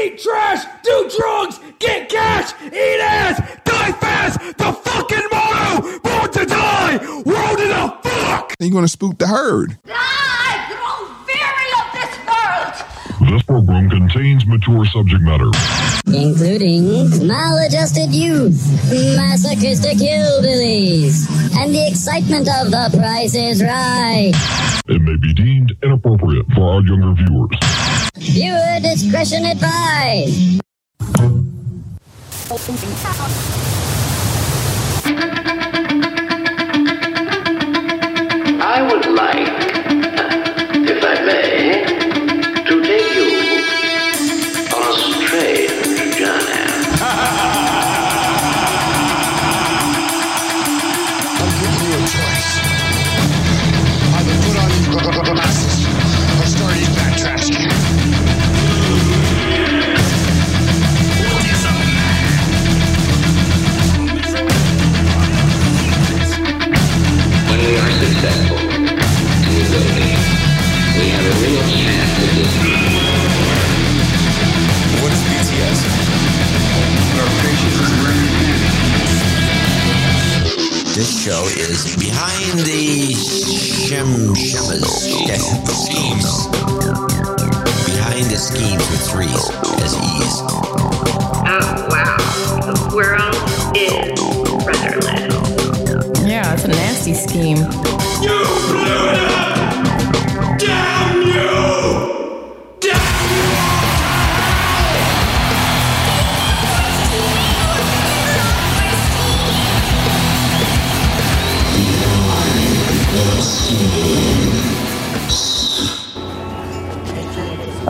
eat trash, do drugs, get cash, eat ass, die fast. The fucking motto: born to die. World in a fuck. Then you're gonna spook the herd. I grow weary of this world. This program contains mature subject matter. including maladjusted youth, masochistic hillbillies, and the excitement of the price is right. It may be deemed inappropriate for our younger viewers. Viewer discretion advised. I would like, if I may, this. What is BTS? This show is behind the shem shemas schemes. Behind the schemes with threes as ease. Oh, wow. The world is rudderless. Yeah, it's a nasty scheme. You blew it up. Damn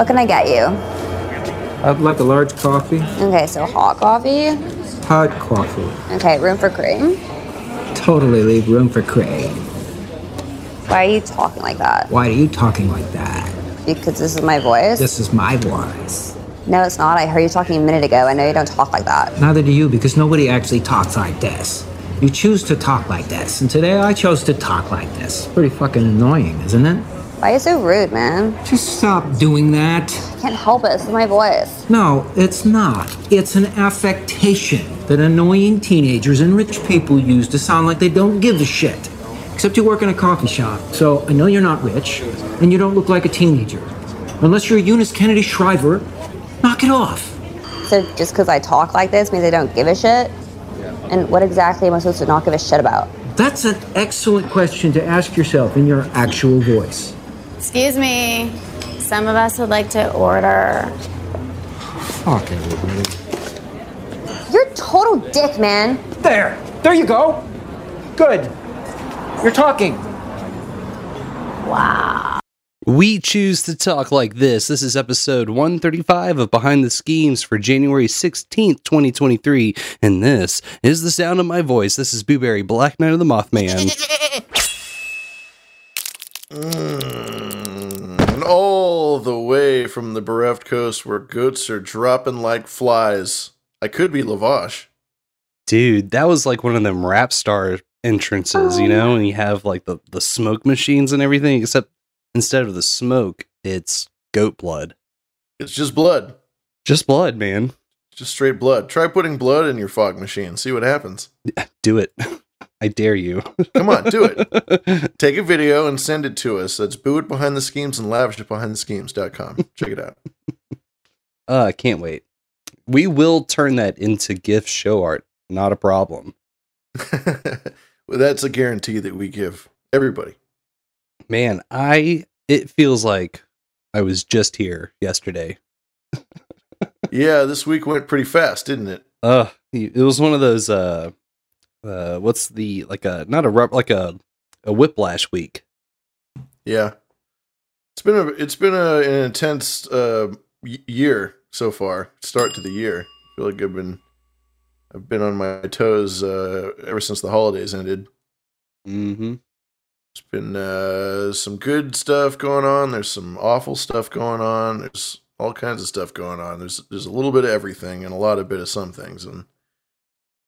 What can I get you? I'd like a large coffee. Okay, so hot coffee. Hot coffee. Okay, room for cream. Totally leave room for cream. Why are you talking like that? Why are you talking like that? Because this is my voice? This is my voice. No, it's not. I heard you talking a minute ago. I know you don't talk like that. Neither do you, because nobody actually talks like this. You choose to talk like this, and today I chose to talk like this. Pretty fucking annoying, isn't it? Why are you so rude, man? Just stop doing that. I can't help it. It's my voice. No, it's not. It's an affectation that annoying teenagers and rich people use to sound like they don't give a shit. Except you work in a coffee shop, so I know you're not rich, and you don't look like a teenager. Unless you're Eunice Kennedy Shriver, knock it off. So just because I talk like this means I don't give a shit? And what exactly am I supposed to not give a shit about? That's an excellent question to ask yourself in your actual voice. Excuse me. Some of us would like to order. Fuck everybody. You're a total dick, man. There! There you go! Good. You're talking. Wow. We choose to talk like this. This is episode 135 of Behind the Schemes for January 16th, 2023. And this is the sound of my voice. This is Booberry, Black Knight of the Mothman. Mm, and all the way from the bereft coast where goats are dropping like flies. I could be Lavish. Dude, that was like one of them rap star entrances, you know, and you have like the, the smoke machines and everything, except instead of the smoke, it's goat blood. It's just blood. Just blood, man. Just straight blood. Try putting blood in your fog machine. See what happens. Do it. I dare you. Come on, do it. Take a video and send it to us. That's boo it behind the schemes and lavish it behind the schemes.com. Check it out. Uh, I can't wait. We will turn that into GIF show art. Not a problem. well, that's a guarantee that we give everybody. Man, I it feels like I was just here yesterday. yeah, this week went pretty fast, didn't it? Uh, it was one of those uh uh what's the like a not a rub like a a whiplash week. Yeah. It's been a it's been a, an intense uh year so far. Start to the year. I feel like I've been I've been on my toes uh ever since the holidays ended. Mm-hmm. There's been uh, some good stuff going on. There's some awful stuff going on. There's all kinds of stuff going on. There's there's a little bit of everything and a lot of bit of some things, and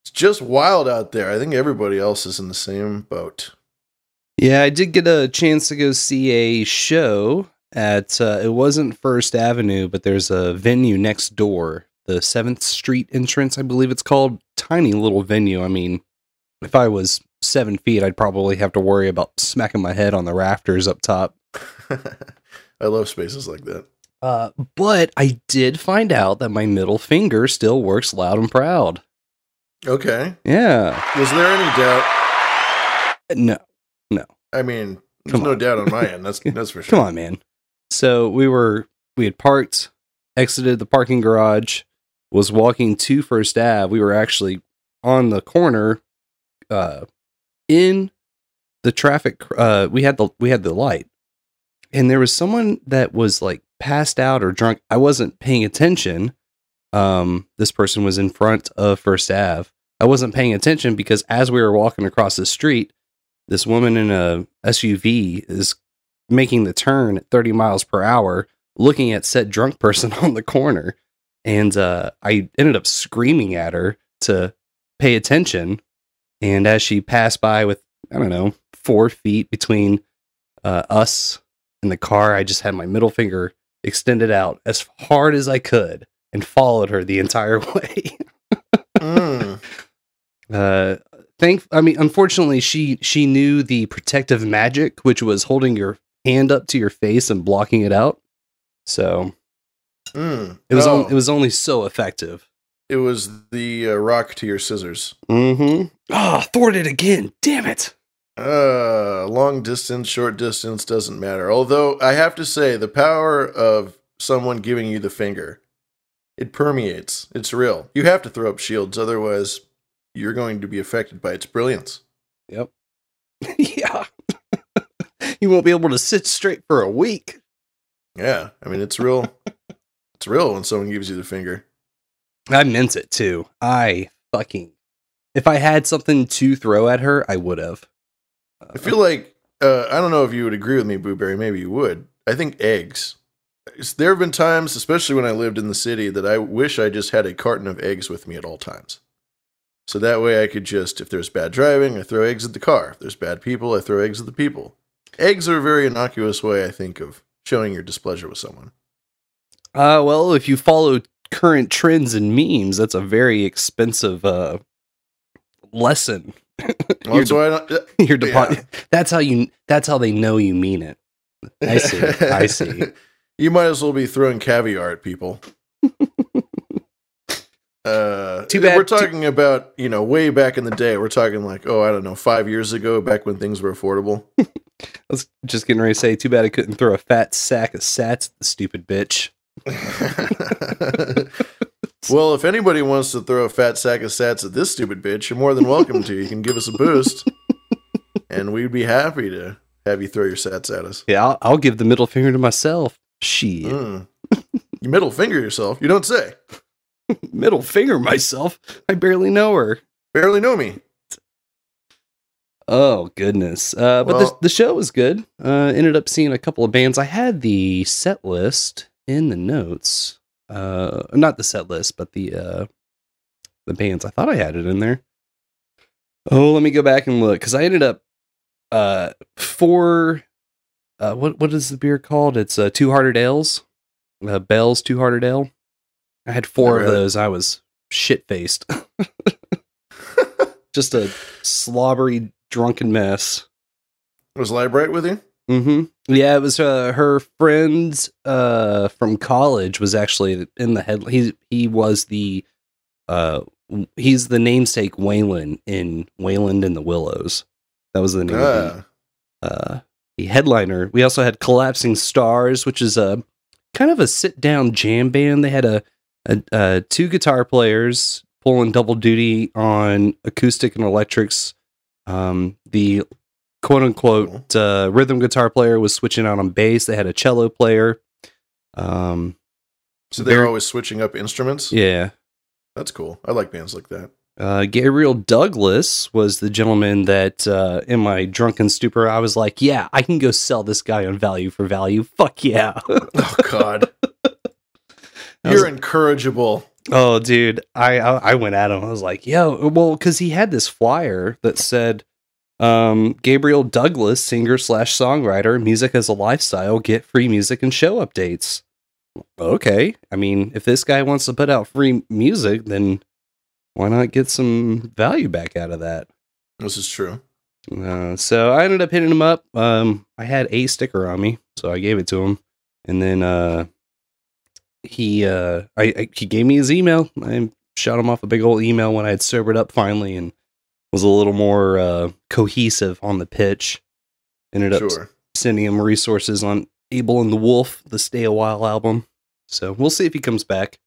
it's just wild out there. I think everybody else is in the same boat. Yeah, I did get a chance to go see a show at uh, it wasn't First Avenue, but there's a venue next door, the Seventh Street entrance, I believe it's called. Tiny little venue. I mean, if I was seven feet, I'd probably have to worry about smacking my head on the rafters up top. I love spaces like that. Uh, but I did find out that my middle finger still works loud and proud. Okay. Yeah. Was there any doubt? No, no. I mean, there's Come no on. doubt on my end. That's that's for sure. Come on, man. So we were we had parked, exited the parking garage, was walking to First Ave. We were actually on the corner, uh, in the traffic. Uh, we had the we had the light, and there was someone that was like passed out or drunk. I wasn't paying attention. Um, this person was in front of First Ave. I wasn't paying attention because as we were walking across the street, this woman in a SUV is making the turn at 30 miles per hour, looking at said drunk person on the corner. And uh, I ended up screaming at her to pay attention. And as she passed by with, I don't know, four feet between uh, us and the car, I just had my middle finger extended out as hard as I could and followed her the entire way. Mm. Uh thank i mean unfortunately she she knew the protective magic which was holding your hand up to your face and blocking it out so Mm. it was Oh, on, it was only so effective it was the uh, rock to your scissors. mm-hmm ah thwarted again damn it Uh, long distance, short distance doesn't matter. Although I have to say, the power of someone giving you the finger, it permeates. It's real. You have to throw up shields, otherwise, you're going to be affected by its brilliance. yep yeah you won't be able to sit straight for a week Yeah, I mean, it's real. it's real when someone gives you the finger. i meant it too i fucking if i had something to throw at her i would have I feel like uh, I don't know if you would agree with me, Booberry. Maybe you would. I think eggs. There have been times, especially when I lived in the city, that I wish I just had a carton of eggs with me at all times. So that way I could just, if there's bad driving, I throw eggs at the car. If there's bad people, I throw eggs at the people. Eggs are a very innocuous way, I think, of showing your displeasure with someone. Uh, well, if you follow current trends and memes, that's a very expensive uh lesson. Well, that's why I don't. uh, Your depo- That's how you. That's how they know you mean it. I see. I see. you might as well be throwing caviar at people. Uh, Too bad- We're talking about you know way back in the day. We're talking like oh I don't know five years ago, back when things were affordable. I was just getting ready to say. Too bad I couldn't throw a fat sack of sats at the stupid bitch. well, if anybody wants to throw a fat sack of sats at this stupid bitch, you're more than welcome to. You can give us a boost, and we'd be happy to have you throw your sats at us. Yeah, I'll, I'll give the middle finger to myself. Shit, Mm. You middle finger yourself. You don't say. middle finger myself. I barely know her. Barely know me. Oh goodness! Uh, but the, the show was good. Uh, ended up seeing a couple of bands. I had the set list in the notes. Uh, not the set list, but the uh, the bands. I thought I had it in there. Oh, let me go back and look because I ended up uh four. Uh, what what is the beer called? It's uh, Two Hearted Ales. Uh, Bell's Two Hearted Ale. I had four of Never those. I was shit faced. Just a slobbery drunken mess. Was Libright with you? Mm-hmm. Yeah, it was uh, her friend uh, from college was actually in the head. He he was the uh, he's the namesake Wayland in Wayland and the Willows. That was the name of Ah, the, uh, the headliner. We also had Collapsing Stars, which is a kind of a sit down jam band. They had a, uh two guitar players pulling double duty on acoustic and electrics. Um, the quote unquote uh, rhythm guitar player was switching out on bass. They had a cello player. Um, so they're always switching up instruments. yeah. That's cool. I like bands like that. Uh, Gabriel Douglas was the gentleman that, uh, in my drunken stupor, I was like, "Yeah, I can go sell this guy on value for value. Fuck yeah!" Oh God, you're incorrigible. Oh, dude, I, I I went at him. I was like, "Yo, well," because he had this flyer that said, Um, Gabriel Douglas, singer slash songwriter, music as a lifestyle, get free music and show updates. Okay. I mean, if this guy wants to put out free music, then why not get some value back out of that? This is true. Uh, so I ended up hitting him up. Um, I had a sticker on me, so I gave it to him, and then uh, he uh, I, I he gave me his email. I shot him off a big old email when I had sobered up finally and was a little more uh, cohesive on the pitch. Ended up Sure. sending him resources on Abel and the Wolf, the Stay a While album. So we'll see if he comes back.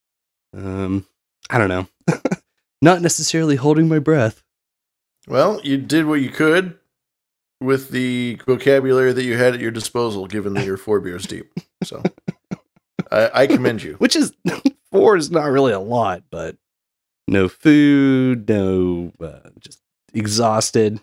Um, I don't know. Not necessarily holding my breath. Well, you did what you could with the vocabulary that you had at your disposal, given that you're four beers deep. So I, I commend you. Which is four is not really a lot, but no food, no uh, just exhausted.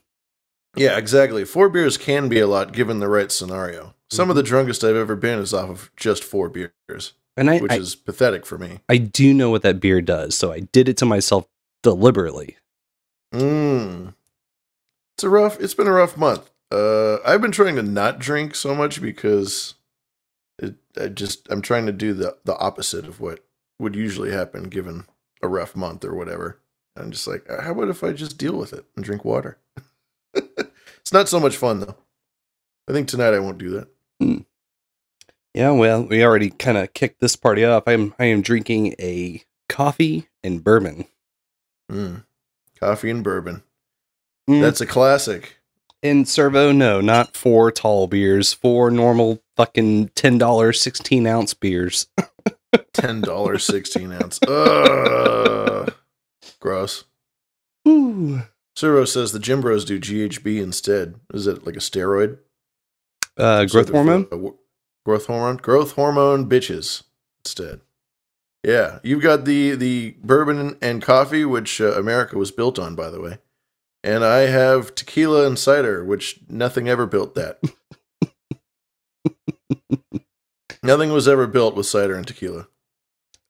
Yeah, exactly. Four beers can be a lot given the right scenario. Some of the drunkest I've ever been is off of just four beers, And I, which I, is pathetic for me. I do know what that beer does, so I did it to myself deliberately. Mm. It's a rough. It's been a rough month. Uh, I've been trying to not drink so much because. I just I'm trying to do the the opposite of what would usually happen given a rough month or whatever. I'm just like, how about if I just deal with it and drink water? it's not so much fun though. I think tonight I won't do that. Yeah, well, we already kind of kicked this party off. I'm I am drinking a coffee and bourbon. Mm. Coffee and bourbon. Mm. That's a classic. In servo, no, not four tall beers, four normal fucking ten dollars sixteen ounce beers. Ten dollars sixteen ounce. Ugh. Gross. Ooh. Servo says the Gym Bros do GHB instead. Is it like a steroid? Uh, growth hormone. w- growth hormone. Growth hormone bitches instead. Yeah, you've got the the bourbon and coffee, which uh, America was built on, by the way, and I have tequila and cider, which nothing ever built that. nothing was ever built with cider and tequila.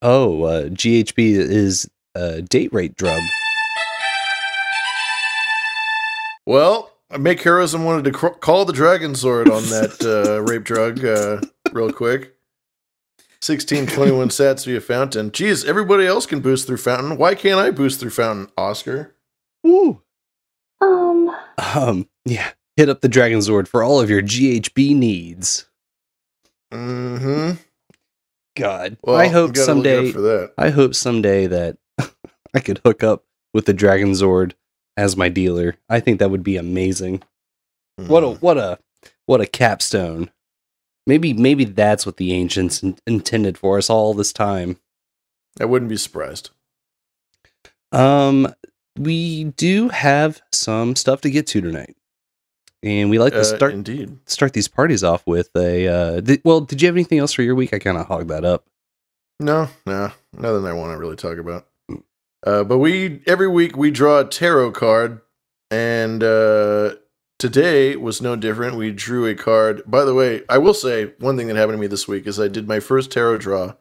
Oh, uh, GHB is a date rate drug. Well, Make Heroism wanted to cr- call the Dragon Zord on that uh, rape drug uh, real quick. 1621 sats via Fountain. Geez, everybody else can boost through Fountain. Why can't I boost through Fountain, Oscar? Woo. Um, Um, yeah. Hit up the Dragon Zord for all of your GHB needs. Mm-hmm. God. Well, I hope someday for that. I hope someday that I could hook up with the Dragon Zord as my dealer. I think that would be amazing. What a Mm-hmm. what a what a capstone. Maybe maybe that's what the ancients in- intended for us all this time. I wouldn't be surprised. Um we do have some stuff to get to tonight. And we like to Uh, start indeed. start these parties off with a uh di- well, did you have anything else for your week? I kind of hogged that up. No, no, nothing I want to really talk about. Uh, but we every week we draw a tarot card, and uh, today was no different. We drew a card. By the way, I will say one thing that happened to me this week is I did my first tarot draw.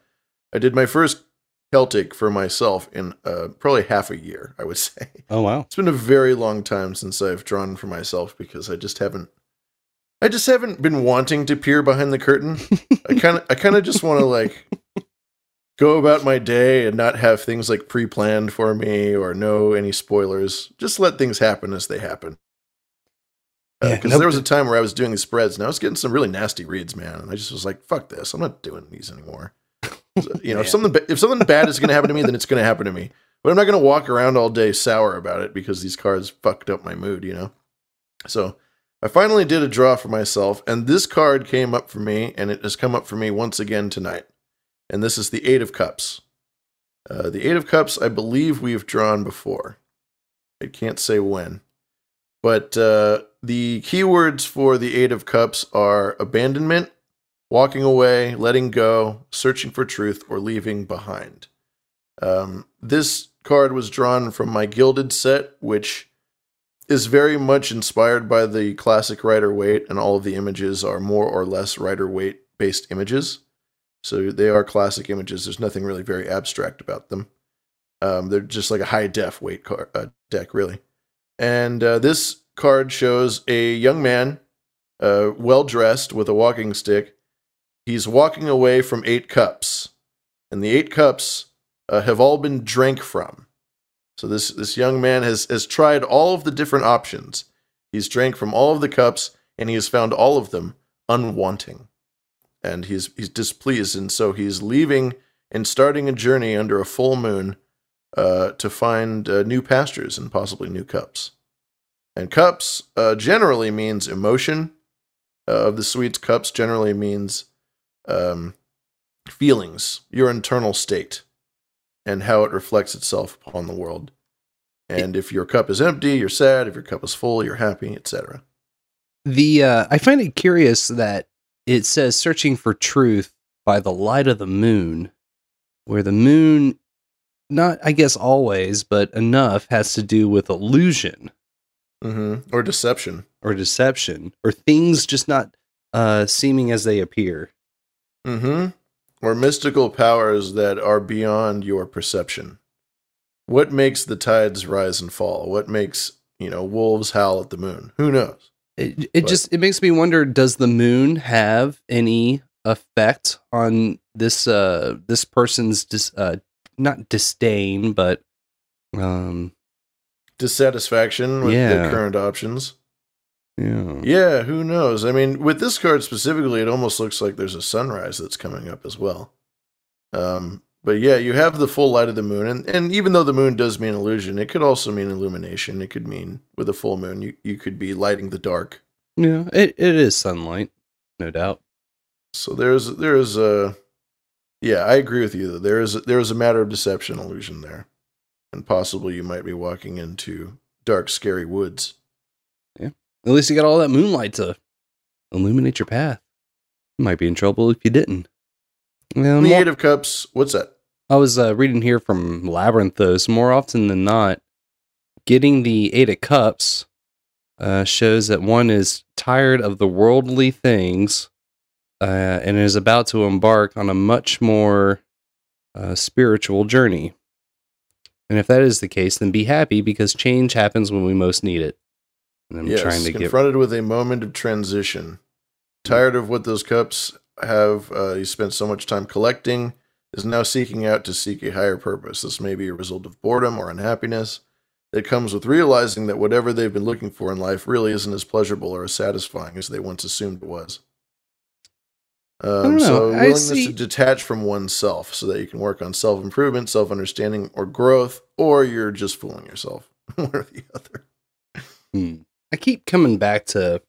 I did my first Celtic for myself in uh, probably half a year. I would say Oh wow. it's been a very long time since I've drawn for myself because I just haven't. I just haven't been wanting to peer behind the curtain. I kind of, I kind of just want to like go about my day and not have things like pre-planned for me or know any spoilers. Just let things happen as they happen. Yeah, Because nope. there was a time where I was doing these spreads and I was getting some really nasty reads, man. And I just was like, "Fuck this! I'm not doing these anymore." You know, if something if something bad is going to happen to me, then it's going to happen to me. But I'm not going to walk around all day sour about it because these cards fucked up my mood. You know. So I finally did a draw for myself, and this card came up for me, and it has come up for me once again tonight. And this is the Eight of Cups. Uh, the Eight of Cups, I believe we've drawn before. I can't say when. But uh, the keywords for the Eight of Cups are abandonment, walking away, letting go, searching for truth, or leaving behind. Um, this card was drawn from my Gilded set, which is very much inspired by the classic Rider Waite, and all of the images are more or less Rider Waite based images. So they are classic images. There's nothing really very abstract about them. Um, they're just like a high def Waite car, uh, deck, really. And uh, this card shows a young man, uh, well dressed with a walking stick. He's walking away from eight cups, and the eight cups uh, have all been drank from. So this this young man has has tried all of the different options. He's drank from all of the cups, and he has found all of them unwanting, and he's he's displeased, and so he's leaving and starting a journey under a full moon uh, to find uh, new pastures and possibly new cups. And cups uh, generally means emotion. Uh, of the sweets, cups generally means um, feelings, your internal state, and how it reflects itself upon the world. And if your cup is empty, you're sad. If your cup is full, you're happy, etc. The uh, I find it curious that it says searching for truth by the light of the moon, where the moon, not I guess always, but enough has to do with illusion Mm-hmm. Or deception. or deception or things just not uh, seeming as they appear. Mm-hmm. Or mystical powers that are beyond your perception. What makes the tides rise and fall? What makes, you know, wolves howl at the moon? Who knows? It, it But- just it makes me wonder: Does the moon have any effect on this uh this person's dis, uh not disdain, but um Dissatisfaction with Yeah. the current options. Yeah Yeah, who knows? I mean, with this card specifically, it almost looks like there's a sunrise that's coming up as well. Um, but yeah, you have the full light of the moon, and, and even though the moon does mean illusion, it could also mean illumination. It could mean with a full moon, you, you could be lighting the dark. yeah it, it is sunlight, no doubt. So there's there's a yeah, I agree with you that there is there is a matter of deception illusion there, and possibly you might be walking into dark, scary woods. At least you got all that moonlight to illuminate your path. You might be in trouble if you didn't. Yeah, the Eight of Cups. What's that? I was uh, reading here from Labyrinthos. More often than not, getting the Eight of Cups uh, shows that one is tired of the worldly things uh, and is about to embark on a much more uh, spiritual journey. And if that is the case, then be happy because change happens when we most need it. And I'm yes, trying to get confronted with a moment of transition. Tired of what those cups have, uh, you spent so much time collecting, is now seeking out to seek a higher purpose. This may be a result of boredom or unhappiness that comes with realizing that whatever they've been looking for in life really isn't as pleasurable or as satisfying as they once assumed it was. Um, so, willingness to detach from oneself so that you can work on self improvement, self understanding, or growth, or you're just fooling yourself. One or the other. Hmm. I keep coming back to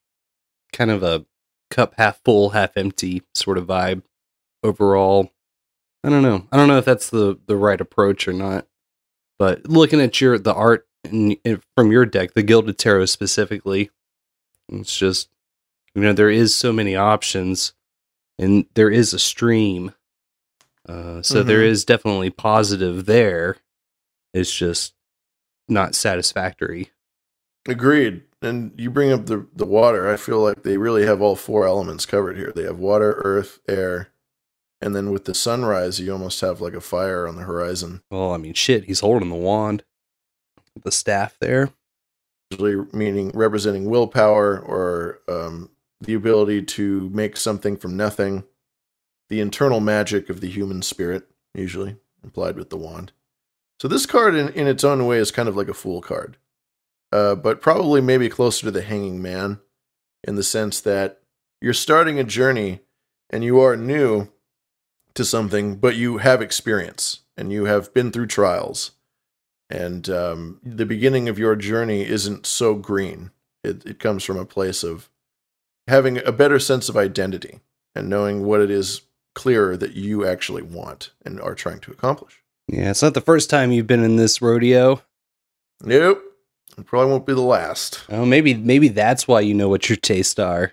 kind of a cup half full, half empty sort of vibe overall. I don't know. I don't know if that's the the right approach or not. But looking at your the art in, in- from your deck, the Gilded Tarot specifically, it's just you know there is so many options, and there is a stream. Uh, so there Mhm. is definitely positive there. It's just not satisfactory. Agreed. And you bring up the the water. I feel like they really have all four elements covered here. They have water, earth, air, and then with the sunrise, you almost have like a fire on the horizon. Well, I mean, shit, he's holding the wand, the staff there. Usually meaning representing willpower or um, the ability to make something from nothing. The internal magic of the human spirit, usually implied with the wand. So this card, in, in its own way, is kind of like a fool card, uh, but probably maybe closer to the Hanging Man, in the sense that you're starting a journey and you are new to something, but you have experience and you have been through trials, and um, the beginning of your journey isn't so green. It, it comes from a place of having a better sense of identity and knowing what it is clearer that you actually want and are trying to accomplish. Yeah, it's not the first time you've been in this rodeo. Nope. It probably won't be the last. Oh, maybe maybe that's why you know what your tastes are.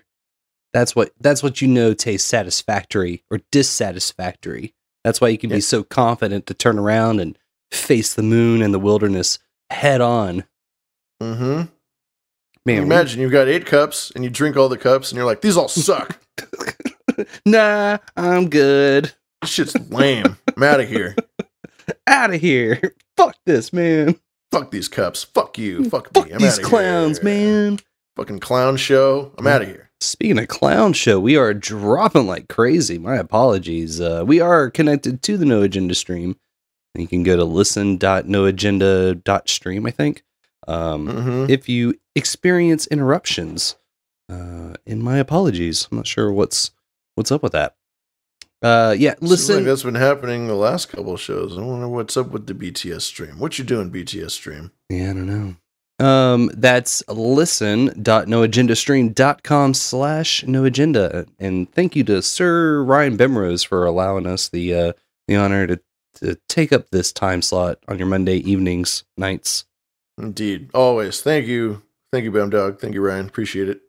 That's what that's what you know tastes satisfactory or dissatisfactory. That's why you can Yeah. be so confident to turn around and face the moon and the wilderness head on. Mm-hmm. Man, Imagine you've got eight cups and you drink all the cups and you're like, these all suck. nah, I'm good. this shit's lame. I'm out of here. Out of here. Fuck this, man. Fuck these cups. Fuck you. Fuck me. I'm these clowns, here. man. fucking clown show. I'm out of here. Speaking of clown show, we are dropping like crazy. My apologies. Uh, we are connected to the No Agenda stream. You can go to listen.noagenda.stream, I think. Um, Mhm. If you experience interruptions, uh, and my apologies. I'm not sure what's what's up with that. Uh, yeah, listen. like that's been happening the last couple of shows. I wonder what's up with the BTS stream. What you doing, BTS stream? Yeah, I don't know. Um, that's listen.noagendastream.com slash noagenda. And thank you to Sir Ryan Bemrose for allowing us the uh, the honor to, to take up this time slot on your Monday evenings, nights. Indeed, always. Thank you, thank you, Bam Dog. Thank you, Ryan. Appreciate it.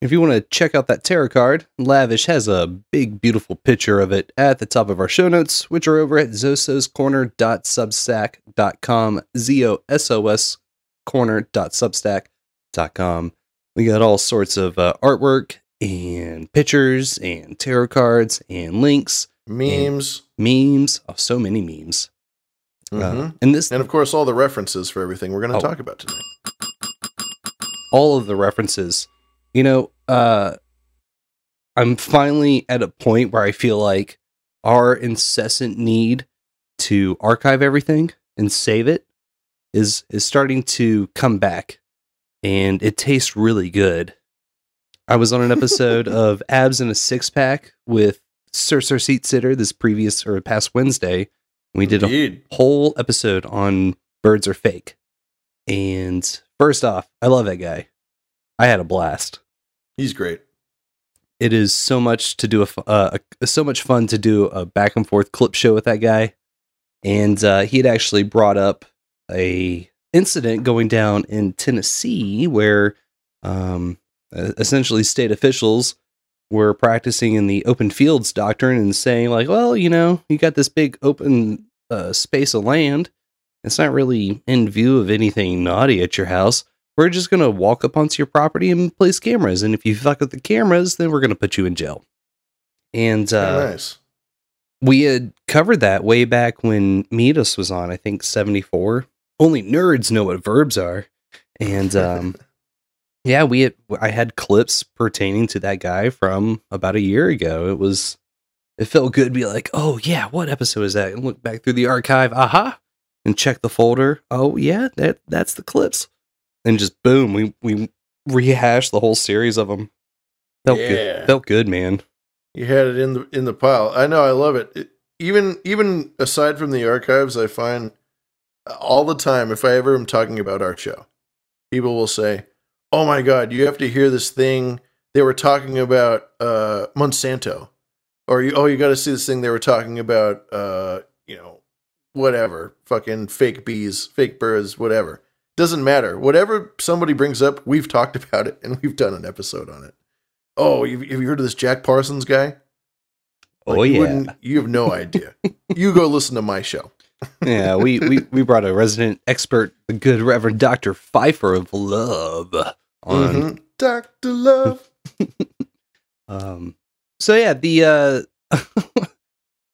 If you want to check out that tarot card, Lavish has a big, beautiful picture of it at the top of our show notes, which are over at zososcorner.substack.com, Z-O-S-O-S corner.substack.com. We got all sorts of uh, artwork and pictures and tarot cards and links. Memes. and memes. Oh, so many memes. Uh, Mhm. and this and of course, all the references for everything we're going to Oh. talk about tonight. all of the references. You know, uh I'm finally at a point where I feel like our incessant need to archive everything and save it is is starting to come back and it tastes really good. I was on an episode of Abs in a Six Pack with Sir Sir Seat Sitter this previous or past Wednesday. We did Indeed. a whole episode on birds are fake. And first off, I love that guy. I had a blast. He's great. It is so much to do a, uh, so much fun to do a back and forth clip show with that guy. And uh, he had actually brought up a incident going down in Tennessee where um, essentially state officials were practicing in the open fields doctrine and saying like, well, you know, you got this big open uh, space of land. It's not really in view of anything naughty at your house. We're just gonna walk up onto your property and place cameras, and if you fuck with the cameras, then we're gonna put you in jail. And uh, nice. we had covered that way back when Metis was on, I think 74. Only nerds know what verbs are. And um yeah, we had I had clips pertaining to that guy from about a year ago. It was it felt good to be like, "Oh yeah, what episode is that?" And look back through the archive, aha, and check the folder. Oh yeah, that that's the clips. And just boom, we we rehashed the whole series of them. Felt Yeah. good. Felt good, man. You had it in the in the pile. I know. I love it. it. Even even aside from the archives, I find all the time if I ever am talking about our show, people will say, "Oh my god, you have to hear this thing they were talking about uh, Monsanto," or you, "Oh, you got to see this thing they were talking about." Uh, you know, whatever, fucking fake bees, fake birds, whatever. Doesn't matter. Whatever somebody brings up, we've talked about it and we've done an episode on it. Oh, you, have you heard of this Jack Parsons guy? Oh, you yeah. wouldn't- You have no idea. you go listen to my show. yeah, we, we we brought a resident expert, the good Reverend Doctor Pfeiffer of Love, on. Mhm. Dr. Love. Um, so yeah, the uh,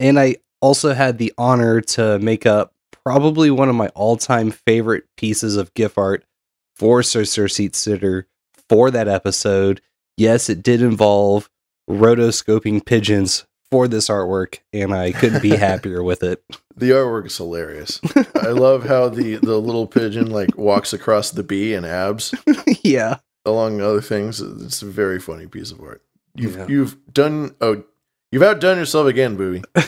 and I also had the honor to make up probably one of my all-time favorite pieces of GIF art for Sir Sir Seat Sitter for that episode. Yes, it did involve rotoscoping pigeons for this artwork, and I couldn't be happier with it. The artwork is hilarious. I love how the, the little pigeon like walks across the bee and abs. yeah. Along other things. It's a very funny piece of art. You've Yeah. you've done oh you've outdone yourself again, booby.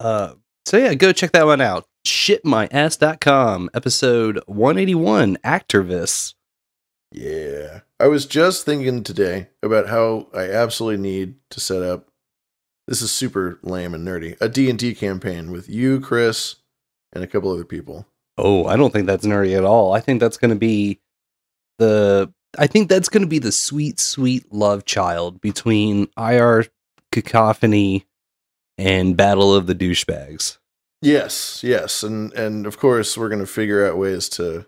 Uh, so yeah, go check that one out. Shitmyass.com, episode 181, Activist. Yeah. I was just thinking today about how I absolutely need to set up this is super lame and nerdy. A D&D campaign with you, Chris, and a couple other people. Oh, I don't think that's nerdy at all. I think that's going to be the I think that's going to be the sweet sweet love child between IR cacophony and Battle of the Douchebags. Yes, yes. And and of course we're going to figure out ways to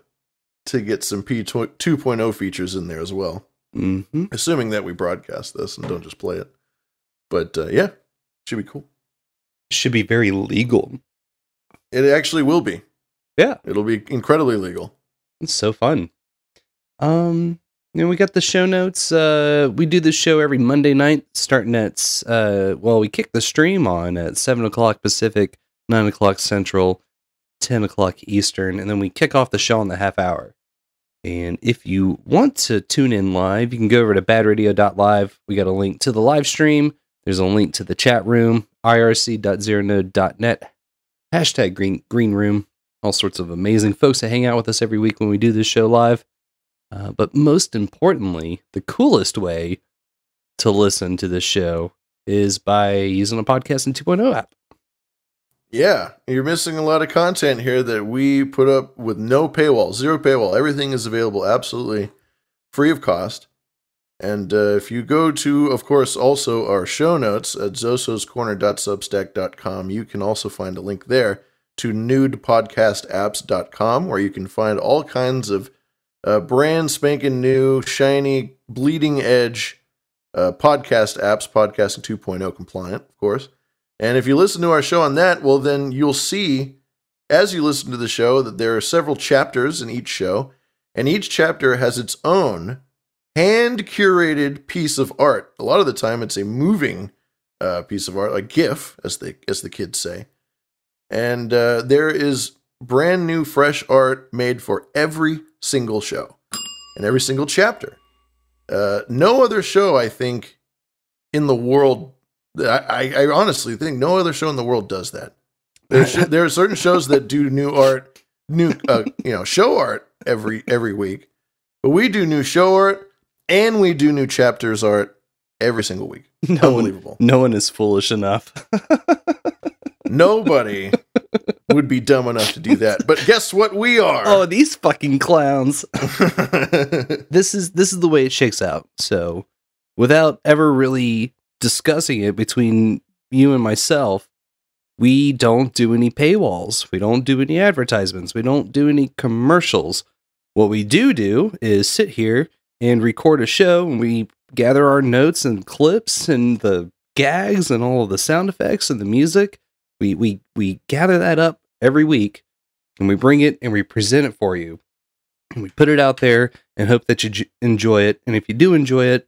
to get some P 2.0 features in there as well. Mm-hmm. Assuming that we broadcast this and don't just play it. But uh, yeah, should be cool. Should be very legal. It actually will be. Yeah. It'll be incredibly legal. It's so fun. Um, know, we got the show notes. Uh, we do this show every Monday night, starting at uh, well, we kick the stream on at seven o'clock Pacific, nine o'clock Central, ten o'clock Eastern, and then we kick off the show in the half hour. And if you want to tune in live, you can go over to badradio.live. We got a link to the live stream. There's a link to the chat room, irc.zeronode.net, hashtag green, green room. All sorts of amazing folks that hang out with us every week when we do this show live. Uh, but most importantly, the coolest way to listen to this show is by using a podcast podcasting 2.0 app. Yeah, you're missing a lot of content here that we put up with no paywall, zero paywall. Everything is available absolutely free of cost. And uh, if you go to, of course, also our show notes at zososcorner.substack.com, you can also find a link there to nudepodcastapps.com where you can find all kinds of uh, brand spanking new, shiny, bleeding edge uh, podcast apps, podcasting 2.0 compliant, of course. And if you listen to our show on that, well, then you'll see as you listen to the show that there are several chapters in each show, and each chapter has its own hand curated piece of art. A lot of the time, it's a moving uh, piece of art, a GIF, as the as the kids say. And uh, there is brand new, fresh art made for every single show and every single chapter. Uh, no other show, I think, in the world. I, I, honestly think no other show in the world does that. There, sh- there are certain shows that do new art, new uh, you know show art every every week, but we do new show art and we do new chapters art every single week. No Unbelievable. One, no one is foolish enough. Nobody would be dumb enough to do that. But guess what we are? Oh, these fucking clowns. this is this is the way it shakes out. So, without ever really discussing it between you and myself, we don't do any paywalls. We don't do any advertisements. We don't do any commercials. What we do do is sit here and record a show and we gather our notes and clips and the gags and all of the sound effects and the music. We we we gather that up every week and we bring it and we present it for you. And we put it out there and hope that you j- enjoy it. And if you do enjoy it,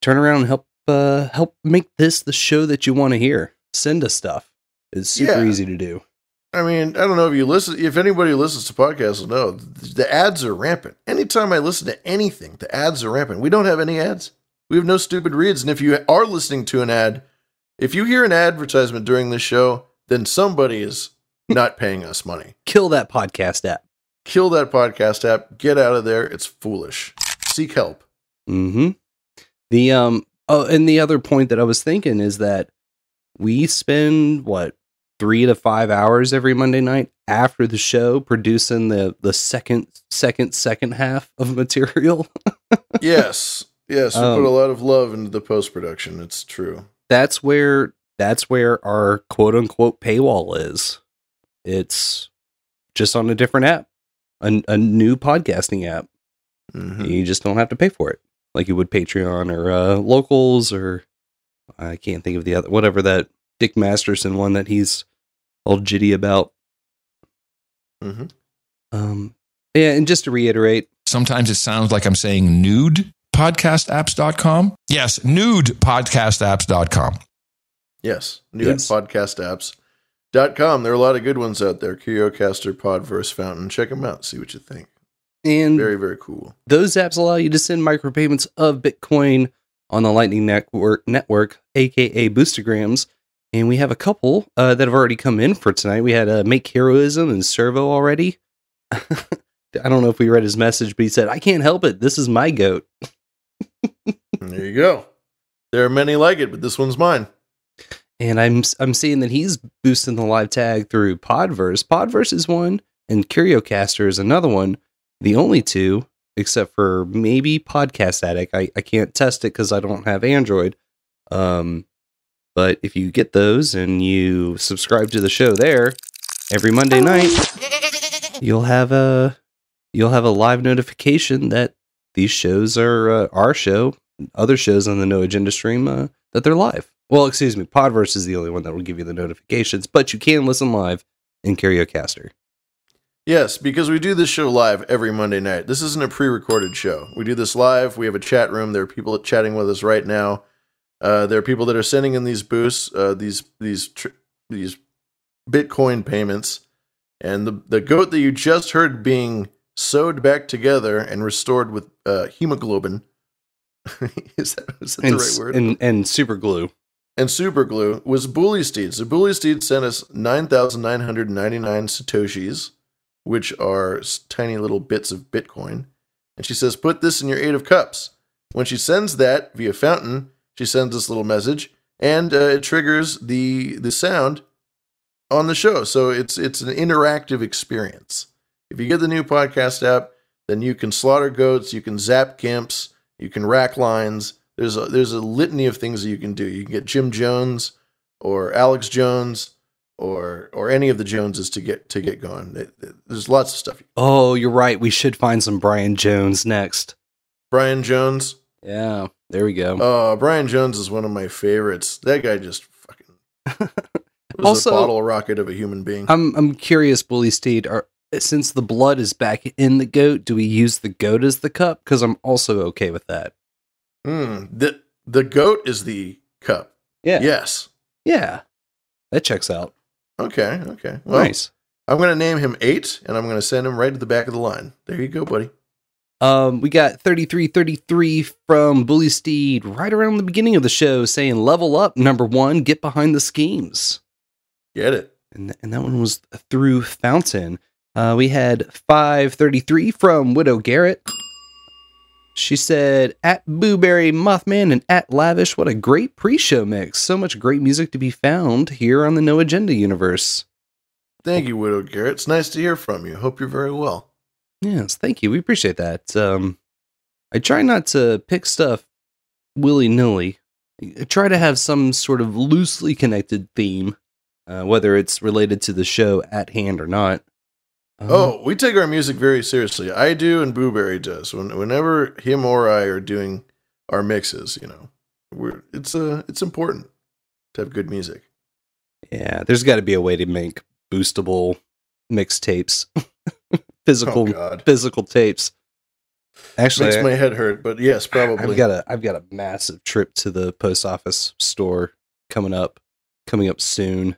turn around and help uh, help make this the show that you want to hear. Send us stuff. It's super Yeah. easy to do. I mean, I don't know if you listen. If anybody listens to podcasts, will know the ads are rampant. Anytime I listen to anything, the ads are rampant. We don't have any ads. We have no stupid reads. And if you are listening to an ad, if you hear an advertisement during this show, then somebody is not paying us money. Kill that podcast app. Kill that podcast app. Get out of there. It's foolish. Seek help. Mm-hmm. The um oh and the other point that I was thinking is that we spend what three to five hours every Monday night after the show producing the the second second second half of material. yes. Yes. We Um, put a lot of love into the post production. It's true. that's where that's where our quote unquote paywall is. It's just on a different app, a, a new podcasting app. Mhm. You just don't have to pay for it like you would Patreon or uh, locals or I can't think of the other whatever that Dick Masterson one that he's all jitty about. Mm-hmm. Um, yeah, and just to reiterate, Sometimes it sounds like I'm saying nude podcastapps.com. Yes, nudepodcastapps.com. Yes. Yes. Nudepodcastapps.com. There are a lot of good ones out there. Curiocaster, Podverse, Fountain. Check them out. See what you think. and Very, very cool. those apps allow you to send micropayments of Bitcoin on the Lightning Network, network aka Boostergrams. And we have a couple uh, that have already come in for tonight. We had uh, Make Heroism and Servo already. I don't know if we read his message, but he said, I can't help it. This is my goat. There you go. There are many like it, but this one's mine. And I'm I'm seeing that he's boosting the live tag through Podverse. Podverse is one, and Curiocaster is another one. The only two, except for maybe Podcast Addict. I, I can't test it because I don't have Android. Um, but if you get those and you subscribe to the show there every Monday night, you'll have a you'll have a live notification that these shows are uh, our show, other shows on the No Agenda stream uh, that they're live. Well, excuse me, Podverse is the only one that will give you the notifications, but you can listen live in Curiocaster. Yes, because we do this show live every Monday night. This isn't a pre-recorded show. We do this live. We have a chat room. There are people chatting with us right now. Uh, there are people that are sending in these boosts, uh, these these tr- these Bitcoin payments, and the the goat that you just heard being sewed back together and restored with uh, hemoglobin. is that, is that and, the right word? And and super glue. And super glue was Bully Steed. So Bully Steed sent us 9,999 Satoshis, which are tiny little bits of Bitcoin. And she says, put this in your eight of cups. When she sends that via fountain, she sends this little message and uh, it triggers the, the sound on the show. So it's, it's an interactive experience. If you get the new podcast app, then you can slaughter goats, you can zap camps, you can rack lines. There's a, there's a litany of things that you can do. You can get Jim Jones or Alex Jones or or any of the Joneses to get to get going. It- it- There's lots of stuff. Oh, you're right. We should find some Brian Jones next. Brian Jones. Yeah, there we go. Oh, Brian Jones is one of my favorites. That guy just fucking was Also- a bottle rocket of a human being. I'm I'm curious, Bully Steed. Are since the blood is back in the goat, do we use the goat as the cup? Because I'm also okay with that. Hmm. The the goat is the cup. Yeah. Yes. Yeah, that checks out. Okay. Okay. Well, nice. I'm gonna name him eight, and I'm gonna send him right to the back of the line. There you go, buddy. Um, we got 3333 from Bully Steed right around the beginning of the show saying level up number one, get behind the schemes. Get it. And, and that one was through Fountain. Uh, we had 533 from Widow Garrett. She said, at Booberry Mothman and at Lavish, what a great pre show mix. So much great music to be found here on the No Agenda universe. Thank you, Widow Garrett. It's nice to hear from you. Hope you're very well. Yes, thank you. We appreciate that. Um, I try not to pick stuff willy nilly. I try to have some sort of loosely connected theme, uh, whether it's related to the show at hand or not. Um, Oh, we take our music very seriously. I do, and Booberry does. When, whenever him or I are doing our mixes, you know, we're it's uh, it's important to have good music. yeah, there's got to be a way to make boostable mixtapes, physical Oh, physical tapes. Actually, Makes I- my head hurt, but yes, probably. I've got a I've got a massive trip to the post office store coming up, coming up soon.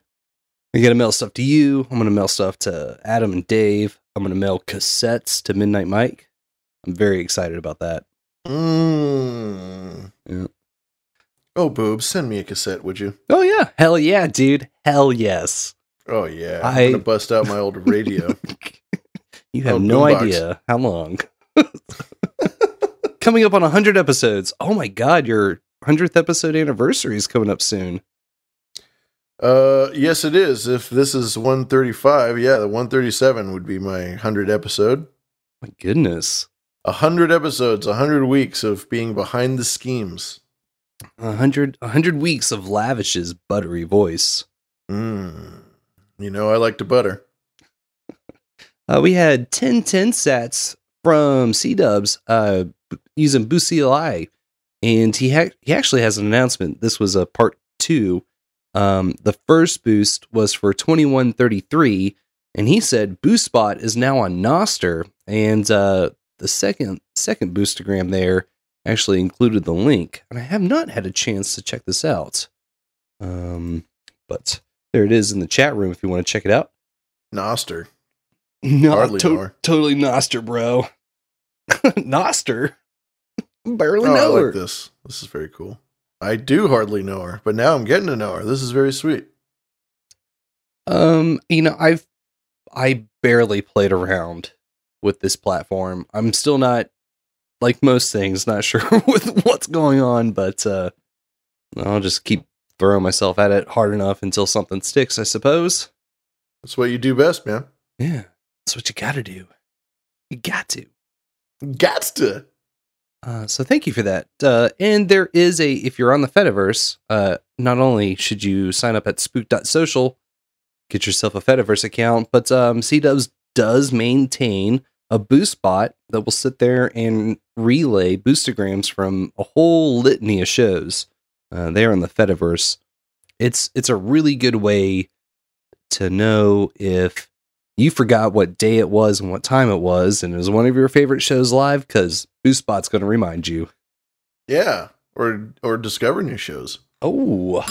I gotta mail stuff to you. I'm gonna mail stuff to Adam and Dave. I'm gonna mail cassettes to Midnight Mike. I'm very excited about that. Mm. Yeah. Oh, boobs, send me a cassette, would you? Oh yeah, hell yeah, dude, hell yes. Oh yeah, I- I'm gonna bust out my old radio. You have Oh, no boombox. idea how long. coming up on 100 episodes. Oh my god, your 100th episode anniversary is coming up soon. Uh, yes, it is. If this is 135, yeah, the 137 would be my 100 episode. My goodness. A hundred episodes, a hundred weeks of being behind the schemes. A hundred, a hundred weeks of Lavish's buttery voice. Mm. You know, I like to butter. Uh, we had 10 10 sats from C Dubs uh, using BoostCLI, and he ha- he actually has an announcement. This was a part two. Um, the first boost was for 2133, and he said BoostSpot is now on Nostr, and uh, the second second boostagram there actually included the link, and I have not had a chance to check this out. Um, but there it is in the chat room if you want to check it out. Nostr. No, to- totally Nostr, bro. Nostr? Barely Oh, I like her. this. This is very cool. I do hardly know her, but now I'm getting to know her. This is very sweet. Um, you know, I've I barely played around with this platform. I'm still not like most things, not sure with what's going on, but uh I'll just keep throwing myself at it hard enough until something sticks, I suppose. That's what you do best, man. Yeah. That's what you gotta do. You got to. Gots to. Uh, so thank you for that. Uh, and there is a, if you're on the Fediverse, uh, not only should you sign up at spook.social, get yourself a Fediverse account, but um, does maintain a boost bot that will sit there and relay boostagrams from a whole litany of shows uh, there on the Fediverse. It's, it's a really good way to know if you forgot what day it was and what time it was, and it was one of your favorite shows live because Boostbot's going to remind you. Yeah, or or discover new shows, Oh,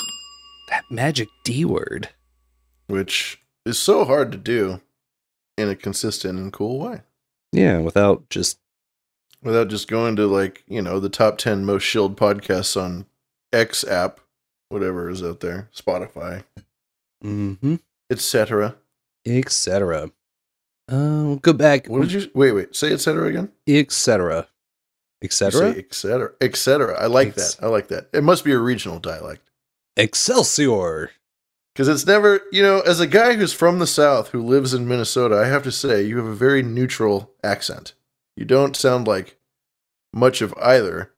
that magic D word. which is so hard to do in a consistent and cool way. Yeah, without just without just going to like you know the top 10 most shilled podcasts on x app whatever is out there spotify. Mm-hmm, etc etc. We'll um, go back. what did you wait wait say etc again Etc. Etc. etc etc i like Ex- that i like that it must be a regional dialect Excelsior. because it's never you know as a guy who's from the south who lives in minnesota i have to say you have a very neutral accent you don't sound like much of either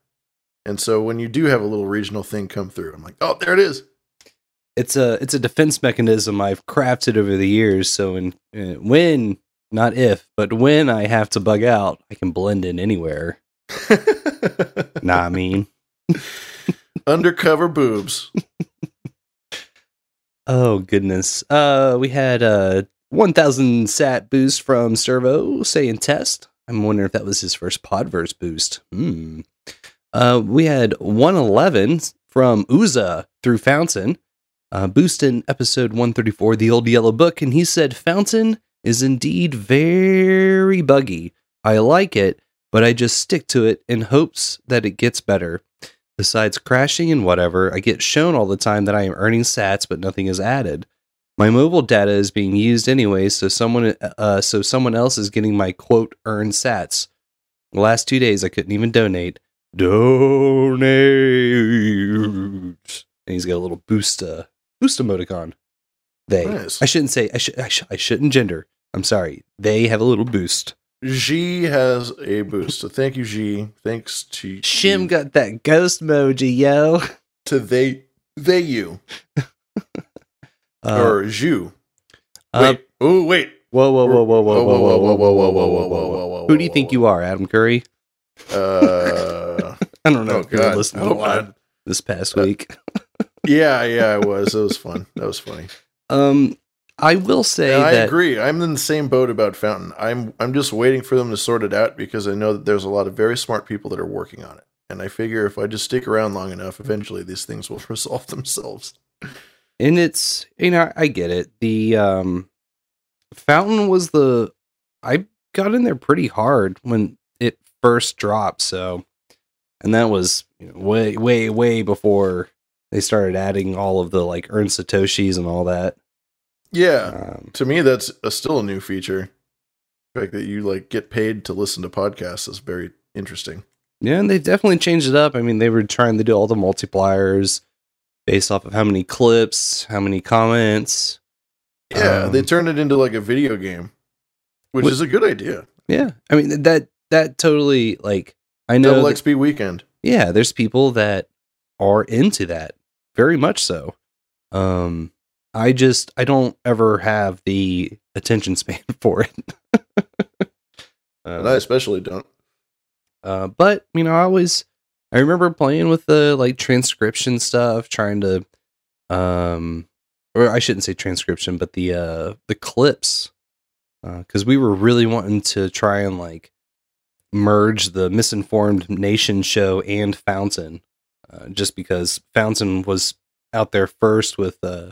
and so when you do have a little regional thing come through i'm like oh there it is It's a it's a defense mechanism I've crafted over the years. So in, uh, when not if, but when I have to bug out, I can blend in anywhere. nah, I mean, undercover boobs oh goodness. Uh, we had a 1,000 sat boost from Servo saying test. I'm wondering if that was his first Podverse boost. Hmm. Uh, we had 111 from Uza through Fountain. Uh, boost in episode 134, The Old Yellow Book, and he said Fountain is indeed very buggy. I like it, but I just stick to it in hopes that it gets better. Besides crashing and whatever, I get shown all the time that I am earning sats, but nothing is added. My mobile data is being used anyway, so someone uh, so someone else is getting my quote earned sats. The last two days I couldn't even donate. Donate. And he's got a little boost uh, boost emoticon. They. Nice. I shouldn't say I should I, sh- I shouldn't gender. I'm sorry. They have a little boost. G has a boost. So thank you, G. Thanks to Shim got that ghost emoji, yo. to they they you Uh, or Ju. uh, Wait. oh wait. whoa, whoa, whoa, whoa, whoa, whoa, whoa, whoa, whoa, whoa, whoa, whoa, whoa, whoa, whoa, Who do you think you are, Adam Curry? Uh, I don't know Oh, you God. listening Oh, God. this past week. Yeah, yeah, I was. It was fun. That was funny. Um, I will say And I that agree. I'm in the same boat about Fountain. I'm I'm just waiting for them to sort it out because I know that there's a lot of very smart people that are working on it. And I figure if I just stick around long enough, eventually these things will resolve themselves. and it's you know I get it. The um, fountain was the I got in there pretty hard when it first dropped. So, and that was you know, way way way before they started adding all of the like earn satoshis and all that. Yeah. Um, to me that's a, still a new feature. The fact that you like get paid to listen to podcasts is very interesting. Yeah, and they definitely changed it up. I mean, they were trying to do all the multipliers based off of how many clips, how many comments. Yeah, Um, they turned it into like a video game, which Wh- is a good idea. Yeah, I mean that that totally like I know. Double that- XP weekend. yeah, there's people that are into that very much so. Um, I just I don't ever have the attention span for it. And I uh, especially don't. uh, but you know, I always I remember playing with the like transcription stuff, trying to, um, or I shouldn't say transcription, but the uh the clips, because we were really wanting to try and like merge the misinformed nation show and Fountain, uh, just because Fountain was out there first with uh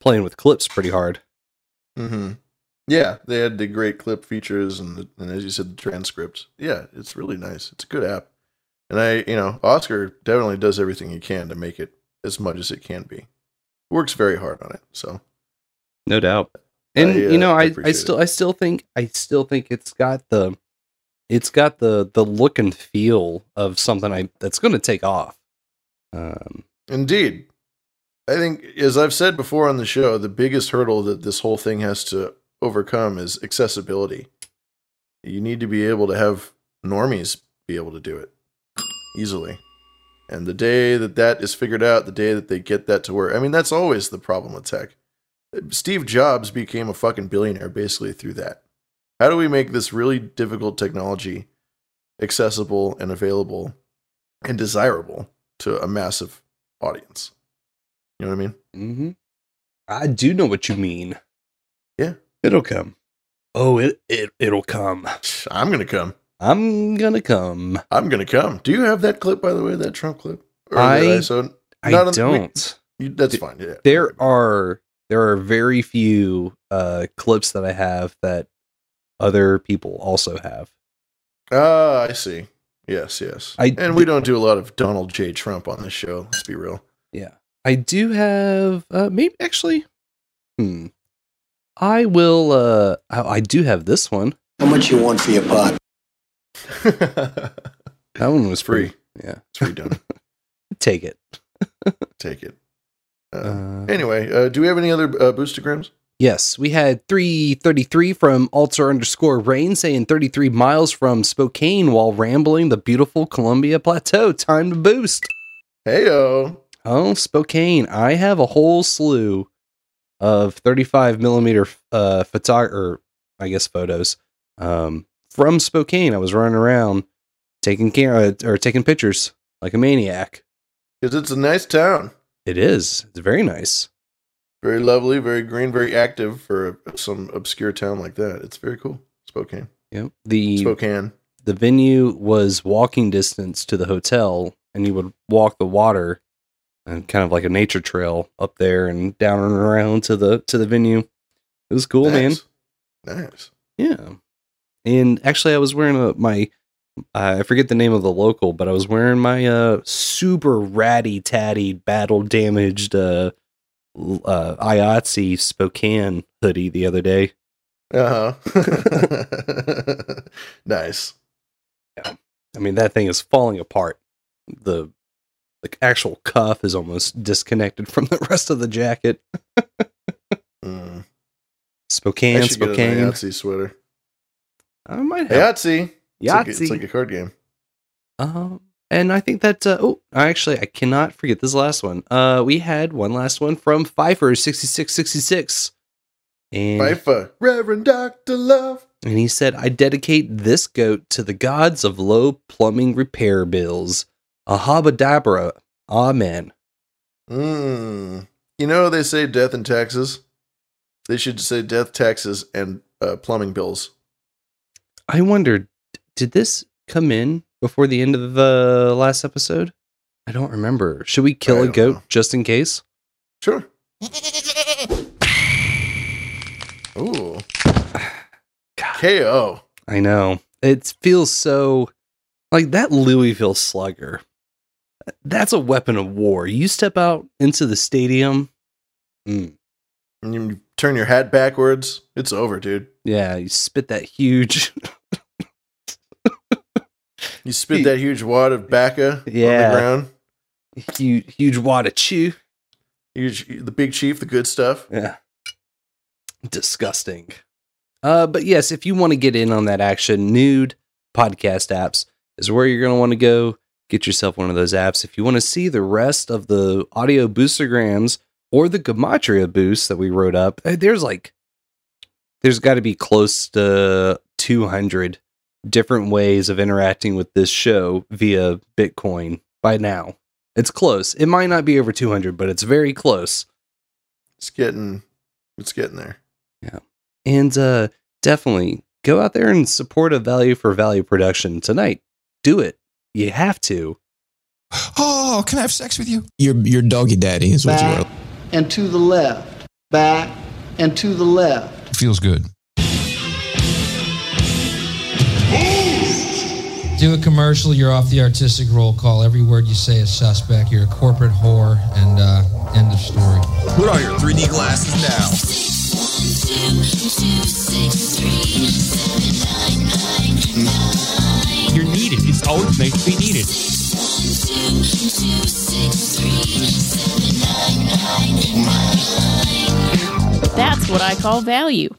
playing with clips pretty hard. hmm Yeah, they had the great clip features and, the, and as you said, the transcripts. Yeah, it's really nice. It's a good app, and I, you know, Oscar definitely does everything he can to make it as much as it can be. Works very hard on it. So No doubt. And I, uh, you know, I, I still I still think I still think it's got the it's got the the look and feel of something I that's going to take off. Um Indeed. I think, as I've said before on the show, the biggest hurdle that this whole thing has to overcome is accessibility. You need to be able to have normies be able to do it easily. And the day that that is figured out, the day that they get that to work, I mean, that's always the problem with tech. Steve Jobs became a fucking billionaire basically through that. How do we make this really difficult technology accessible and available and desirable to a massive audience? You know what I mean? mhm. I do know what you mean. Yeah. It'll come. Oh, it, it it'll come. I'm gonna come. I'm gonna come. I'm gonna come. Do you have that clip, by the way? That Trump clip? Or I-? I Not the- we- don't. you- that's fine. Yeah. There are there are very few uh clips that I have that other people also have. Ah, I see. Yes, yes. I- and we don't do a lot of Donald J. Trump on this show. Let's be real. Yeah. I do have uh maybe actually hmm. I will uh I, I do have this one. How much you want for your pot? That one was Free. free. Yeah. It's free done. Take it. Take it. Uh, Uh, anyway, uh, do we have any other uh, boostagrams? Yes, we had 333 from alter underscore rain saying 33 miles from Spokane while rambling the beautiful Columbia Plateau. Time to boost. Heyo. Oh, Spokane. I have a whole slew of 35 millimeter uh photo or I guess photos um from Spokane. I was running around taking care or taking pictures like a maniac. Because it's a nice town. It is. It's very nice. Very lovely, very green, very active for some obscure town like that. It's very cool. Spokane. Yep. The Spokane. the venue was walking distance to the hotel and you would walk the water and kind of like a nature trail up there and down and around to the to the venue it was cool man Nice. Nice. yeah and actually i was wearing a, my uh, i forget the name of the local but i was wearing my uh super ratty tatty battle damaged uh uh IATSE Spokane hoodie the other day. Uh huh. nice. Yeah. I mean, that thing is falling apart. The like actual cuff is almost disconnected from the rest of the jacket. Mm. I Spokane, get an Spokane. Yahtzee sweater. I might have. Yahtzee. It's like, a, Yahtzee. it's like a card game. Um, and I think that uh, oh, actually, I cannot forget this last one. Uh, we had one last one from Pfeiffer sixty six sixty six, and FIFA. Reverend Doctor Love. and he said, "I dedicate this goat to the gods of low plumbing repair bills. Ahabadabra, amen." Mm. You know they say death and taxes. They should say death, taxes, and uh, plumbing bills. I wondered, did this come in before the end of the last episode? I don't remember. Should we kill a goat know. just in case? Sure. Ooh. KO. I know. It feels so like that Louisville slugger. That's a weapon of war. You step out into the stadium. mm, And you turn your hat backwards. It's over, dude. yeah, you spit that huge. You spit that huge wad of bacca on the ground. huge, huge wad of chew. Huge, the big chief, the good stuff. Yeah. Disgusting. Uh, but yes, if you want to get in on that action, New Podcast Apps is where you're going to want to go. Get yourself one of those apps. If you want to see the rest of the audio boostergrams or the Gematria boost that we wrote up, eh, there's like, there's got to be close to 200 different ways of interacting with this show via Bitcoin by now. It's close. It might not be over 200, but it's very close. It's getting, it's getting there. Yeah. And uh, definitely go out there and support a value for value production tonight. Do it. You have to. Oh, can I have sex with you? Your your doggy daddy is what you are. and to the left. Back and to the left. Feels good. Do a commercial, you're off the artistic roll call. Every word you say is suspect. You're a corporate whore, and uh, end of story. Put on your 3D glasses now. You're needed. It's always nice to be needed. That's what I call value.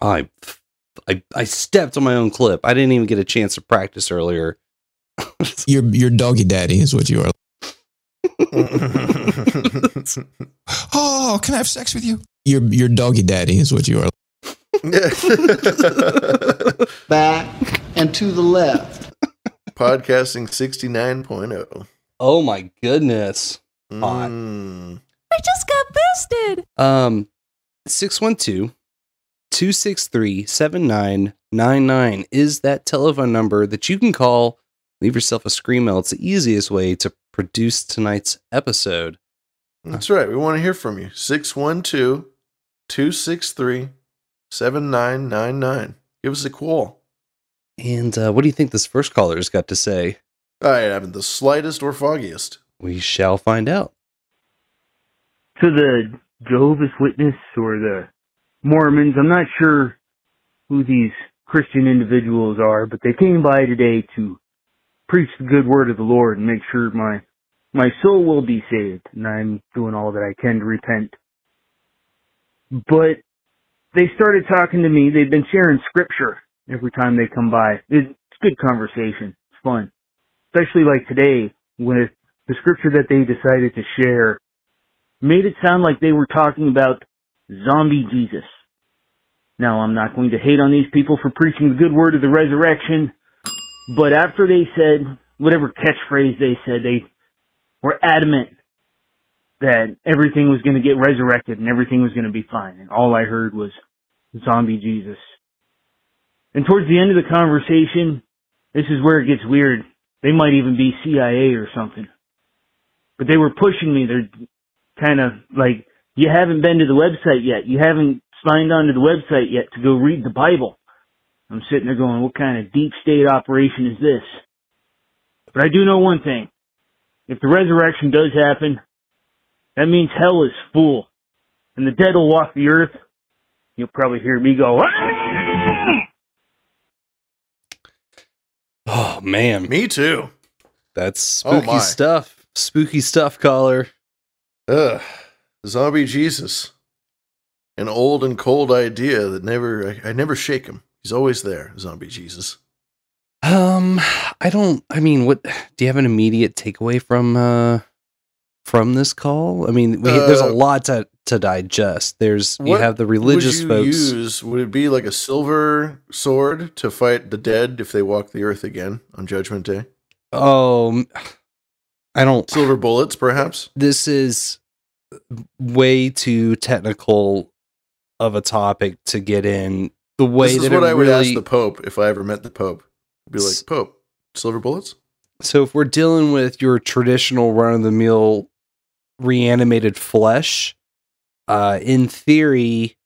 I, I, I stepped on my own clip. I didn't even get a chance to practice earlier. Your your doggy daddy is what you are. oh, can I have sex with you? Your your doggy daddy is what you are. Back and to the left. Podcasting 69.0. Oh my goodness. Hot. Mm. I just got boosted. Um, 612 263 7999 is that telephone number that you can call. Leave yourself a screamo. It's the easiest way to produce tonight's episode. That's right. We want to hear from you. 612 263 7999. Give us a call. And uh, what do you think this first caller's got to say? I haven't the slightest or foggiest. We shall find out. to the Jehovah's Witness or the Mormons. I'm not sure who these Christian individuals are, but they came by today to preach the good word of the Lord and make sure my my soul will be saved, and I'm doing all that I can to repent. But they started talking to me. They've been sharing scripture every time they come by. It's good conversation. It's fun, especially like today with the scripture that they decided to share made it sound like they were talking about zombie Jesus. Now, I'm not going to hate on these people for preaching the good word of the resurrection, but after they said whatever catchphrase they said, they were adamant that everything was going to get resurrected and everything was going to be fine. And all I heard was zombie Jesus. And towards the end of the conversation, this is where it gets weird. They might even be CIA or something. But they were pushing me. They're kind of like, you haven't been to the website yet. You haven't signed onto the website yet to go read the Bible. I'm sitting there going, what kind of deep state operation is this? But I do know one thing. If the resurrection does happen, that means hell is full. And the dead will walk the earth. You'll probably hear me go, "Ah!" Oh man, me too. That's Oh, spooky my. stuff. Spooky stuff, caller. Ugh. Zombie Jesus. An old and cold idea that never, I, I never shake him. He's always there, Zombie Jesus. Um, I don't. I mean, what do you have an immediate takeaway from uh from this call? I mean, we, there's a Uh, lot to to digest. There's you have the religious would you folks. Use? Would it be like a silver sword to fight the dead if they walk the earth again on Judgment Day? Oh, I don't. Silver bullets, perhaps. This is way too technical of a topic to get in. The way this is that what I would really ask the Pope if I ever met the Pope. I'd be like, Pope, silver bullets? So if we're dealing with your traditional run of the mill reanimated flesh, uh, in theory,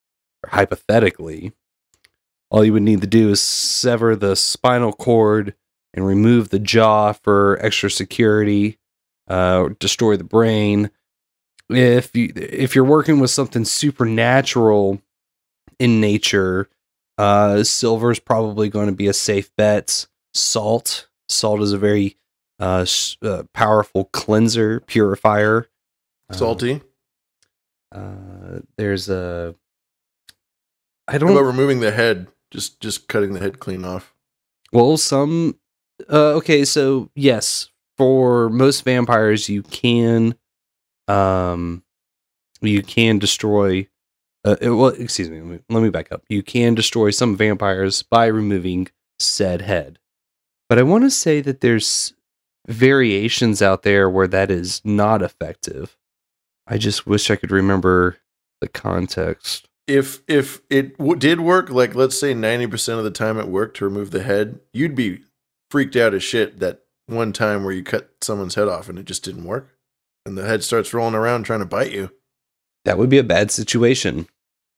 or hypothetically, all you would need to do is sever the spinal cord and remove the jaw for extra security, uh, destroy the brain. If you if you're working with something supernatural in nature, uh, silver is probably going to be a safe bet. Salt, salt is a very uh, s- uh, powerful cleanser, purifier. Salty? Uh, there's a. I don't. about removing the head? Just just cutting the head clean off. Well, some. Uh, okay, so yes, for most vampires, you can, um, you can destroy. Uh, it- well, excuse me. Let me, let me back up. You can destroy some vampires by removing said head, but I want to say that there's variations out there where that is not effective. I just wish I could remember the context. If if it w- did work, like let's say ninety percent of the time it worked to remove the head, you'd be freaked out as shit that one time where you cut someone's head off and it just didn't work, and the head starts rolling around trying to bite you. That would be a bad situation.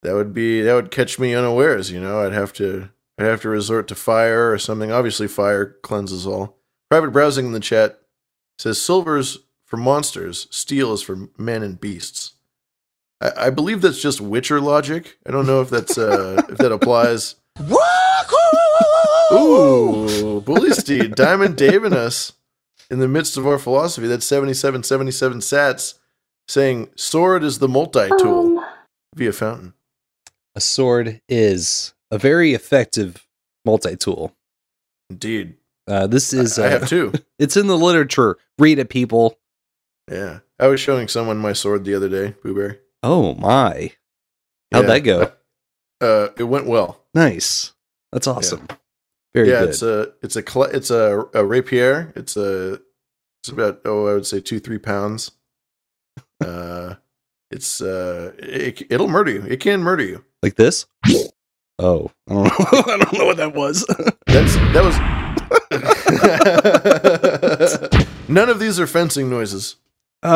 That would be that would catch me unawares. You know, I'd have to I'd have to resort to fire or something. Obviously, fire cleanses all. Private browsing in the chat says silver's for monsters, steel is for men and beasts. I, I believe that's just Witcher logic. I don't know if that's uh, if that applies. Ooh, Bully Steed, Diamond Daving us in the midst of our philosophy. That's 77, 77 sats saying sword is the multi tool via fountain. A sword is a very effective multi tool. Indeed. Uh, this is. I uh, have two. It's in the literature. Read it, people. Yeah. I was showing someone my sword the other day, Boo Booberry. Oh my! How'd Yeah. that go? Uh, it went well. Nice. That's awesome. Very yeah, good. it's a it's a cl- it's a, a rapier. It's a it's about oh I would say two three pounds. Uh, it's uh it, it'll murder you. It can murder you. like this. Oh, I don't know. I don't know what that was. That's that was. None of these are fencing noises. Uh,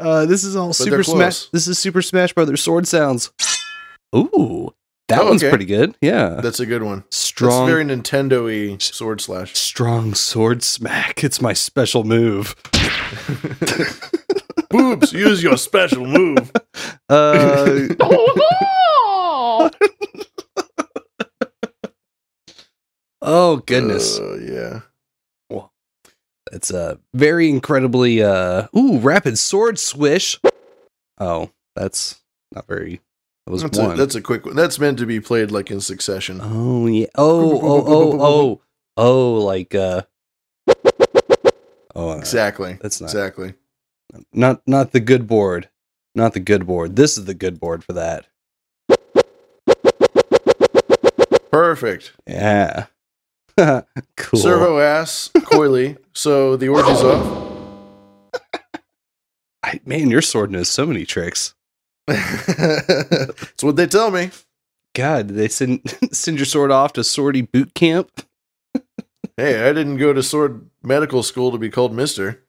uh, this is all But Super Smash. close. This is Super Smash Brothers sword sounds. Ooh, that Oh, one's okay. pretty good. Yeah, That's a good one. strong, That's very Nintendo-y sword slash. strong sword smack. It's my special move. Boobs, use your special move. Uh, oh goodness. Uh, yeah. It's a very incredibly uh ooh rapid sword swish. Oh, that's not very. That was That's one. a, that's a quick one. That's meant to be played like in succession. oh yeah. Oh oh oh oh oh like uh. Oh, Exactly. That's not Exactly. not not the good board, not the good board. This is the good board for that. Perfect. Yeah. cool. Servo ass, coily. So the orgy's off. I, man, your sword knows so many tricks. That's what they tell me. God, they send send your sword off to sortie boot camp? Hey, I didn't go to sword medical school to be called Mister.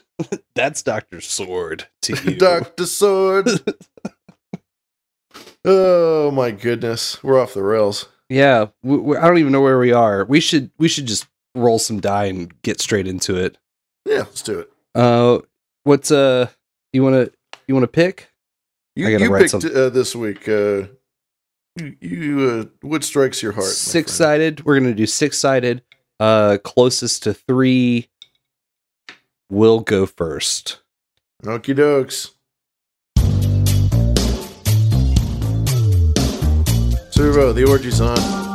That's Doctor Sword to you. Doctor Sword. oh my goodness, we're off the rails. Yeah, we, we, I don't even know where we are. We should we should just roll some die and get straight into it. Yeah, let's do it. Uh, what's uh, you want to you want to pick? You, you picked uh, this week. Uh, you, you uh, what strikes your heart? Six sided. We're gonna do six sided. Uh, closest to three will go first. Okie dokes. Servo, the orgy's on.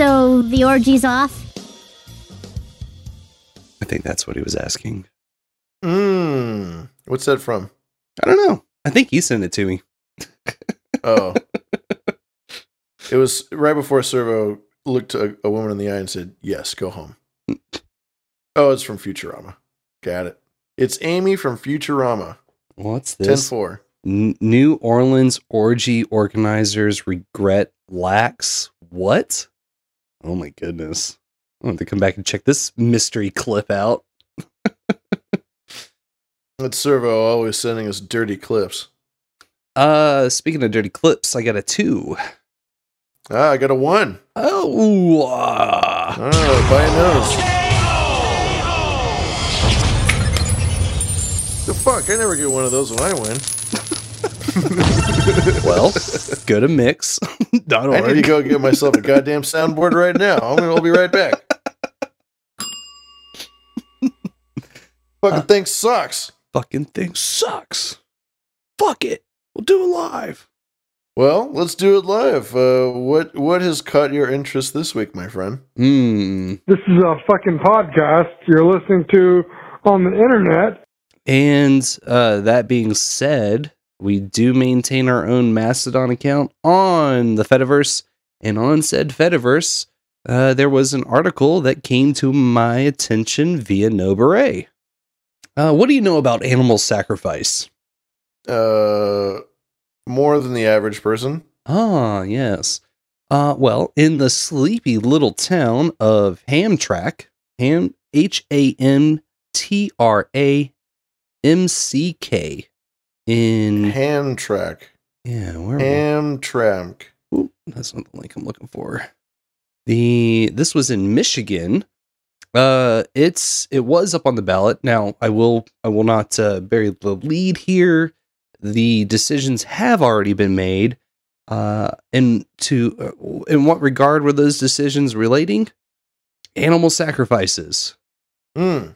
So the orgy's off? I think that's what he was asking. Mmm. What's that from? I don't know. I think he sent it to me. Oh. it was right before Servo looked a, a woman in the eye and said, Yes, go home. oh, it's from Futurama. Got it. It's Amy from Futurama. What's 10 this? 4. N- New Orleans orgy organizers regret lax. What? Oh my goodness. I want to come back and check this mystery clip out. That's Servo always sending us dirty clips. Uh, speaking of dirty clips, I got a two. Ah, I got a one. Oh, uh, Oh, by a nose. The fuck? I never get one of those when I win. well, go to mix. Dot I need to go get myself a goddamn soundboard right now. I'm gonna I'll be right back. Fucking thing sucks. Fucking thing sucks. Fuck it. We'll do it live. Well, let's do it live. Uh, what what has caught your interest this week, my friend? Hmm. This is a fucking podcast you're listening to on the internet. And uh, that being said, we do maintain our own Mastodon account on the Fediverse. And on said Fediverse, uh, there was an article that came to my attention via No Beret. Uh, what do you know about animal sacrifice? Uh, more than the average person. Ah, yes. Uh, well, in the sleepy little town of Hamtramck, Ham H A M T R A M C K, in Hamtramck. yeah, where Hamtramck. That's not the link I'm looking for. The this was in Michigan. Uh, it's it was up on the ballot. Now I will I will not uh, bury the lead here. The decisions have already been made. Uh, and to uh, in what regard were those decisions relating? Animal sacrifices. Mm.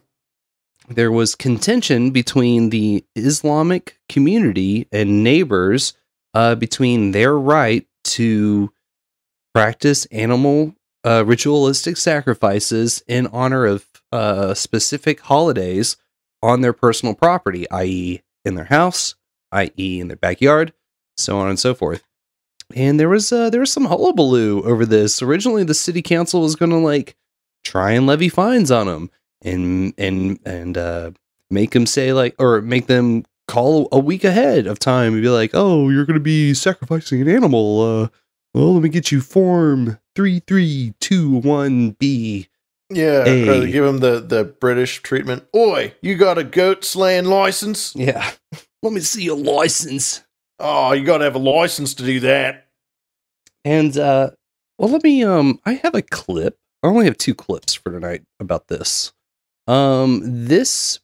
There was contention between the Islamic community and neighbors uh, between their right to practice animal uh, ritualistic sacrifices in honor of uh, specific holidays on their personal property, i.e., in their house, i.e., in their backyard, so on and so forth. and there was uh, there was some hullabaloo over this. Originally, the city council was going to like try and levy fines on them and and and uh, make them say like or make them call a week ahead of time and be like, "Oh, you're going to be sacrificing an animal. Uh, well, let me get you form three three two one B." Yeah, give them the the British treatment. Oi, you got a goat slaying license? Yeah, let me see your license. Oh, you got to have a license to do that. And uh well let me um I have a clip. I only have two clips for tonight about this. Um this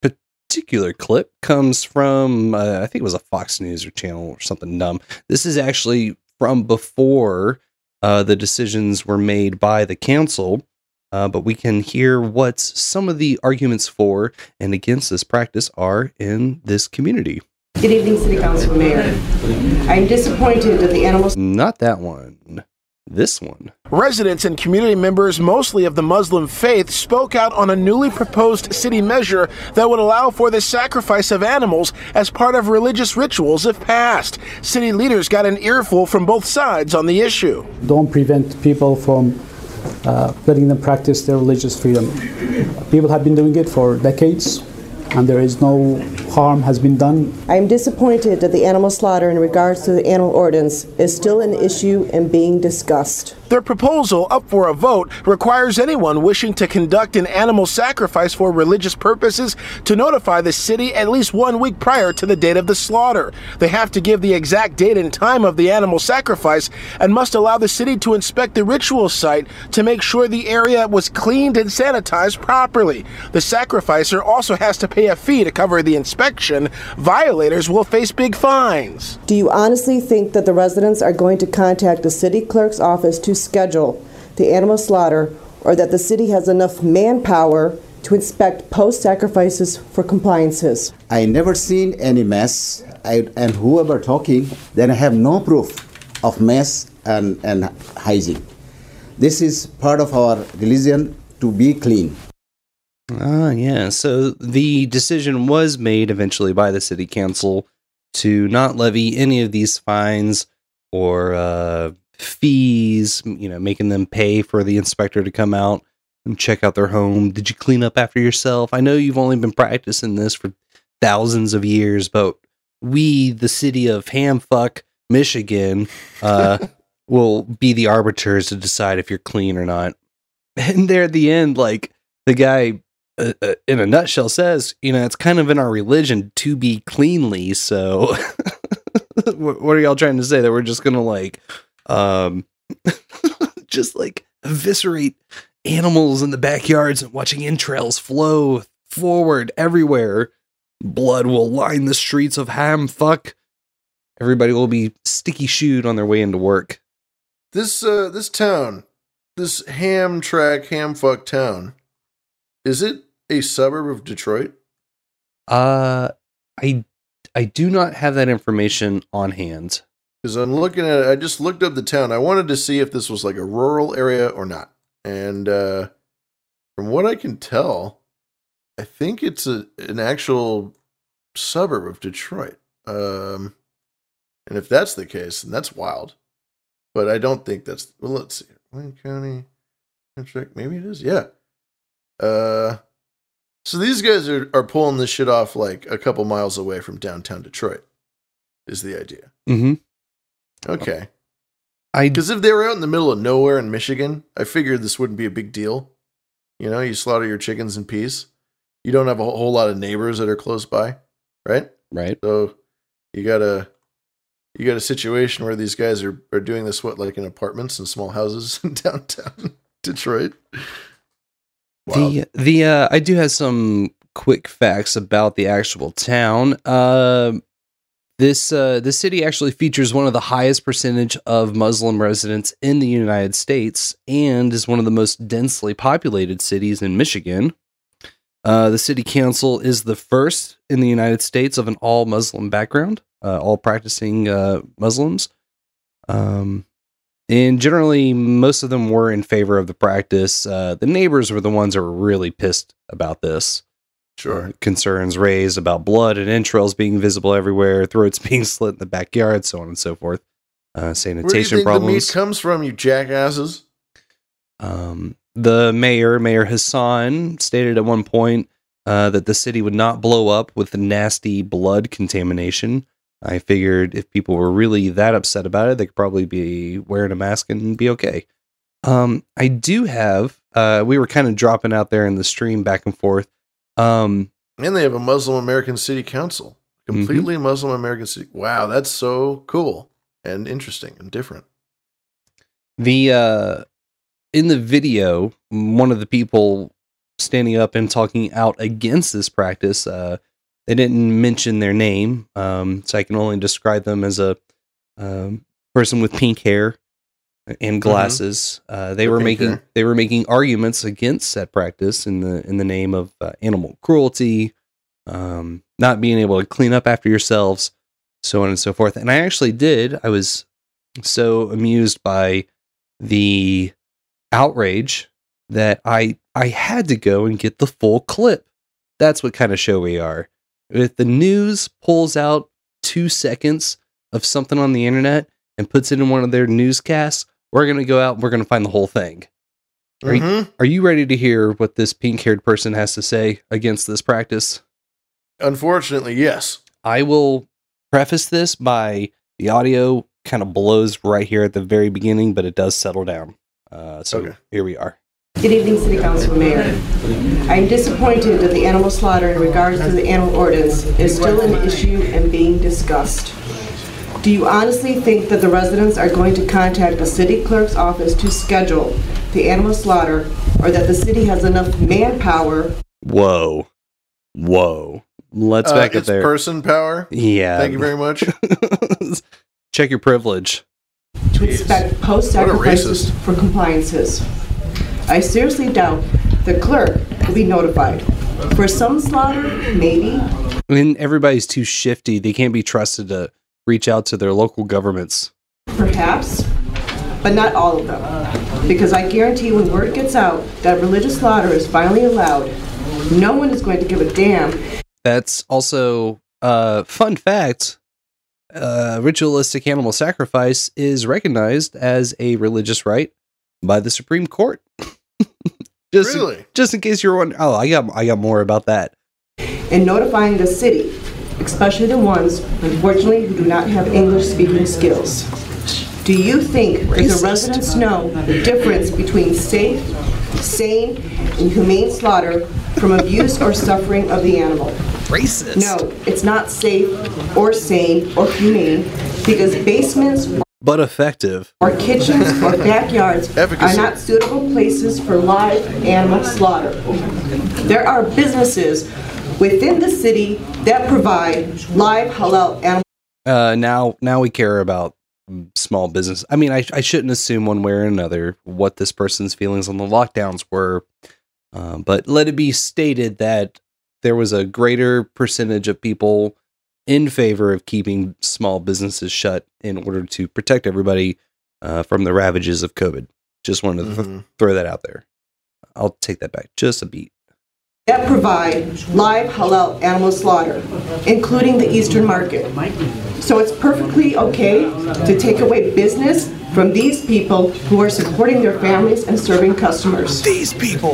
particular clip comes from uh, I think it was a Fox News or channel or something dumb. This is actually from before uh the decisions were made by the council. Uh, but we can hear what some of the arguments for and against this practice are in this community. Good evening, City Council Mayor. I'm disappointed that the animals. Not that one. This one. Residents and community members, mostly of the Muslim faith, spoke out on a newly proposed city measure that would allow for the sacrifice of animals as part of religious rituals if passed. City leaders got an earful from both sides on the issue. don't prevent people from uh, letting them practice their religious freedom. People have been doing it for decades, and there is no harm has been done. I am disappointed that the animal slaughter in regards to the animal ordinance is still an issue and being discussed. Their proposal, up for a vote, requires anyone wishing to conduct an animal sacrifice for religious purposes to notify the city at least one week prior to the date of the slaughter. They have to give the exact date and time of the animal sacrifice and must allow the city to inspect the ritual site to make sure the area was cleaned and sanitized properly. The sacrificer also has to pay a fee to cover the inspection. Violators will face big fines. Do you honestly think that the residents are going to contact the city clerk's office to schedule the animal slaughter or that the city has enough manpower to inspect post sacrifices for compliances? I never seen any mess, I, and whoever talking, then I have no proof of mess and, and hygiene. This is part of our religion to be clean. Ah, yeah. So the decision was made eventually by the city council to not levy any of these fines or uh, fees, you know, making them pay for the inspector to come out and check out their home. Did you clean up after yourself? I know you've only been practicing this for thousands of years, but we, the city of Hamfuck, Michigan, uh, will be the arbiters to decide if you're clean or not. And there at the end, like the guy uh, uh, in a nutshell says, you know, it's kind of in our religion to be cleanly. So, what what are y'all trying to say? That we're just gonna like, um, just like eviscerate animals in the backyards and watching entrails flow forward everywhere. Blood will line the streets of Ham. Fuck. Everybody will be sticky shoed on their way into work. This uh this town, this ham track ham fuck town, is it a suburb of Detroit? Uh, I I do not have that information on hand. Because I'm looking at it, I just looked up the town. I wanted to see if this was like a rural area or not. And uh from what I can tell, I think it's a an actual suburb of Detroit. Um and if that's the case, then that's wild. But I don't think that's well let's see. Wayne County. Maybe it is. Yeah. Uh so these guys are, are pulling this shit off like a couple miles away from downtown Detroit, is the idea. Mm-hmm. Okay. I because if they were out in the middle of nowhere in Michigan, I figured this wouldn't be a big deal. You know, you slaughter your chickens in peace. You don't have a whole lot of neighbors that are close by, right? Right. So you got a you got a situation where these guys are are doing this what like in apartments and small houses in downtown Detroit. Wow. The the uh, I do have some quick facts about the actual town. Uh, this uh, city actually features one of the highest percentage of Muslim residents in the United States and is one of the most densely populated cities in Michigan. Uh, the city council is the first in the United States of an all Muslim background, uh, all practicing uh, Muslims. Um, and generally, most of them were in favor of the practice. Uh, the neighbors were the ones that were really pissed about this. Sure. Concerns raised about blood and entrails being visible everywhere, throats being slit in the backyard, so on and so forth. uh, Where do you sanitation think problems. the meat comes from, you jackasses? Um, the mayor, Mayor Hassan, stated at one point uh, that the city would not blow up with nasty blood contamination. I figured if people were really that upset about it, they could probably be wearing a mask and be okay. Um, I do have. Uh, we were kind of dropping out there in the stream back and forth. Um, And they have a Muslim American City Council. Mm-hmm. Completely Muslim American City. Wow, that's so cool and interesting and different. The uh in the video, one of the people standing up and talking out against this practice, uh they didn't mention their name, um, so I can only describe them as a um, person with pink hair and glasses. Uh, they The were making hair. they were making arguments against that practice in the in the name of uh, animal cruelty, um, not being able to clean up after yourselves, so on and so forth. And I actually did. I was so amused by the outrage that I I had to go and get the full clip. That's what kind of show we are. If the news pulls out two seconds of something on the internet and puts it in one of their newscasts, we're gonna go out and we're gonna find the whole thing. Are, you, Mhm. are you ready to hear what this pink haired person has to say against this practice? Unfortunately, yes. I will preface this by the audio kind of blows right here at the very beginning, but it does settle down. Uh, so here we are. Good evening, City Council Mayor. I am disappointed that the animal slaughter in regards to the animal ordinance is still an issue and being discussed. Do you honestly think that the residents are going to contact the city clerk's office to schedule the animal slaughter or that the city has enough manpower Whoa. Whoa. Let's Uh, back up it's there. person power. Yeah. Thank you very much. Check your privilege. to inspect post-sacrifices for compliances? I seriously doubt the clerk will be notified. For some slaughter, maybe, I mean, everybody's too shifty. They can't be trusted to reach out to their local governments. Perhaps, but not all of them. Because I guarantee when word gets out that religious slaughter is finally allowed, no one is going to give a damn. That's also uh fun fact. Uh, ritualistic animal sacrifice is recognized as a religious right by the Supreme Court. just Really? just in case you're wondering. Oh, I got I got more about that. And notifying the city, especially the ones, unfortunately, who do not have English speaking skills. Do you think that the residents know the difference between safe, sane, and humane slaughter from abuse or suffering of the animal? Racist. No, it's not safe or sane or humane because basements But effective. or kitchens or backyards are not suitable places for live animal slaughter. There are businesses within the city that provide live halal animal Uh, now now we care about small business. I mean, I I shouldn't assume one way or another what this person's feelings on the lockdowns were, um, but let it be stated that there was a greater percentage of people in favor of keeping small businesses shut in order to protect everybody uh, from the ravages of COVID. Just wanted to th- Mhm. throw that out there. I'll take that back just a beat. That provide live halal animal slaughter, including the Eastern market. So it's perfectly okay to take away business from these people who are supporting their families and serving customers. These people.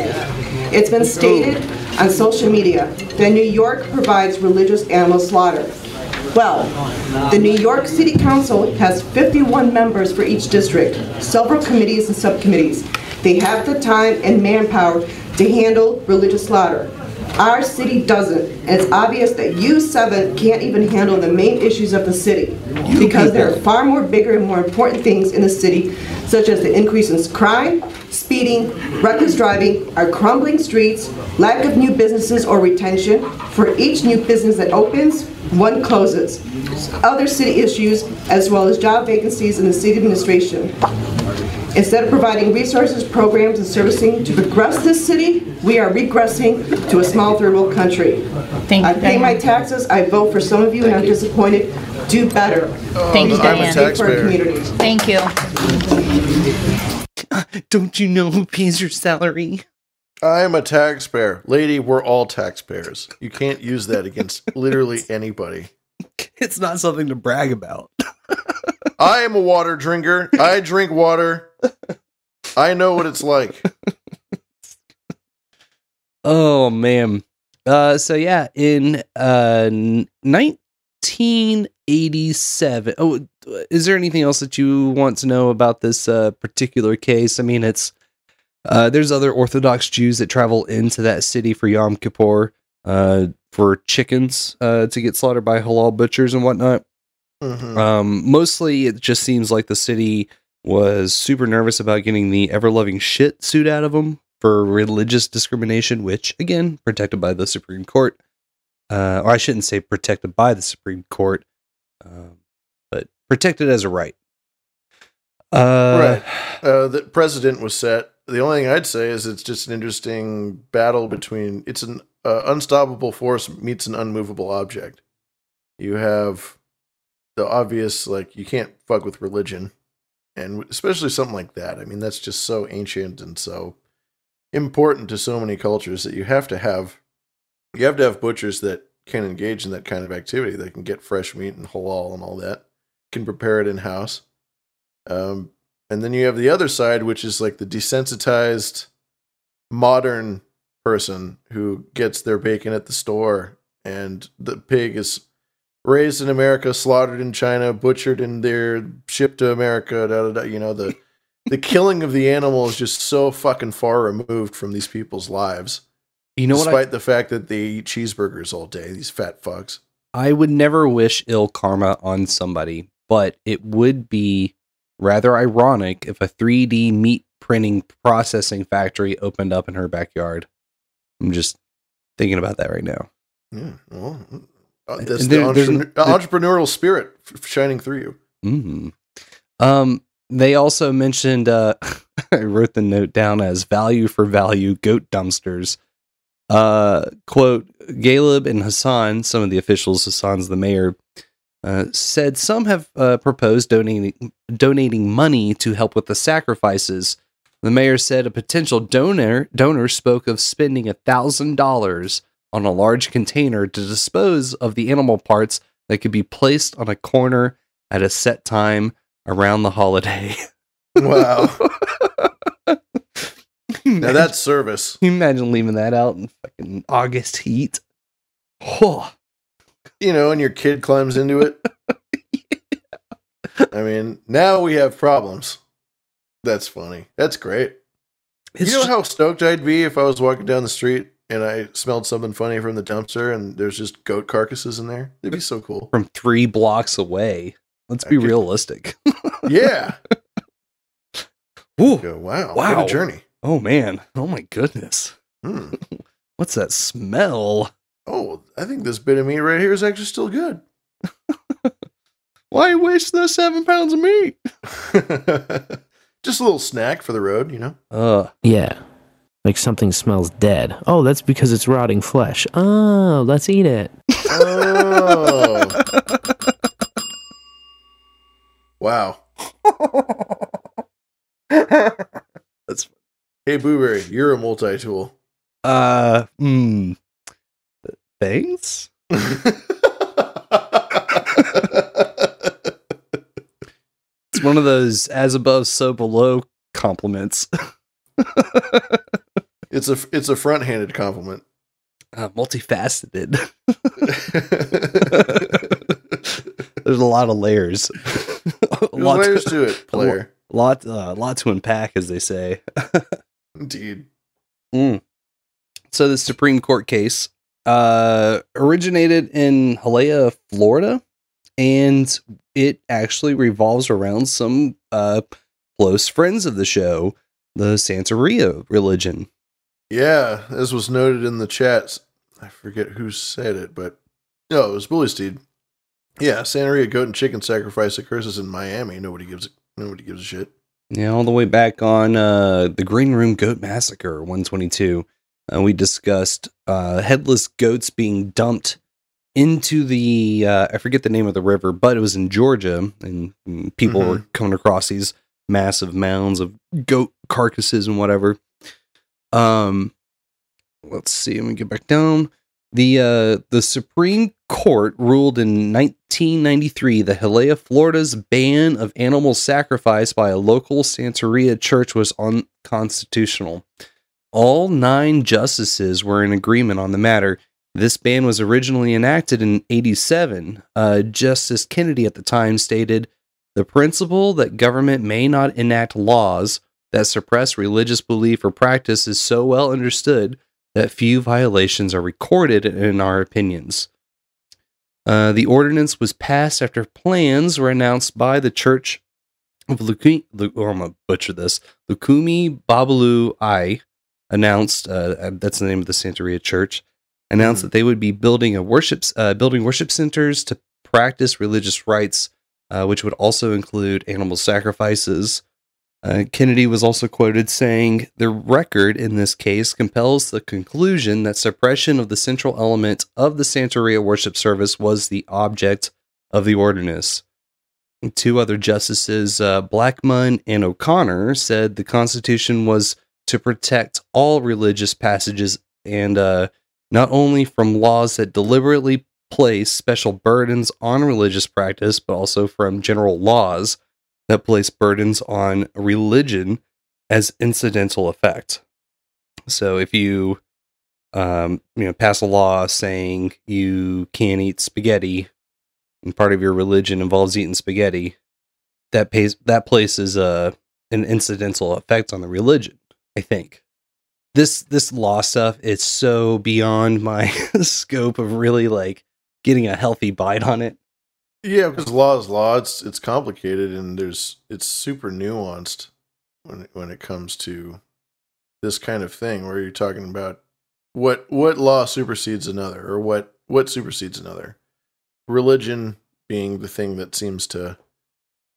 It's been stated on social media that New York provides religious animal slaughter. Well, the New York City Council has 51 members for each district, several committees and subcommittees. They have the time and manpower to handle religious slaughter. Our city doesn't, and it's obvious that you seven can't even handle the main issues of the city. Because there are far more bigger and more important things in the city, such as the increase in crime, speeding, reckless driving, our crumbling streets, lack of new businesses or retention. For each new business that opens, one closes. Other city issues, as well as job vacancies in the city administration. Instead of providing resources, programs, and servicing to progress this city, we are regressing to a small third world country. Thank I you, pay my taxes, I vote for some of you, and I'm disappointed. Do better. Thank you, I'm a Diane. For our taxpayer. Thank you. Don't you know who pays your salary? I am a taxpayer. Lady, we're all taxpayers. You can't use that against literally anybody. It's not something to brag about. I am a water drinker. I drink water. I know what it's like. Oh man. Uh so yeah, in uh n- 1987. Oh, is there anything else that you want to know about this uh particular case? I mean, it's uh there's other Orthodox Jews that travel into that city for Yom Kippur uh for chickens uh to get slaughtered by halal butchers and whatnot. Mhm. Um, mostly, it just seems like the city was super nervous about getting the ever loving shit suit out of him for religious discrimination, which, again, protected by the Supreme Court. Uh, or I shouldn't say protected by the Supreme Court, um, but protected as a right. Uh, right. Uh, the precedent was set. The only thing I'd say is it's just an interesting battle between it's an uh, unstoppable force meets an unmovable object. You have the obvious, like you can't fuck with religion, and especially something like that. I mean, that's just so ancient and so important to so many cultures that you have to have you have to have butchers that can engage in that kind of activity. That can get fresh meat and halal and all that. Can prepare it in house. Um, and then you have the other side, which is like the desensitized modern person who gets their bacon at the store, and the pig is raised in America, slaughtered in China, butchered in there, shipped to America. Da, da, da, you know the the killing of the animal is just so fucking far removed from these people's lives. You know what I- despite the fact that they eat cheeseburgers all day, these fat fucks. I would never wish ill karma on somebody, but it would be rather ironic if a 3D meat printing processing factory opened up in her backyard. I'm just thinking about that right now. Yeah, well, uh, the there- there's there- entrepreneurial spirit f- shining through you. Mm. Um, they also mentioned, uh, I wrote the note down as value for value goat dumpsters. Uh, quote, Ghalib and Hassan, some of the officials, Hassan's the mayor, uh, said some have uh, proposed donating donating money to help with the sacrifices. The mayor said a potential donor donor spoke of spending a thousand dollars on a large container to dispose of the animal parts that could be placed on a corner at a set time around the holiday. Wow. now that's service. Can you imagine leaving that out in fucking August heat? Oh, You know, and your kid climbs into it. I mean, now we have problems. That's funny. That's great. It's you know how stoked I'd be if I was walking down the street and I smelled something funny from the dumpster and there's just goat carcasses in there? It'd be so cool. from three blocks away. Let's be I could- realistic. Yeah. Ooh, Go, wow. wow. What a journey. Oh man. Oh my goodness. Hmm. What's that smell? Oh, I think this bit of meat right here is actually still good. Why waste the seven pounds of meat? Just a little snack for the road, you know? Uh, Yeah. Like something smells dead. Oh, that's because it's rotting flesh. Oh, let's eat it. Oh. wow. That's Hey, Booberry, you're a multi tool. uh, hmm. Thanks. It's one of those as above, so below compliments. It's a it's a front handed compliment. Uh, multifaceted. There's a lot of layers. a There's layers to it, player. A lot, uh, lot to unpack, as they say. Indeed. Mm. So the Supreme Court case uh, originated in Hialeah, Florida, and it actually revolves around some uh, close friends of the show, the Santeria religion. Yeah, as was noted in the chat. I forget who said it, but no, it was Bully Steed. Yeah, Santeria goat and chicken sacrifice occurs in Miami. Nobody gives a, nobody gives a shit. Yeah, all the way back on uh, the Green Room Goat Massacre 122, uh, we discussed uh, headless goats being dumped into the uh, I forget the name of the river, but it was in Georgia, and people were coming across these massive mounds of goat carcasses and whatever. Um, let's see. Let me get back down. The uh, the Supreme Court ruled in 1993 the Hialeah, Florida's ban of animal sacrifice by a local Santeria church was unconstitutional. All nine justices were in agreement on the matter. This ban was originally enacted in 87. Uh, Justice Kennedy at the time stated The principle that government may not enact laws that suppress religious belief or practice is so well understood that few violations are recorded in our opinions. Uh, the ordinance was passed after plans were announced by the Church of Lukumi. Oh, I'm gonna butcher this. Lukumi Babalu Aye announced. Uh, that's the name of the Santeria Church. Announced that they would be building a worship, uh, building worship centers to practice religious rites, uh, which would also include animal sacrifices. Uh, Kennedy was also quoted saying, The record in this case compels the conclusion that suppression of the central element of the Santeria worship service was the object of the ordinance. Two other justices, uh, Blackmun and O'Connor, said the Constitution was to protect all religious passages and uh, not only from laws that deliberately place special burdens on religious practice, but also from general laws that place burdens on religion as incidental effect. So if you um, you know pass a law saying you can't eat spaghetti and part of your religion involves eating spaghetti, that pays that places a an incidental effect on the religion, I think. This this law stuff is so beyond my scope of really like getting a healthy bite on it. Yeah, because law is law. It's it's complicated and there's it's super nuanced when it, when it comes to this kind of thing where you're talking about what what law supersedes another or what what supersedes another. Religion being the thing that seems to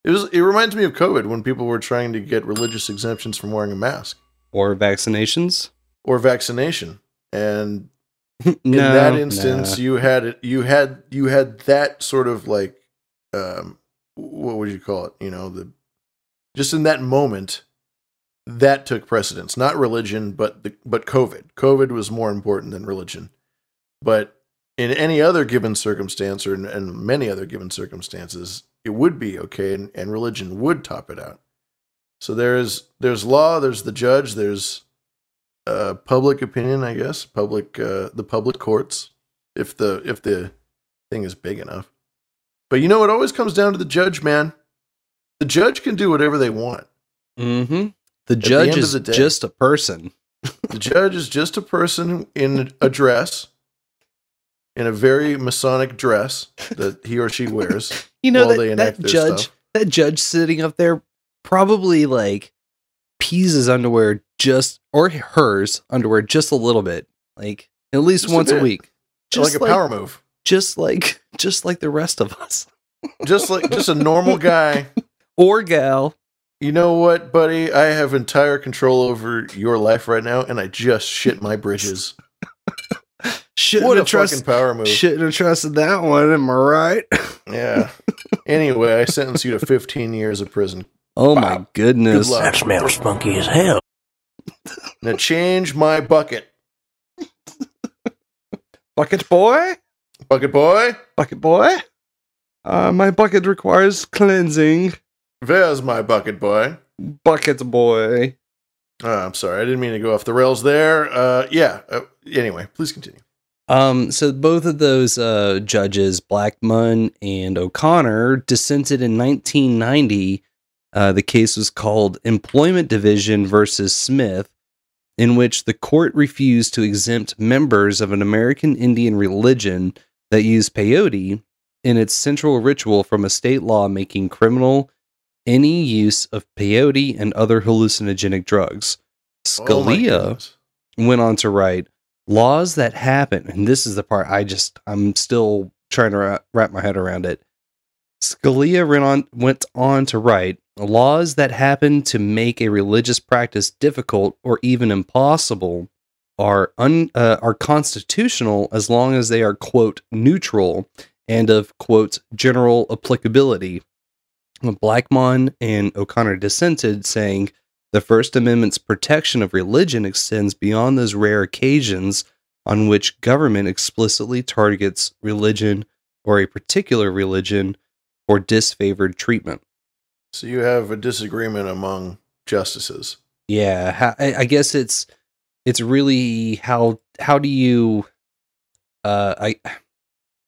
it was it reminds me of COVID when people were trying to get religious exemptions from wearing a mask or vaccinations or vaccination and in No, that instance no. you had it you had you had that sort of like um what would you call it? You know the just in that moment that took precedence. Not religion but the but covid. Covid was more important than religion. But in any other given circumstance or in, in many other given circumstances it would be okay and, and religion would top it out. So there's there's law there's the judge there's uh, public opinion, I guess, public uh, the public courts, if the if the thing is big enough. But you know, it always comes down to the judge, man. The judge can do whatever they want. Mm-hmm. The the judge of is the day. just a person. The judge is just a person in a dress, in a very Masonic dress that he or she wears. You know that, that judge, stuff. that judge sitting up there, probably like pees his underwear just or hers underwear just a little bit, like at least Just once a, bit. week, just like a power move. just like just like the rest of us Just like just a normal guy. or gal. You know what, buddy? I have entire control over your life right now, and I just shit my bridges. Shouldn't What have a trusted, fucking power move. Shouldn't have trusted that one. Am I right? Yeah. Anyway, I sentence you to 15 years of prison. Oh my goodness! Good luck. That smells funky as hell. Now change my bucket. Bucket boy, Bucket boy? bucket boy. Uh, my bucket requires cleansing. There's my bucket boy. Bucket boy. Uh, I'm sorry, I didn't mean to go off the rails there. Uh, yeah. Uh, anyway, please continue. Um, so both of those uh, judges, Blackmun and O'Connor, dissented in 1990. Uh, the case was called Employment Division versus Smith, in which the court refused to exempt members of an American Indian religion that used peyote in its central ritual from a state law making criminal any use of peyote and other hallucinogenic drugs. Oh Scalia goodness. went on to write laws that happen and this is the part i just i'm still trying to wrap, wrap my head around it scalia went on, went on to write laws that happen to make a religious practice difficult or even impossible are un, uh, are constitutional as long as they are quote neutral and of quote general applicability blackmun and o'connor dissented saying the First Amendment's protection of religion extends beyond those rare occasions on which government explicitly targets religion or a particular religion for disfavored treatment. So you have a disagreement among justices. Yeah, I I guess it's it's really how how do you uh I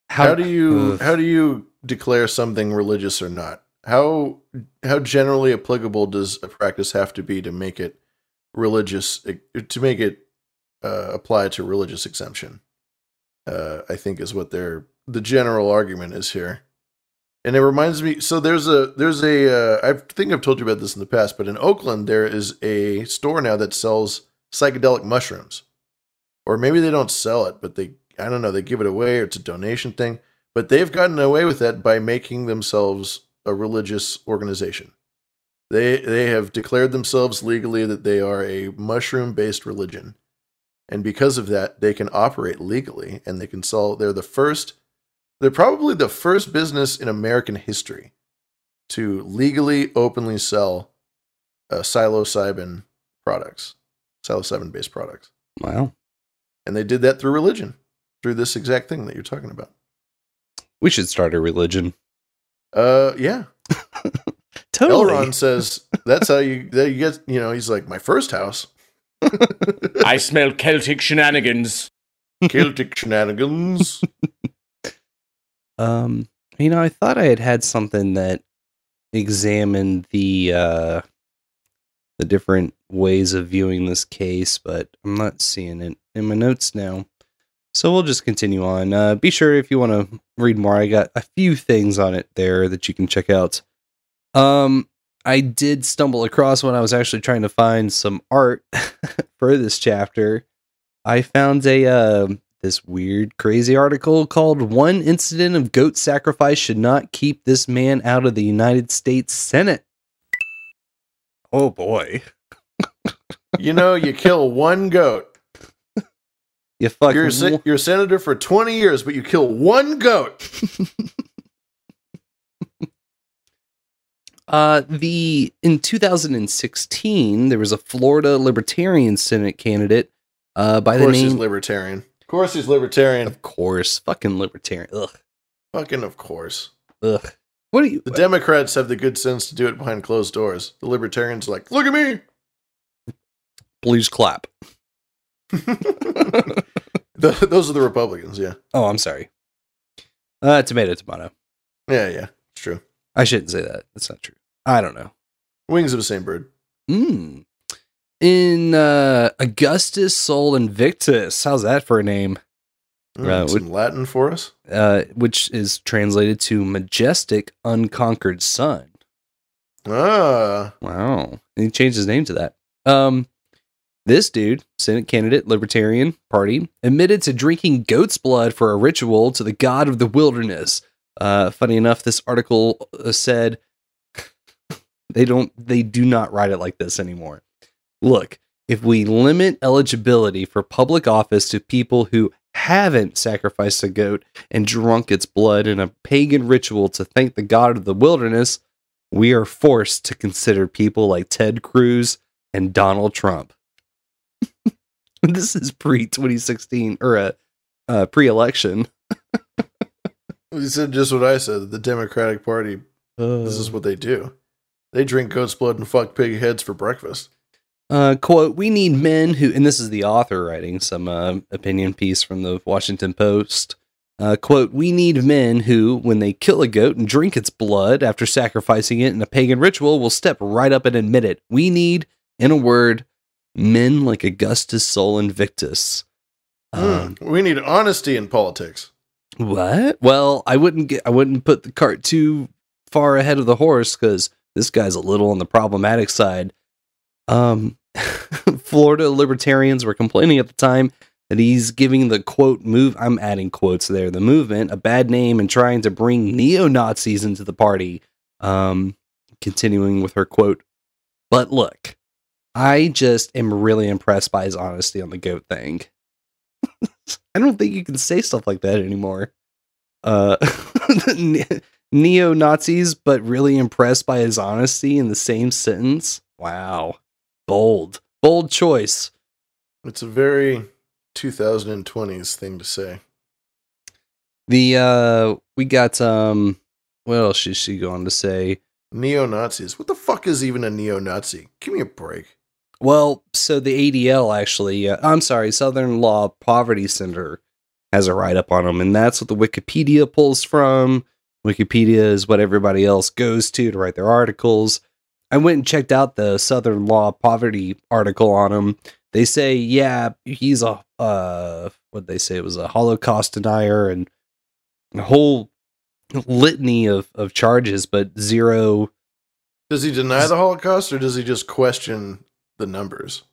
How, do you how do you declare something religious or not? How how generally applicable does a practice have to be to make it religious to make it uh, apply to religious exemption? Uh, I think is what their the general argument is here. And it reminds me. So there's a there's a uh, I think I've told you about this in the past, but in Oakland there is a store now that sells psychedelic mushrooms, or maybe they don't sell it, but they I don't know they give it away or it's a donation thing. But they've gotten away with that by making themselves a religious organization. They they have declared themselves legally that they are a mushroom based religion, and because of that, they can operate legally and they can sell. They're the first they're probably the first business in American history to legally, openly sell uh, psilocybin products, psilocybin based products. Wow. And they did that through religion, through this exact thing that you're talking about. We should start a religion. Uh, yeah. Totally. Elron says that's how you that you get. You know, he's like my first house. I smell Celtic shenanigans. Celtic shenanigans. Um, you know, I thought I had had something that examined the uh the different ways of viewing this case, but I'm not seeing it in my notes now. So we'll just continue on. Uh, be sure if you want to read more, I got a few things on it there that you can check out. Um, I did stumble across when I was actually trying to find some art for this chapter. I found a uh, this weird, crazy article called "One Incident of Goat Sacrifice Should Not Keep This Man Out of the United States Senate." Oh boy, you know, you kill one goat. you fuck. You're a, you're a senator for 20 years, but you kill one goat. Uh, the in 2016 there was a Florida Libertarian Senate candidate uh, by of the name. libertarian. Of course he's libertarian. Of course, fucking libertarian. Ugh, Fucking of course. ugh. What are you? The Democrats have the good sense to do it behind closed doors. The libertarians are like, look at me. Please clap. The- those are the Republicans, yeah. Oh, I'm sorry. Uh, tomato, tomato. Yeah, yeah. It's true. I shouldn't say that. That's not true. I don't know. Wings of the same bird. Mm. In uh, Augustus Sol Invictus, how's that for a name? Mm, Uh, some Latin for us. Uh, which is translated to majestic, unconquered sun. Ah. Wow. And he changed his name to that. Um, this dude, Senate candidate, Libertarian Party, admitted to drinking goat's blood for a ritual to the god of the wilderness. Uh, funny enough, this article uh, said they don't, they do not write it like this anymore. Look, if we limit eligibility for public office to people who haven't sacrificed a goat and drunk its blood in a pagan ritual to thank the god of the wilderness, we are forced to consider people like Ted Cruz and Donald Trump. this is pre 2016 or uh, uh, pre election. He said just what I said. The Democratic Party, this is what they do. They drink goat's blood and fuck pig heads for breakfast. Uh, quote, we need men who, and this is the author writing some uh, opinion piece from the Washington Post. Uh, quote, we need men who, when they kill a goat and drink its blood after sacrificing it in a pagan ritual, will step right up and admit it. We need, in a word, men like Augustus Sol Invictus. Um, Hmm. we need honesty in politics. What? Well, I wouldn't get I wouldn't put the cart too far ahead of the horse because this guy's a little on the problematic side. Um, Florida libertarians were complaining at the time that he's giving the quote move. I'm adding quotes there. The movement a bad name and trying to bring neo Nazis into the party. Um, continuing with her quote, but look, I just am really impressed by his honesty on the goat thing. I don't think you can say stuff like that anymore. Uh, neo Nazis, but really impressed by his honesty in the same sentence. Wow, bold, bold choice. It's a very 2020s thing to say. The uh we got um what else is she going to say? Neo Nazis. What the fuck is even a neo Nazi? Give me a break. Well, so the ADL actually, uh, I'm sorry, Southern Law Poverty Center has a write up on them, and that's what the Wikipedia pulls from. Wikipedia is what everybody else goes to to write their articles. I went and checked out the Southern Law Poverty article on him. They say, yeah, he's a uh, what they say it was a Holocaust denier and a whole litany of of charges, but zero. Does he deny the Holocaust or does he just question the numbers?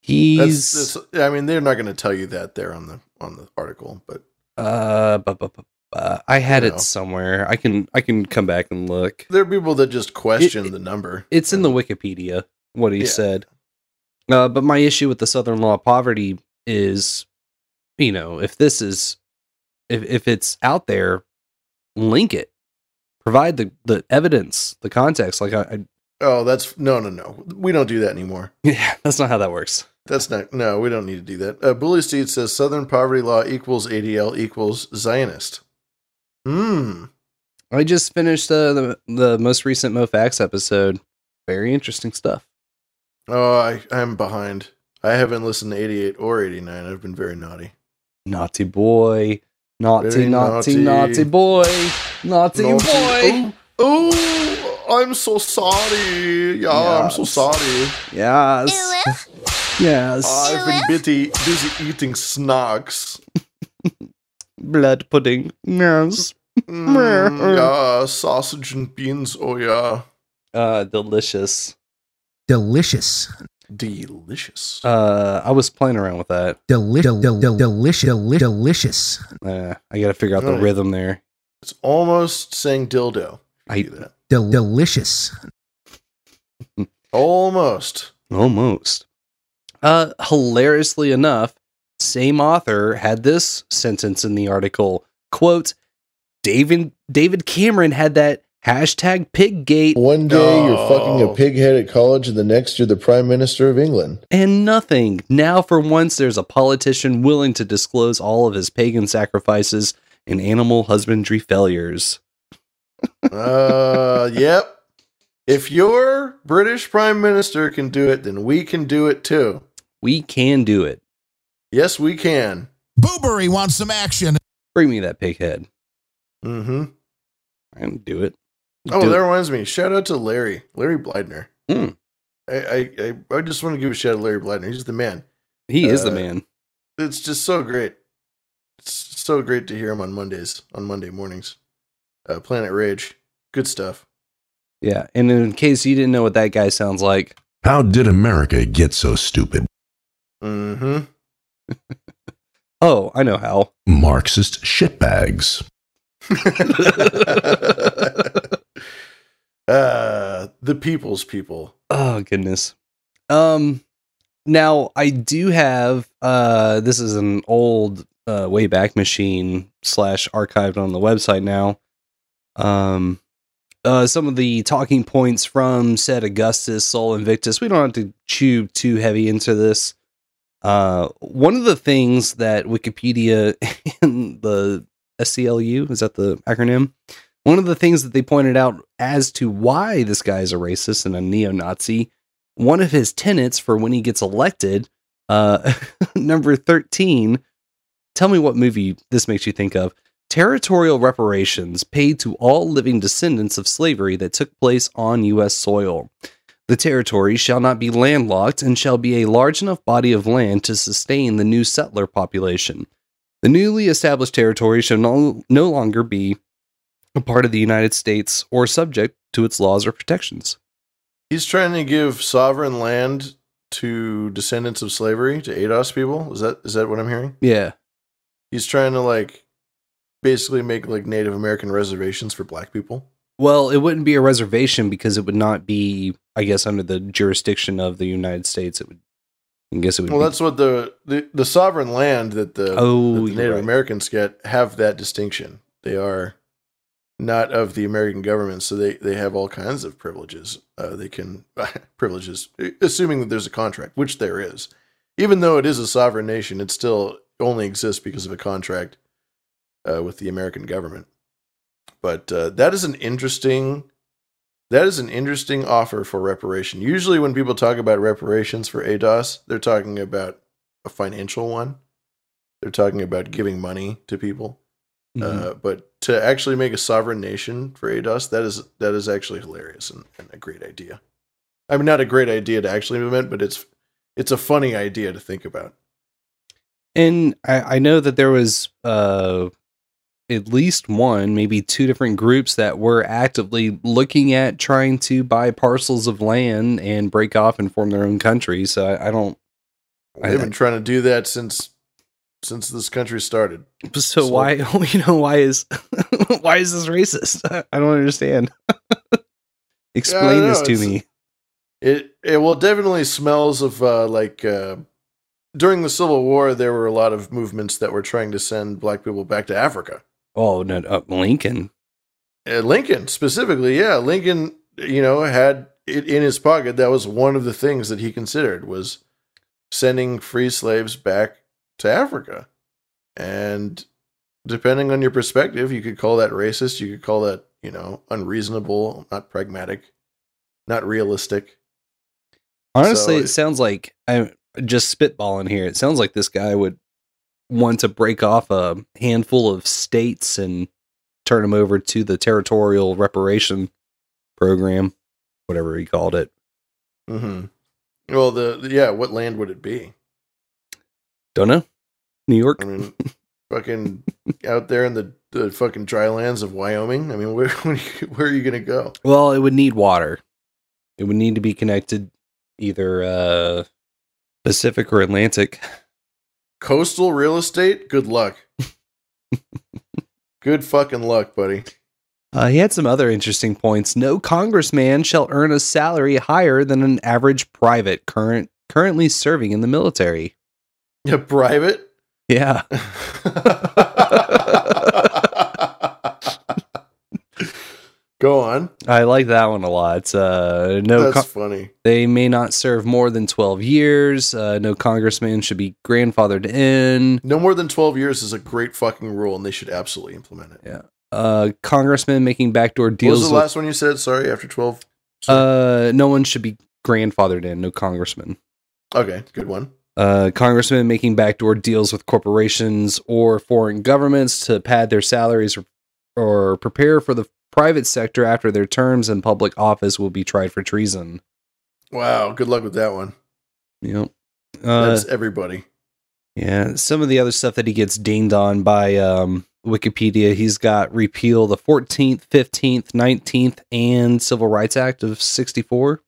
He's. That's, that's, I mean, they're not going to tell you that there on the on the article, but Uh, bu- bu- bu- uh, I had You it somewhere. I can I can come back and look. there are people that just question the number. It's in the Wikipedia what he Yeah. said. Uh, but my issue with the Southern Law of Poverty is, you know, if this is, if if it's out there, link it, provide the the evidence, the context. Like I, I Oh, that's no, no, no. We don't do that anymore. yeah, that's not how that works. That's not. No, we don't need to do that. Uh, Bully Steed says Southern poverty law equals ADL equals Zionist. Hmm. I just finished uh, the the most recent MoFax episode. Very interesting stuff. Oh, I I'm behind. I haven't listened to 88 or 89. I've been very naughty. Naughty boy, naughty, Very naughty, naughty. naughty boy, naughty, Naughty. boy. Oh, I'm so sorry. Yeah, I'm so sorry. Yes. Yes. I've been busy, busy eating snacks. Blood pudding. Yes. Mm, yeah, sausage and beans. Oh yeah, Uh, delicious. Delicious. delicious. Uh, I was playing around with that. Deli- del- del- del- delicious. Deli- delicious. Uh, I got to figure out the Right. rhythm there. It's almost saying dildo. I Do that. Del- delicious. Almost. almost. Uh, hilariously enough, same author had this sentence in the article. Quote: David David Cameron had that hashtag Piggate One day you're fucking Oh. a pighead at college, and the next you're the prime minister of England. and nothing. Now, for once, there's a politician willing to disclose all of his pagan sacrifices and animal husbandry failures. Uh, yep. If your British Prime Minister can do it, then we can do it too. We can do it. Yes, we can. Boobery wants some action. Bring me that pig head. Mm-hmm. I can do it. Oh, Do that it. reminds me. Shout out to Larry, Larry Bledner. Hmm. I, I, I, I just want to give a shout out to Larry Bledner. He's the man. He is the Uh, man. It's just so great. It's so great to hear him on Mondays, on Monday mornings. Uh, Planet Rage, good stuff. Yeah. And in case you didn't know what that guy sounds like, How did America get so stupid? Mm-hmm. oh, I know how. Marxist shitbags. uh, the people's people. Oh goodness. Um now I do have uh this is an old uh Wayback Machine slash archived on the website now. Um uh some of the talking points from said Augustus, Sol Invictus. We don't have to chew too heavy into this. Uh one of the things that Wikipedia and the SCLU, is that the acronym? One of the things that they pointed out as to why this guy is a racist and a neo Nazi, one of his tenets for when he gets elected, uh, number 13, tell me what movie this makes you think of. Territorial reparations paid to all living descendants of slavery that took place on U.S. soil. The territory shall not be landlocked and shall be a large enough body of land to sustain the new settler population. The newly established territory shall no, no longer be a part of the United States or subject to its laws or protections. He's trying to give sovereign land to descendants of slavery to ADOS people. Is that is that what I'm hearing? Yeah. He's trying to like basically make like Native American reservations for black people. Well, it wouldn't be a reservation because it would not be, I guess, under the jurisdiction of the United States. It would, I guess, it would. Well, be, that's what the, the the sovereign land that the, Oh, that the Native right. Americans get have that distinction. They are not of the American government, so they they have all kinds of privileges. Uh, they can privileges, assuming that there's a contract, which there is. Even though it is a sovereign nation, it still only exists because of a contract uh, with the American government. But uh, that is an interesting that is an interesting offer for reparation. Usually, when people talk about reparations for ADOS, they're talking about a financial one. They're talking about giving money to people. Uh, but to actually make a sovereign nation for ADOS, that is that is actually hilarious and, and a great idea. I mean, not a great idea to actually implement, but it's it's a funny idea to think about. And I, I know that there was uh, at least one, maybe two different groups that were actively looking at trying to buy parcels of land and break off and form their own country. So I, I don't. They've been trying to do that since since this country started. So why you know why is why is this racist? I don't understand. Explain know, this to it's- me. It it well definitely smells of uh, like uh, during the Civil War there were a lot of movements that were trying to send black people back to Africa. Oh no, uh, Lincoln. Uh, Lincoln specifically, yeah, Lincoln, you know, had it in his pocket. That was one of the things that he considered was sending free slaves back to Africa. And depending on your perspective, you could call that racist. You could call that, you know, unreasonable, not pragmatic, not realistic. Honestly, So- it sounds like I'm just spitballing here. It sounds like this guy would want to break off a handful of states and turn them over to the territorial reparation program, whatever he called it. hmm Well, the, the- yeah, what land would it be? Don't know. New York. I mean, fucking out there in the, the fucking dry lands of Wyoming. I mean, where where are you gonna go? Well, it would need water. It would need to be connected either uh Pacific or Atlantic. Coastal real estate? Good luck. Good fucking luck, buddy. Uh, he had some other interesting points. No congressman shall earn a salary higher than an average private current currently serving in the military. A private. Yeah. Go on. I like that one a lot. Uh, no, That's funny. They may not serve more than twelve years. Uh, no congressman should be grandfathered in. No more than twelve years is a great fucking rule, and they should absolutely implement it. Yeah. Uh, congressman making backdoor What deals. was the with- last one you said? Sorry, after twelve. uh, no one should be grandfathered in. No congressman. Okay, good one. uh, congressmen making backdoor deals with corporations or foreign governments to pad their salaries or, or prepare for the private sector after their terms in public office will be tried for treason. Wow, good luck with that one. Yep. Uh, That's everybody. yeah, some of the other stuff that he gets dinged on by um, Wikipedia, he's got repeal the 14th, 15th, 19th, and Civil Rights Act of 64.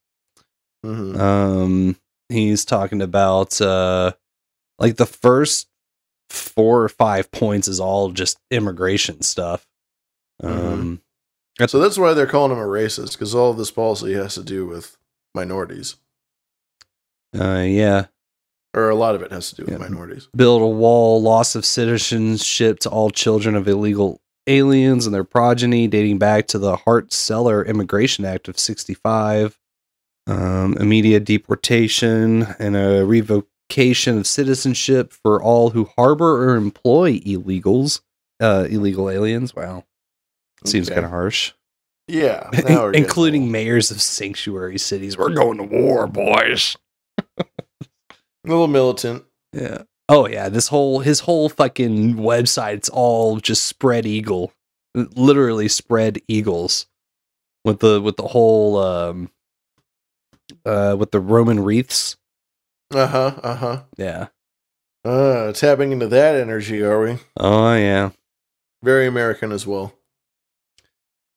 Mhm. Um, he's talking about uh, like the first four or five points is all just immigration stuff. Um, So that's why they're calling him a racist because all of this policy has to do with minorities, uh, yeah, or a lot of it has to do with minorities. build a wall, loss of citizenship to all children of illegal aliens and their progeny, dating back to the Hart Celler Immigration Act of '65. Um, immediate deportation and a revocation of citizenship for all who harbor or employ illegals, uh, illegal aliens. Wow, seems Okay. kind of harsh. Yeah, including mayors of sanctuary cities. We're going to war, boys. a little militant. Yeah. Oh yeah, this whole his whole fucking website's all just spread eagle, literally spread eagles, with the with the whole um, uh, with the Roman wreaths. Uh huh. Uh huh. Yeah. Uh, tapping into that energy, are we? Oh yeah. Very American as well.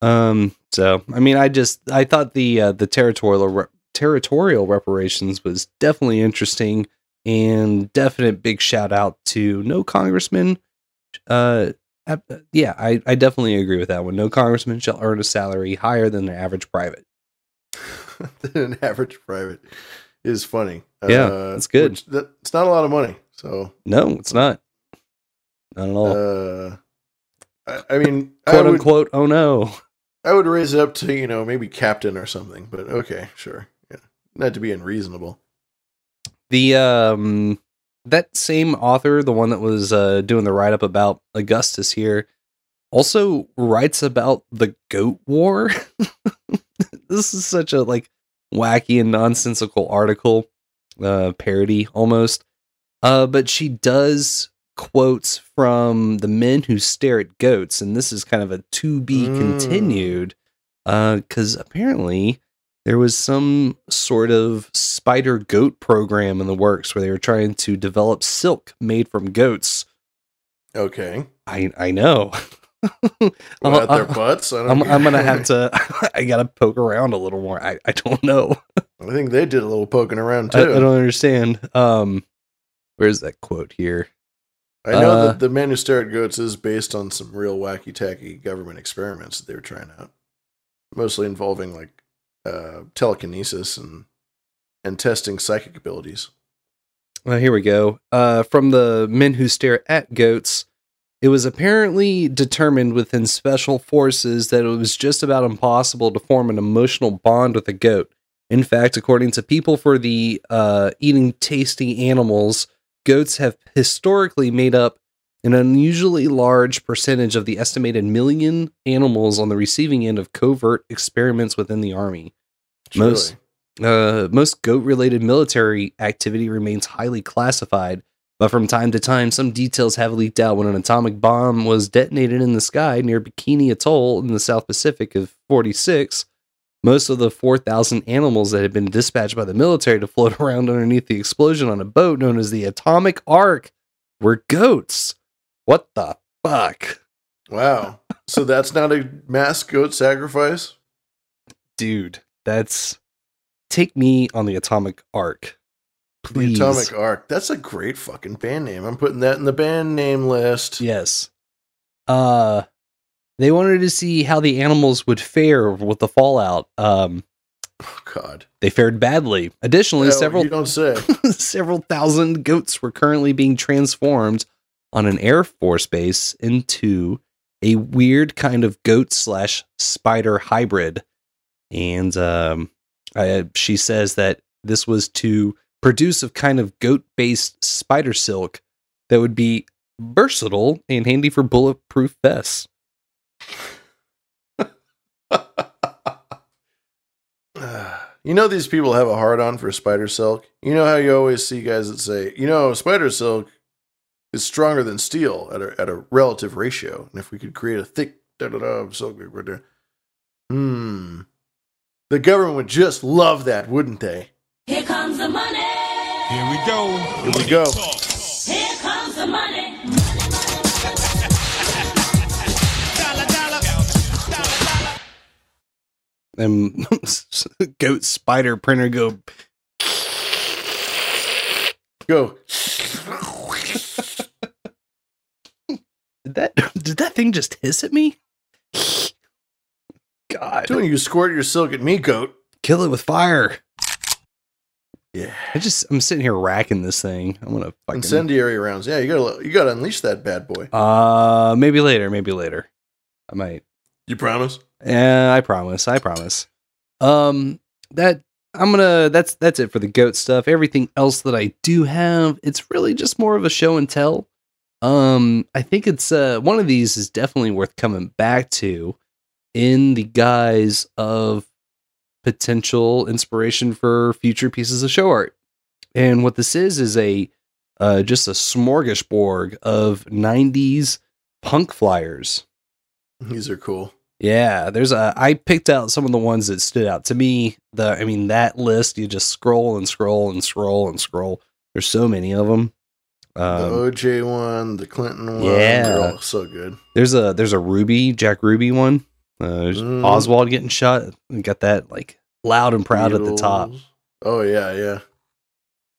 Um. So I mean, I just I thought the uh, the territorial re- territorial reparations was definitely interesting and definite big shout out to no congressman. Uh, yeah, I I definitely agree with that one. No congressman shall earn a salary higher than the average private. An average private is funny. Yeah, Uh, that's good. which- that, it's not a lot of money, so No, it's not. Not at all. uh, I, I mean, I Quote would, unquote. Oh no. I would raise it up to you know maybe captain or something. But okay, sure, yeah, not to be unreasonable. the um that same author, the one that was uh, doing the write up about Augustus here, also writes about the goat war. this is such a like wacky and nonsensical article, uh, parody almost. Uh, but she does quotes from the men who stare at goats, and this is kind of a to be Mm. continued. Because apparently there was some sort of spider goat program in the works where they were trying to develop silk made from goats. Okay. I I know. What, at their Uh, butts? I I'm gonna have to. I gotta poke around a little more. I, I don't know. I think they did a little poking around I, too. I don't understand. Um, where's that quote here? I know Uh, that the man who stare at goats is based on some real wacky tacky government experiments that they were trying out, mostly involving like uh, telekinesis and and testing psychic abilities. Well, here we go. Uh, from the men who stare at goats, it was apparently determined within special forces that it was just about impossible to form an emotional bond with a goat. In fact, according to people for the uh, eating tasty animals, goats have historically made up an unusually large percentage of the estimated million animals on the receiving end of covert experiments within the army. Most uh, most goat related military activity remains highly classified, but from time to time, some details have leaked out when an atomic bomb was detonated in the sky near Bikini Atoll in the South Pacific of 46. Most of the 4,000 animals that had been dispatched by the military to float around underneath the explosion on a boat known as the Atomic Ark were goats. What the fuck? Wow. so that's not a mass goat sacrifice? Dude, that's. Take me on the Atomic Ark. Please. The Atomic Arc. That's a great fucking band name. I'm putting that in the band name list. Yes. Uh they wanted to see how the animals would fare with the fallout. Um Oh God. they fared badly. Additionally, No, several You don't say. several thousand goats were currently being transformed on an Air Force base into a weird kind of goat slash spider hybrid. And um, I, she says that this was to produce a kind of goat based spider silk that would be versatile and handy for bulletproof vests. You know these people have a hard on for spider silk. You know how you always see guys that say, you know, spider silk is stronger than steel at a at a relative ratio, and if we could create a thick da da da of silk, right there, hmm, the government would just love that, wouldn't they? Here comes the money. Here we go. Here we go. And goat spider printer go Go. Did that did that thing just hiss at me? God. Doing you squirt your silk at me, goat. Kill it with fire. Yeah. I just I'm sitting here racking this thing. I'm gonna fucking Incendiary rounds. Yeah, you gotta you gotta unleash that bad boy. uh maybe later, maybe later. I might. You promise? Yeah, I promise. I promise. Um that I'm gonna that's that's it for the goat stuff. Everything else that I do have, it's really just more of a show and tell. Um I think it's uh one of these is definitely worth coming back to in the guise of potential inspiration for future pieces of show art. And what this is is a uh, just a smorgasbord of 90s punk flyers. These are cool. Yeah, there's a I picked out some of the ones that stood out to me. The I mean that list you just scroll and scroll and scroll and scroll. There's so many of them. The Um, OJ one, the Clinton one. yeah. They're all so good. there's a there's a Ruby Jack Ruby one. Uh, there's Mm. Oswald getting shot. We got that like loud and proud at the top. Oh yeah, yeah.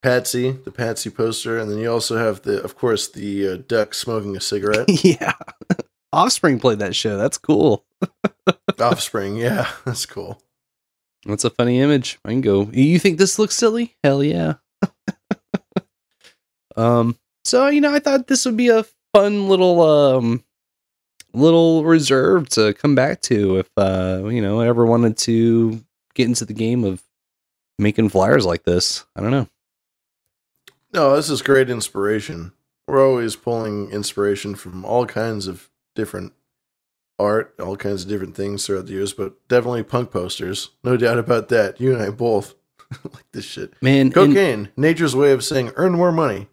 Patsy, the Patsy poster, and then you also have the, of course, the uh, duck smoking a cigarette. yeah, Offspring played that show. That's cool. Offspring, yeah, that's cool. That's a funny image. I can go. You think this looks silly? Hell yeah. um. So you know, I thought this would be a fun little um little reserve to come back to if uh you know I ever wanted to get into the game of making flyers like this. I don't know. No, this is great inspiration. We're always pulling inspiration from all kinds of different art, all kinds of different things throughout the years, but definitely punk posters. No doubt about that. You and I both like this shit. Man, and- Cocaine, nature's way of saying earn more money.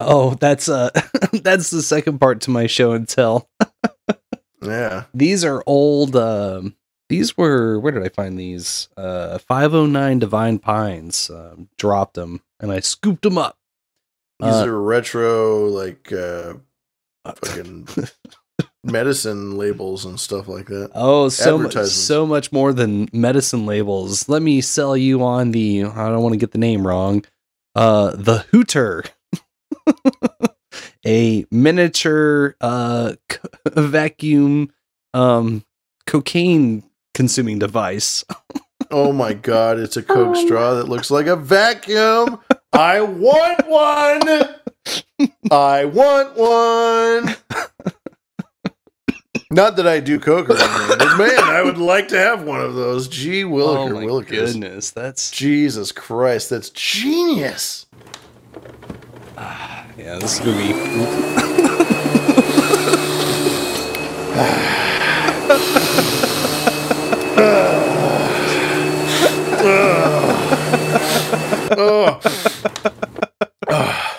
Oh, that's uh that's the second part to my show and tell. Yeah. These are old um these were where did I find these? Uh 509 Divine Pines. Um, dropped them and I scooped them up. These Uh, are retro, like, uh, fucking medicine labels and stuff like that. Oh, so much, so much more than medicine labels. Let me sell you on the. I don't want to get the name wrong. Uh, the Hooter, a miniature uh vacuum um cocaine consuming device. Oh my god, it's a Coke straw that looks like a vacuum. I want one. I want one. Not that I do Coke or anything, but man, I would like to have one of those. Gee, Williker, oh my Willikers. goodness, that's Jesus Christ, that's genius. Ah, yeah. This is gonna be. oh. oh.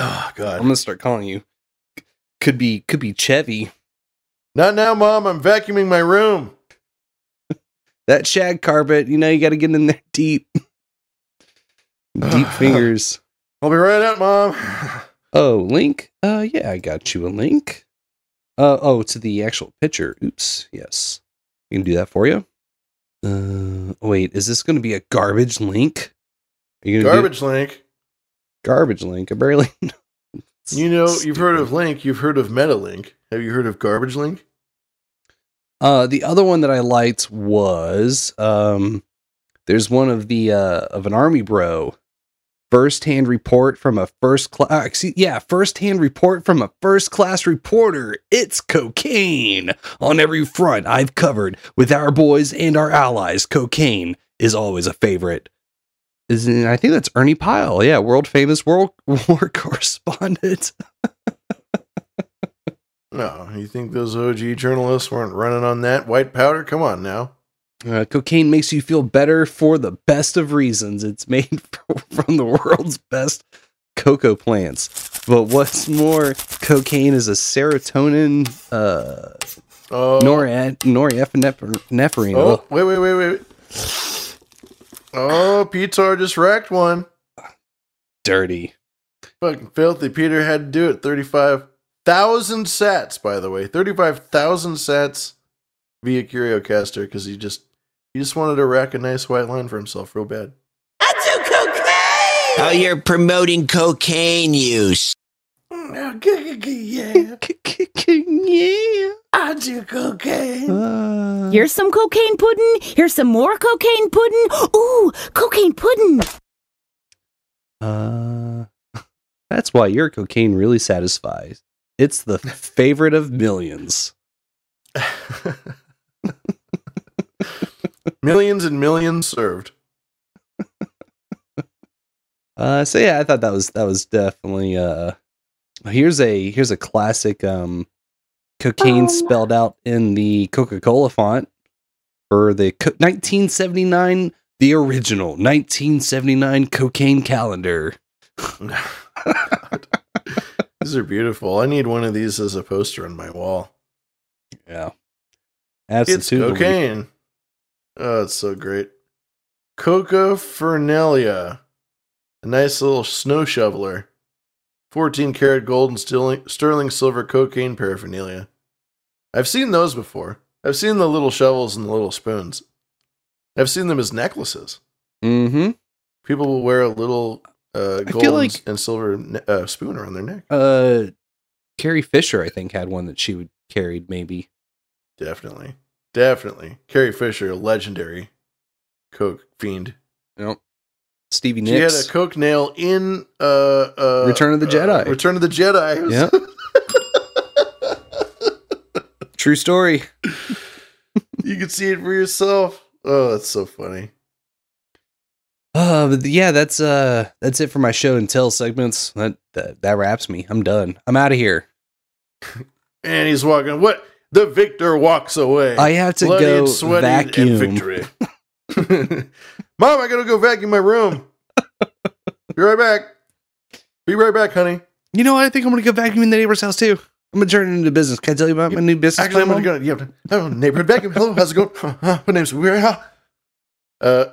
Oh, God. I'm gonna start calling you. Could be could be Chevy. Not now, Mom. I'm vacuuming my room. That shag carpet, you know, you got to get in there deep. Deep fingers. I'll be right out, Mom. Oh, link? Uh, yeah, I got you a link. Uh, oh, to the actual picture. Oops. Yes. We can do that for you. Uh, wait, is this going to be a garbage link? Are you gonna Garbage link. garbage link. I barely. You know, you've heard of Link. You've heard of MetaLink. Have you heard of Garbage Link? Uh, the other one that I liked was um, there's one of the uh of an army bro, first hand report from a first class. yeah, first hand report from a first class reporter. It's cocaine on every front I've covered with our boys and our allies. Cocaine is always a favorite. Is I think that's Ernie Pyle. Yeah, world famous world war correspondent. No, you think those OG journalists weren't running on that white powder? Come on now. Uh, cocaine makes you feel better for the best of reasons. It's made from the world's best cocoa plants. But what's more, cocaine is a serotonin, uh, Oh. norad, norepinephrine. Oh, wait, wait, wait, wait. Oh, Peter just racked one. dirty. Fucking filthy. Peter had to do it. 35,000 sats, by the way. 35,000 sats via CurioCaster because he just he just wanted to rack a nice white line for himself real bad. I do cocaine! Oh, you're promoting cocaine use. Mm, yeah. yeah. I cocaine. Uh, Here's some cocaine pudding. Here's some more cocaine pudding. Ooh, cocaine pudding. Uh, that's why your cocaine really satisfies. It's the favorite of millions. millions and millions served. Uh, so yeah, I thought that was that was definitely uh. Here's a here's a classic um, cocaine oh, spelled out in the Coca Cola font for the co- 1979, the original 1979 cocaine calendar. These are beautiful. I need one of these as a poster on my wall. Yeah, It's absolutely. cocaine. Oh, it's so great. Coca Fernelia. A nice little snow shoveler. 14 karat gold and sterling, silver cocaine paraphernalia. I've seen those before. I've seen the little shovels and the little spoons. I've seen them as necklaces. Mm-hmm. People will wear a little uh, gold and- like- and silver ne- uh, spoon around their neck. Uh, Carrie Fisher, I think, had one that she would carried. Maybe. Definitely. Definitely. Carrie Fisher, legendary coke fiend. Yep. Stevie Nicks. She had a coke nail in uh, uh Return of the uh, Jedi. Return of the Jedi. Yeah. True story. you can see it for yourself. Oh, that's so funny. Uh, but yeah, that's uh, that's it for my show and tell segments. That that, that wraps me. I'm done. I'm out of here. And he's walking. What? The victor walks away. I have to Bloodied, go sweaty, vacuum. And victory. Mom, I gotta go vacuum my room. Be right back. Be right back, honey. You know, what? I think I'm gonna go vacuum in the neighbor's house too. I'm gonna turn it into business. Can I tell you about my new business? Actually, I'm gonna go. Yeah, oh, neighborhood vacuum. Hello, how's it going? Uh, my name's Weird. Uh,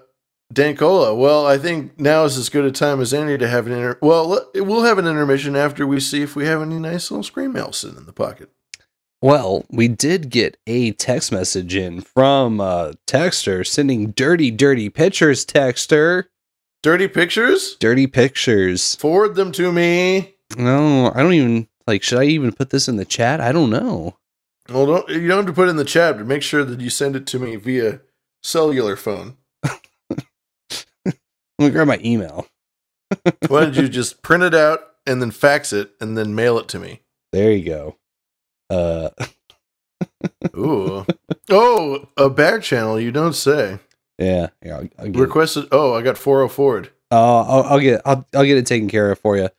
Dan Cola. Well, I think now is as good a time as any to have an inter. Well, we'll have an intermission after we see if we have any nice little screen mail sitting in the pocket. Well, we did get a text message in from uh Texter sending dirty, dirty pictures, Texter. Dirty pictures? Dirty pictures. Forward them to me. No, I don't even like should I even put this in the chat? I don't know. Well, don't you don't have to put it in the chat, but make sure that you send it to me via cellular phone. Let me grab my email. Why don't you just print it out and then fax it and then mail it to me? There you go. Uh Ooh. oh, a back channel, you don't say. yeah, yeah. I'll, I'll get it. Requested. Oh, I got 404'd. Uh, I'll, I'll get I'll, I'll get it taken care of for you.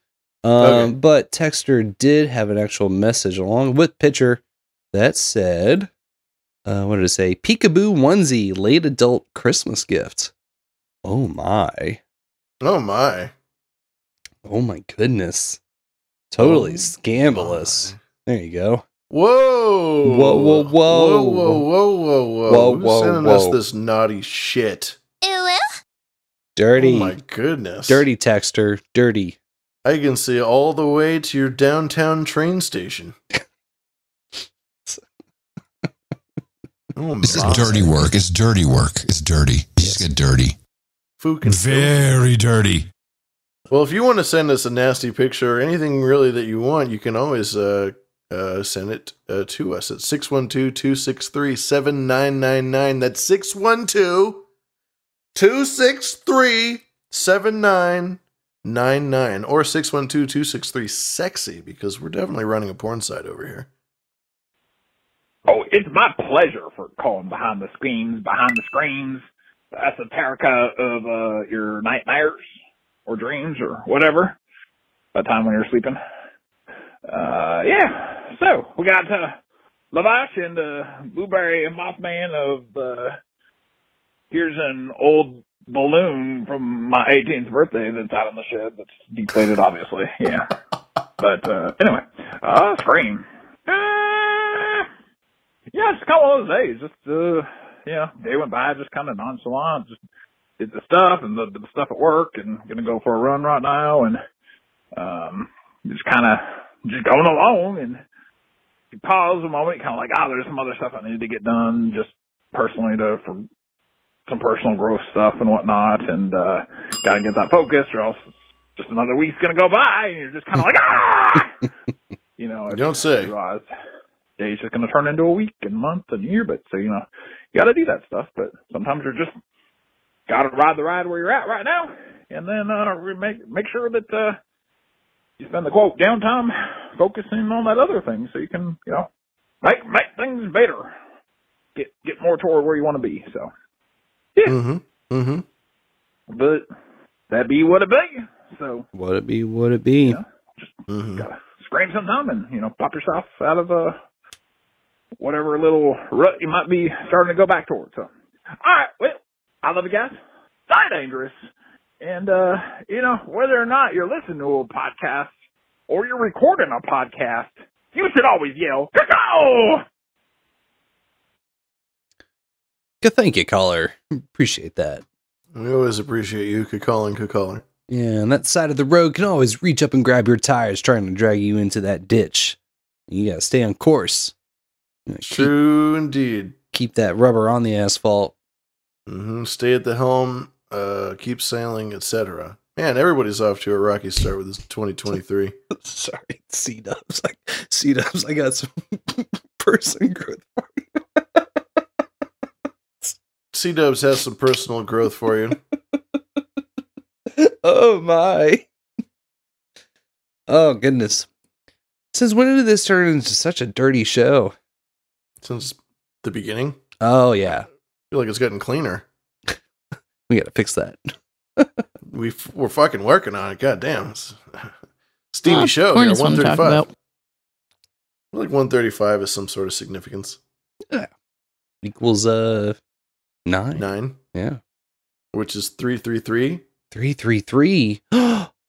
Um, Okay. but Texter did have an actual message along with picture that said, uh, what did it say? Peekaboo onesie, late adult Christmas gift. Oh my, Oh, my. oh my goodness, totally Oh scandalous. There you go. Whoa. Whoa, whoa, whoa. Whoa, whoa, whoa, whoa, whoa. Whoa, Who's whoa, sending whoa. us this naughty shit? Dirty, Oh, my goodness. dirty Texter, dirty. I can see all the way to your downtown train station. oh, This is my. dirty work. It's dirty work. It's dirty. You just get dirty. Fucking Very dirty. Well, if you want to send us a nasty picture or anything really that you want, you can always uh, uh, send it uh, to us at 612 263 7999. That's 612 263 7999 or 612 263 sexy because we're definitely running a porn site over here. Oh, it's my pleasure for calling behind the screams, behind the screams, the esoterica of uh, your nightmares or dreams or whatever. The time when you're sleeping. Uh, yeah. So we got uh, Lavish and uh, Booberry and Mothman of uh, here's an old balloon from my 18th birthday that's out in the shed that's deflated, obviously. Yeah. But uh, anyway, uh, scream. Uh, yeah, it's kind of one of those days. Just uh, yeah, day went by just kind of nonchalant. Just did the stuff and the, the stuff at work, and gonna go for a run right now, and um, just kind of just going along. And you pause a moment, kind of like, oh, there's some other stuff I need to get done, just personally to for some personal growth stuff and whatnot, and uh, gotta get that focused, or else just another week's gonna go by, and you're just kind of like, ah, you know. You don't say. Realize day's just gonna turn into a week and month and year, but so you know, you gotta do that stuff. But sometimes you're just gotta ride the ride where you're at right now, and then uh, make make sure that uh, you spend the quote downtime focusing on that other thing, so you can you know make make things better, get get more toward where you want to be. So, yeah. Mm-hmm. Mm-hmm. but that be what it be. So what it be? what it be? Mm-hmm. gotta scream sometime and you know pop yourself out of uh whatever little rut you might be starting to go back towards. So, all right, well, I love you guys. Die dangerous, and uh, you know whether or not you're listening to a podcast or you're recording a podcast, you should always yell "Go!" Good, thank you, caller. Appreciate that. We always appreciate you, Cacaller and Cacaller. Yeah, and that side of the road can always reach up and grab your tires, trying to drag you into that ditch. You gotta stay on course. You know, keep, True indeed. keep that rubber on the asphalt. hmm Stay at the helm, uh, keep sailing, etc. Man, everybody's off to a rocky start with this 2023. Sorry, C dubs. Like C dubs, I got some person growth. C Dubs has some personal growth for you. Oh my. Oh goodness. Since when did this turn into such a dirty show? Since the beginning, Oh yeah. I feel like it's gotten cleaner. We gotta fix that. we f- we're fucking working on it. God damn, it's a steamy Ah, show corn here. is what One I'm talking thirty-five. about. Like one thirty-five is some sort of significance. Yeah, Equals uh nine. Nine, Yeah. which is three three three. Three three three.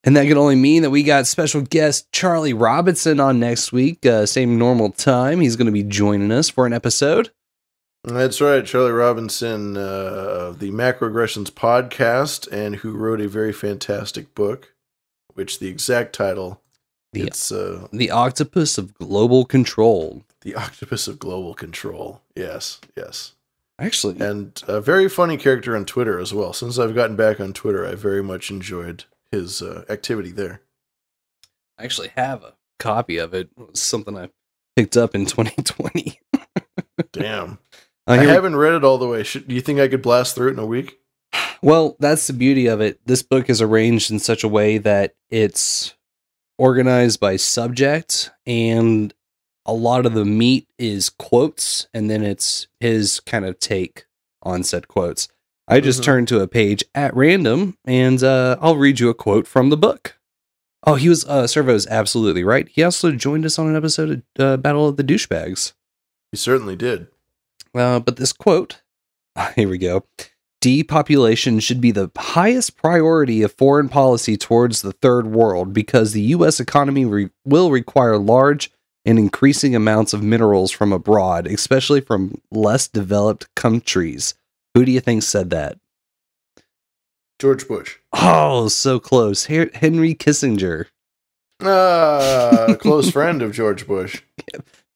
And that can only mean that we got special guest Charlie Robinson on next week, uh, same normal time. He's going to be joining us for an episode. That's right, Charlie Robinson uh, of the Macroaggressions podcast, and who wrote a very fantastic book, which the exact title The- it's uh, The Octopus of Global Control. the Octopus of Global Control. Yes, yes. Actually, and a very funny character on Twitter as well. Since I've gotten back on Twitter, I very much enjoyed his uh, activity there. I actually have a copy of it. It was something I picked up in 2020. Damn, Uh, I haven't read it all the way. Should, do you think I could blast through it in a week? Well, that's the beauty of it. This book is arranged in such a way that it's organized by subject, and a lot of the meat is quotes, and then it's his kind of take on said quotes. I just Mhm. turned to a page at random, and uh, I'll read you a quote from the book. Oh, he was uh, Servo is absolutely right. He also joined us on an episode of uh, Battle of the Douchebags. He certainly did. Uh, but this quote, here we go. Depopulation should be the highest priority of foreign policy towards the third world because the U.S. economy re- will require large and increasing amounts of minerals from abroad, especially from less developed countries. Who do you think said that? George Bush. Oh, so close. Her- Henry Kissinger. Ah, a close friend of George Bush.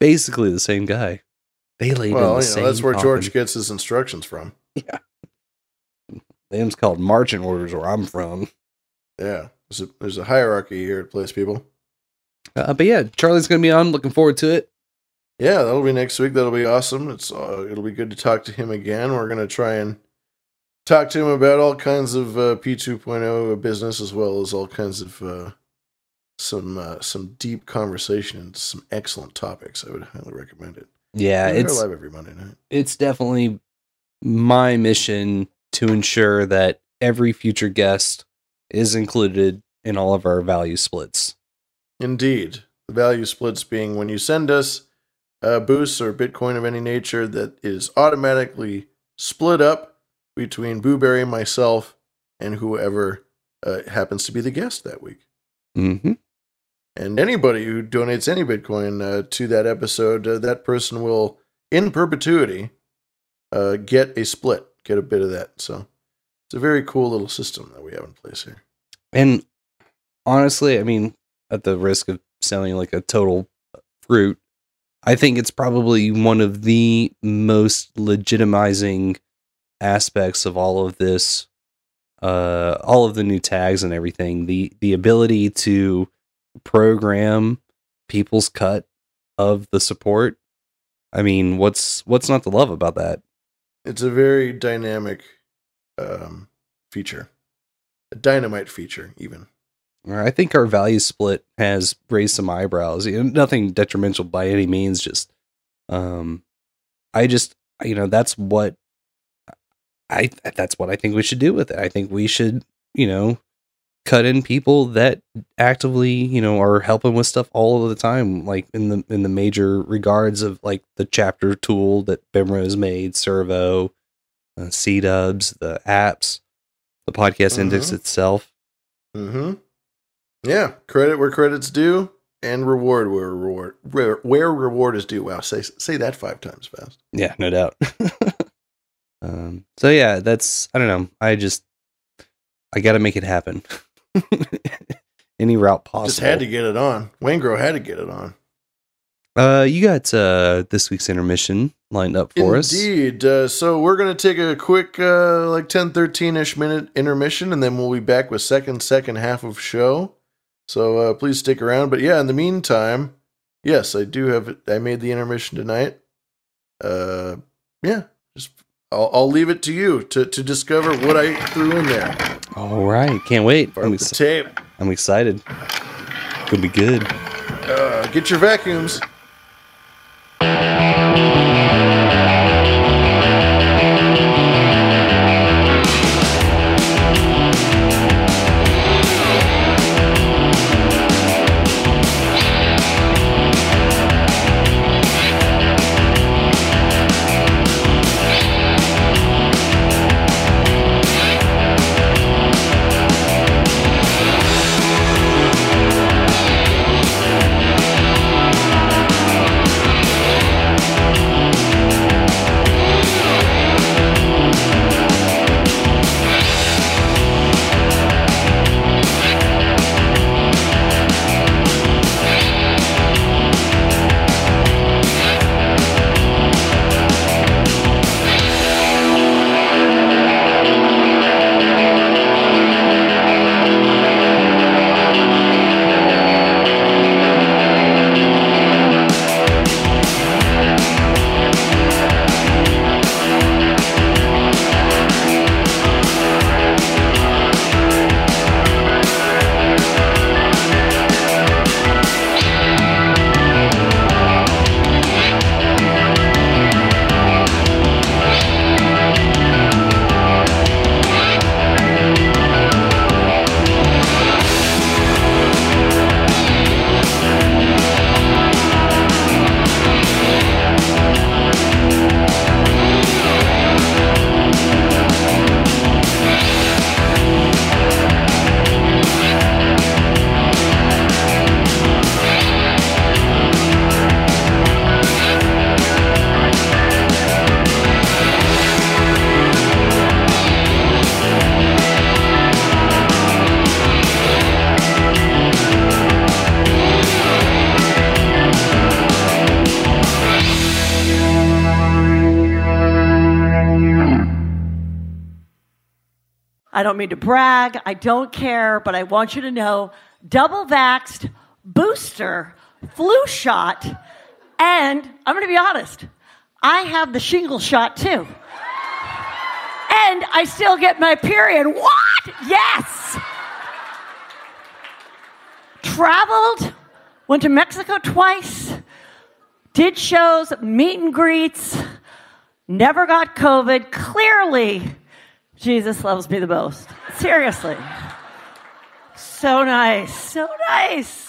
Basically the same guy. They laid in Well, the you know, that's where coffin. George gets his instructions from. Yeah. Them's called marching orders where I'm from. Yeah, there's a, there's a hierarchy here at Place People. Uh, but yeah, Charlie's going to be on. Looking forward to it. Yeah, that'll be next week. That'll be awesome. It's uh, it'll be good to talk to him again. We're gonna try and talk to him about all kinds of uh, P2.0 business as well as all kinds of uh, some uh, some deep conversation and some excellent topics. I would highly recommend it. Yeah, it's live every Monday night. it's definitely my mission to ensure that every future guest is included in all of our value splits. Indeed, the value splits being when you send us uh, boosts or Bitcoin of any nature that is automatically split up between Booberry, myself, and whoever uh, happens to be the guest that week. Mm-hmm. And anybody who donates any Bitcoin uh, to that episode, uh, that person will, in perpetuity, uh, get a split, get a bit of that. So it's a very cool little system that we have in place here. And honestly, I mean, at the risk of sounding like a total fruit, I think it's probably one of the most legitimizing aspects of all of this uh all of the new tags and everything the the ability to program people's cut of the support i mean what's what's not to love about that It's a very dynamic um, feature, a dynamite feature, even. I think our value split has raised some eyebrows. You know, nothing detrimental by any means. Just, um, I just, you know, that's what I. That's what I think we should do with it. I think we should, you know, cut in people that actively, you know, are helping with stuff all of the time, like in the in the major regards of like the chapter tool that Bimra has made, Servo, uh, C Dubs, the apps, the podcast index Mhm. itself. Mm-hmm. Yeah, credit where credit's due, and reward where reward where, where reward is due. Wow, say say that five times fast. Yeah, no doubt. um, so yeah, that's I don't know. I just I got to make it happen. Any route possible. Just had to get it on. Wayne had to get it on. Uh, you got uh this week's intermission lined up for us. Indeed. Uh, so we're gonna take a quick uh, like 10, 13 ish minute intermission, and then we'll be back with second second half of show. So uh, please stick around. But yeah, in the meantime, yes, I do have. I made the intermission tonight. Uh, yeah, just I'll, I'll leave it to you to to discover what I threw in there. All right, can't wait. I'm, the ex- tape. I'm excited. Could be good. Uh, get your vacuums. To brag. I don't care, but I want you to know double vaxxed, booster, flu shot, and I'm going to be honest, I have the shingle shot too. And I still get my period. What? Yes. Traveled, went to Mexico twice, did shows, meet and greets, never got COVID. Clearly, Jesus loves me the most. Seriously. So nice. So nice.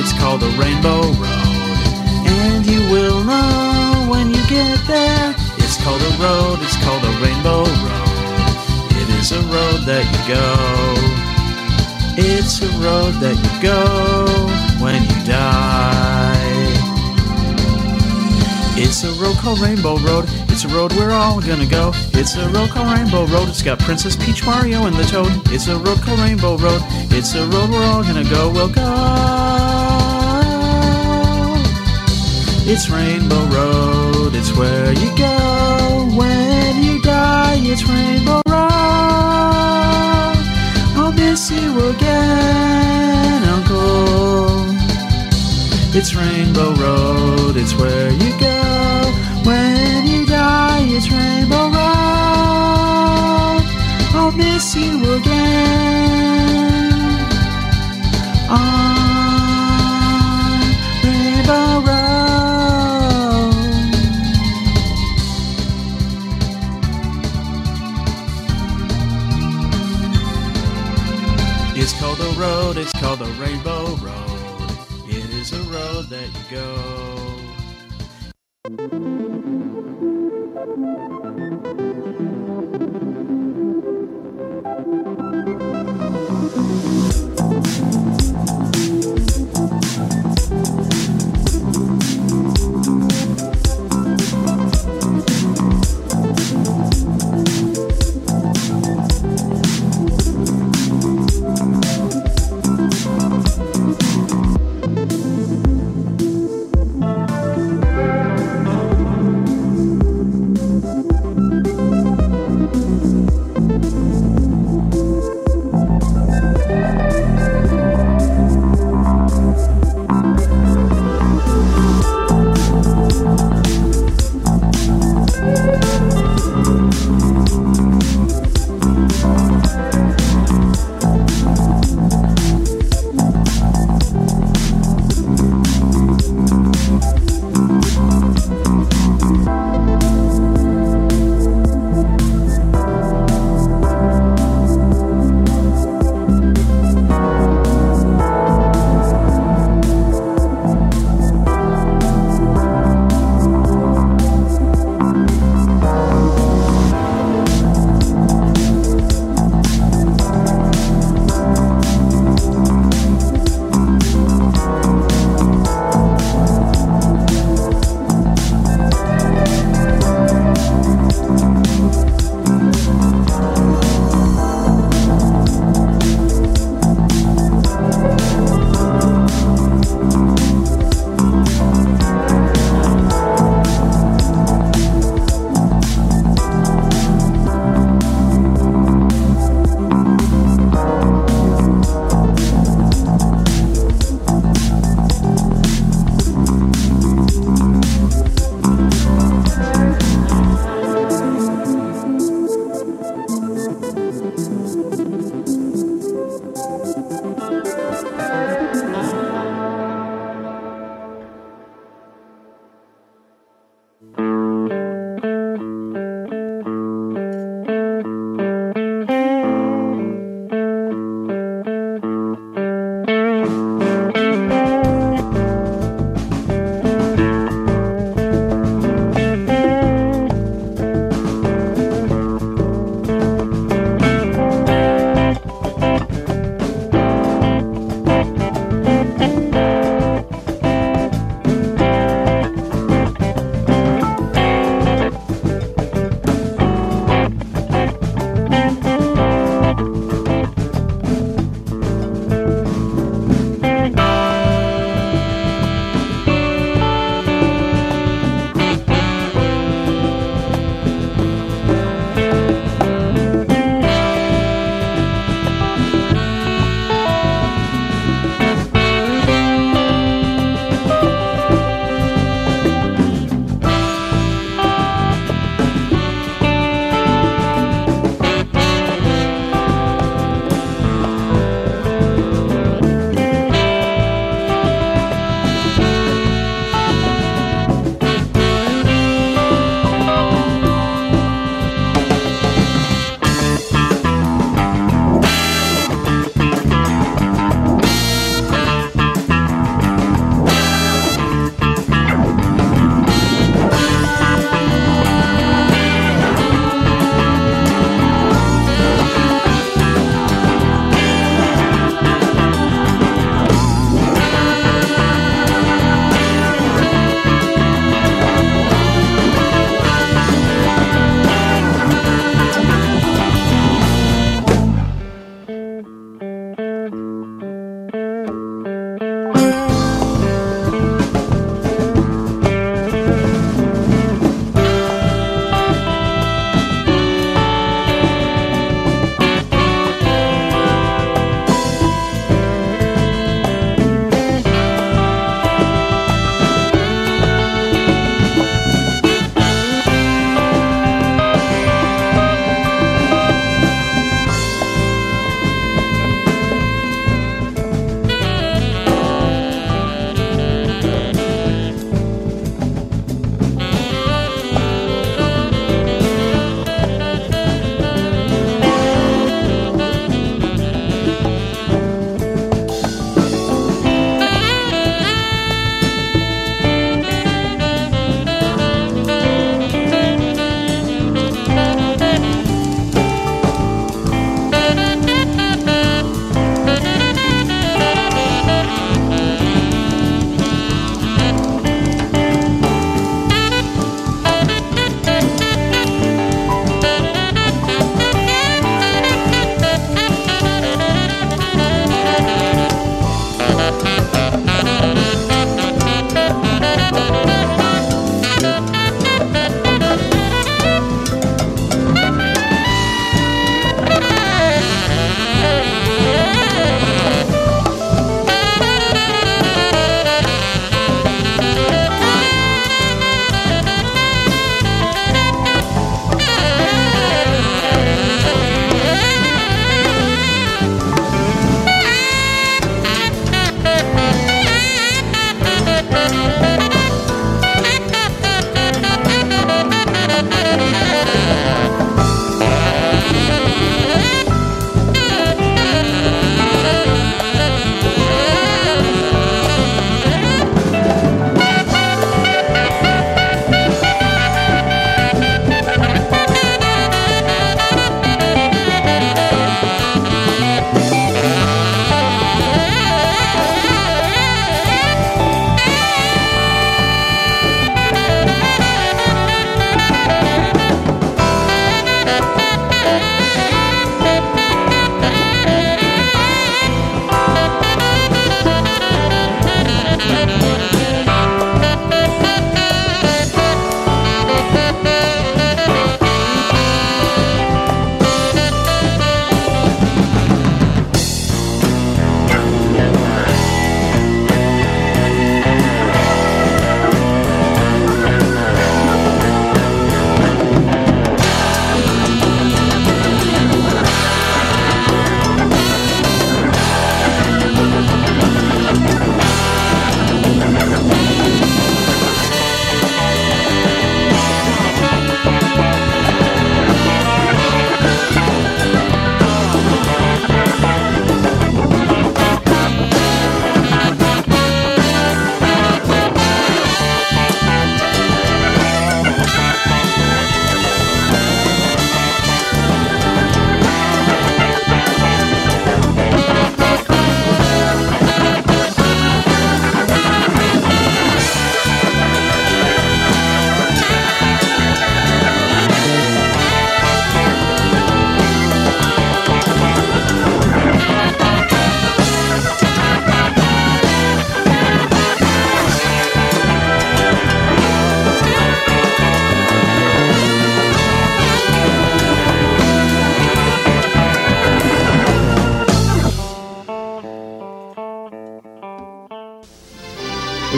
It's called a rainbow road. And you will know when you get there. It's called a road, it's called a rainbow road. It is a road that you go. It's a road that you go when you die. It's a road called Rainbow Road. It's a road we're all gonna go. It's a road called Rainbow Road. It's got Princess Peach, Mario, and the Toad. It's a road called Rainbow Road. It's a road we're all gonna go. We'll go. It's Rainbow Road. It's where you go when you die. It's Rainbow Road. I'll miss you again, Uncle. It's Rainbow Road, it's where you go when you die. It's Rainbow Road. I'll miss you again. On Rainbow Road. Road, it's called the rainbow road. It is a road that you go.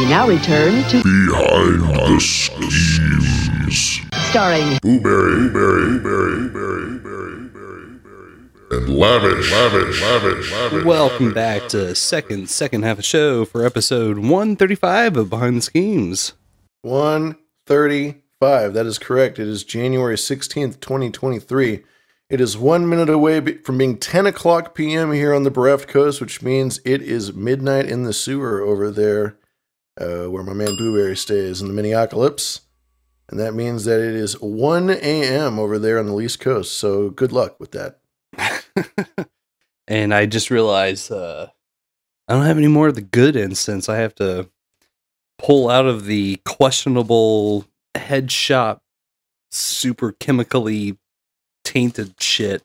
We now return to Behind the Schemes. starring Booberry, berry, berry, berry, berry, berry, berry, and lavish, lavish, lavish, lavish. Welcome back to second second half of show for episode 135 of Behind the Schemes. 135. That is correct. It is January 16th, 2023. It is one minute away from being 10 o'clock p.m. here on the bereft coast, which means it is midnight in the sewer over there uh, where my man Booberry stays in the Minneapolis. And that means that it is 1 a.m. over there on the East Coast. So good luck with that. And I just realized uh, I don't have any more of the good incense. I have to pull out of the questionable head shop, super chemically tainted shit.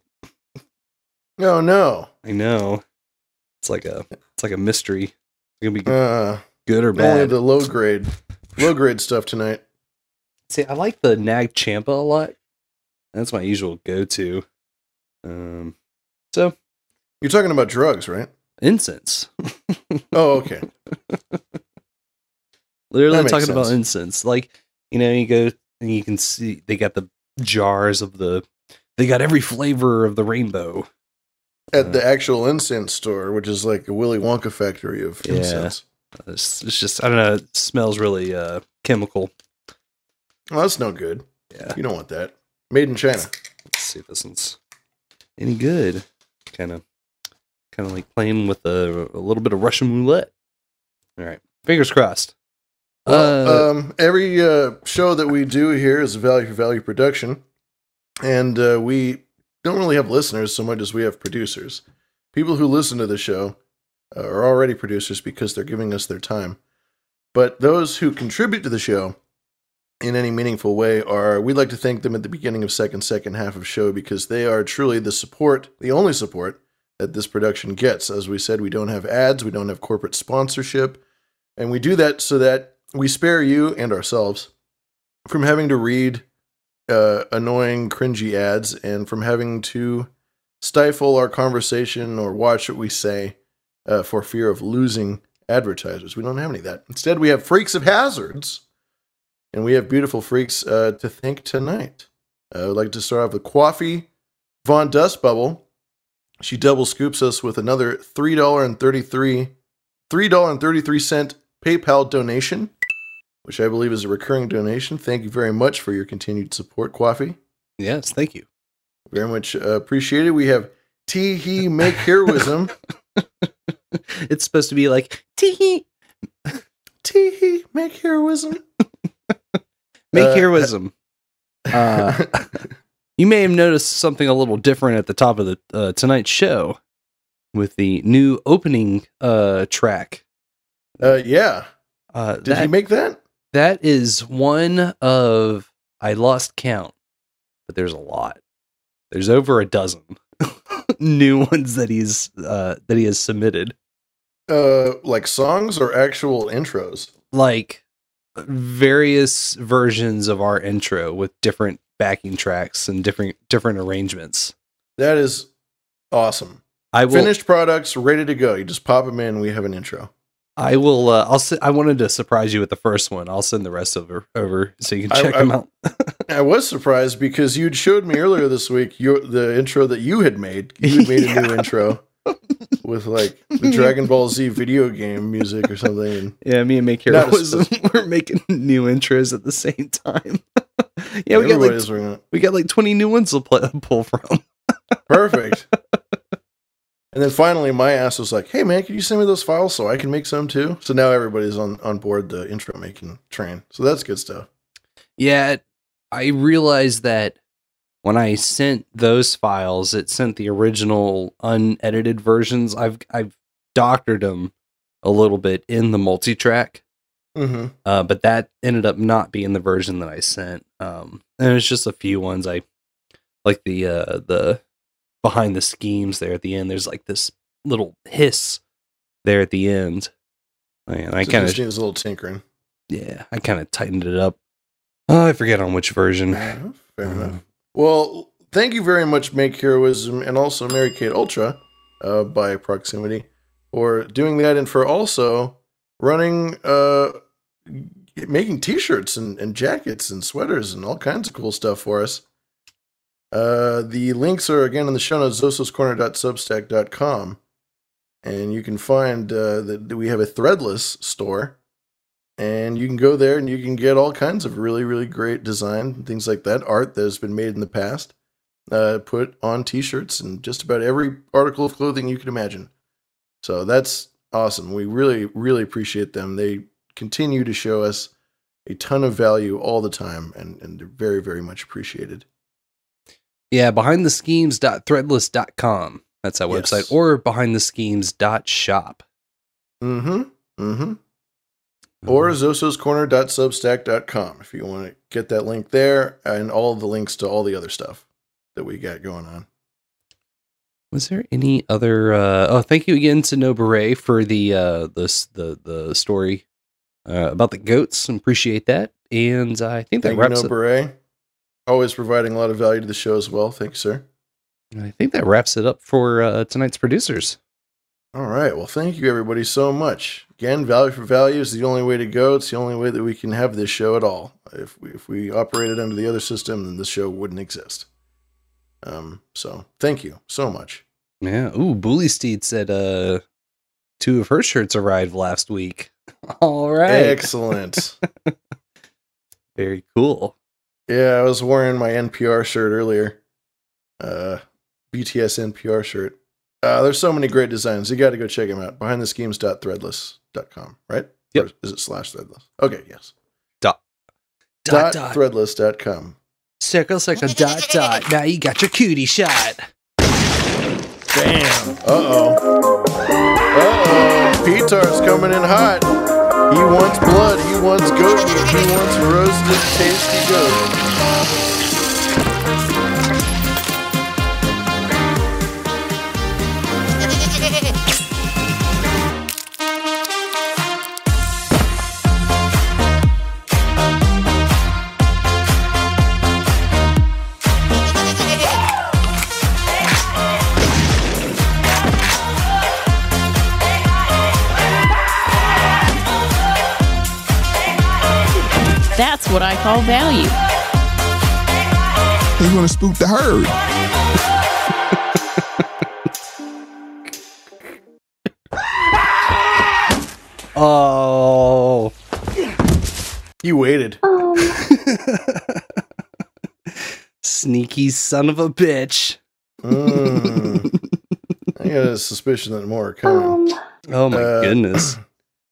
Oh, no. I know. It's like a it's like a mystery. It's gonna be Uh, good or bad? only the low grade, low grade stuff tonight. See, I like the Nag Champa a lot. That's my usual go to. Um, so You're talking about drugs, right? incense. Oh, okay. Literally talking about incense. Like, you know, you go and you can see they got the jars of the they got every flavor of the rainbow. At the actual incense store, which is like a Willy Wonka factory of Yeah. incense. It's, it's just I don't know, it smells really uh chemical. Well, that's no good. Yeah. You don't want that. Made in China. Let's see if this one's any good. Kind of kind of like playing with a, a little bit of Russian roulette. All right. Fingers crossed. Well, Uh, um, every uh, show that we do here is a value for value production, and uh, we don't really have listeners so much as we have producers. People who listen to the show are already producers because they're giving us their time. But those who contribute to the show in any meaningful way are we'd like to thank them at the beginning of second second half of show because they are truly the support, the only support that this production gets. As we said, we don't have ads, we don't have corporate sponsorship, and we do that so that we spare you and ourselves from having to read uh, annoying, cringy ads and from having to stifle our conversation or watch what we say uh, for fear of losing advertisers. We don't have any of that. Instead, we have Freaks of Hazards, and we have beautiful freaks uh, to thank tonight. Uh, I would like to start off with Coffee Von Dust Bubble. She double scoops us with another three dollar and thirty three, three dollar and thirty three cent PayPal donation, which I believe is a recurring donation. Thank you very much for your continued support, Coffee. yes, thank you. Very much uh, appreciated. We have T He Make Heroism. It's supposed to be like tee T He Make Heroism. make Uh, heroism. Uh, you may have noticed something a little different at the top of the uh, tonight's show with the new opening uh, track. Uh, yeah. Uh, Did he make that? That is one of I lost count, but there's a lot. There's over a dozen new ones that he's uh, that he has submitted. Uh, like songs or actual intros? like various versions of our intro with different backing tracks and different different arrangements. That is awesome. I will Finished products ready to go. You just pop them in. We have an intro. I will uh, I'll s- I wanted to surprise you with the first one. I'll send the rest over over so you can check I- them out. I was surprised because you'd showed me earlier this week your the intro that you had made. You had made a new intro with like the Dragon Ball Z video game music or something. Yeah, me and Make Not a Heroes we're making new intros at the same time. yeah, we got like Everybody's working we got like 20 new ones to play, pull from. Perfect. and then finally, my ass was like, "Hey man, can you send me those files so I can make some too?" So now everybody's on on board the intro making train. So that's good stuff. Yeah, I realized that when I sent those files, it sent the original unedited versions. I've I've doctored them a little bit in the multi-track, Mm-hmm. uh, but that ended up not being the version that I sent. Um, and it's just a few ones I like the uh, the behind the schemes there at the end. There's like this little hiss there at the end. And I So kind of a little tinkering. yeah, I kind of tightened it up. Oh, I forget on which version. Fair enough. Well, thank you very much, Make Heroism, and also Mary Kate Ultra uh, by proximity for doing that, and for also running uh, making t-shirts and, and jackets and sweaters and all kinds of cool stuff for us. Uh, the links are again in the show notes, zososcorner.substack.com. And you can find uh, that we have a threadless store. And you can go there and you can get all kinds of really, really great design, things like that, art that has been made in the past, uh, put on t shirts and just about every article of clothing you can imagine. So that's awesome. We really, really appreciate them. They continue to show us a ton of value all the time, and, and they're very, very much appreciated. Yeah, behindtheschemes.threadless.com. That's our Yes. website. Or behindtheschemes.shop. Mm-hmm. Mm-hmm. Or zososcorner.substack.com if you want to get that link there and all the links to all the other stuff that we got going on. Was there any other uh oh thank you again to No Beret for the uh the the the story uh, about the goats. Appreciate that. And I think that Thank you, wraps No it Beret. Always providing a lot of value to the show as well. Thank you, sir. I think that wraps it up for uh, tonight's producers. All right. Well, thank you, everybody, so much. Again, value for value is the only way to go. It's the only way that we can have this show at all. If we, if we operated under the other system, then this show wouldn't exist. Um, so thank you so much. Yeah. Ooh, Bully Steed said uh two of her shirts arrived last week. All right. Excellent. Very cool. Yeah, I was wearing my NPR shirt earlier. Uh, BTS NPR shirt. Uh, there's so many great designs. You got to go check them out. Behindtheschemes.threadless.com, right? Yep. Or is it slash threadless? Okay, yes. Dot. Dot, Dot, dot. threadless.com. Circle, circle, dot, dot. Now you got your cutie shot. Bam. Uh oh. Uh oh. Petar's coming in hot. He wants blood. He wants goat meat. He wants roasted, tasty goat. What I call value. They're gonna spook the herd. Oh. You waited. Sneaky son of a bitch. Mm. I got a suspicion that more are coming. Oh my Uh, goodness.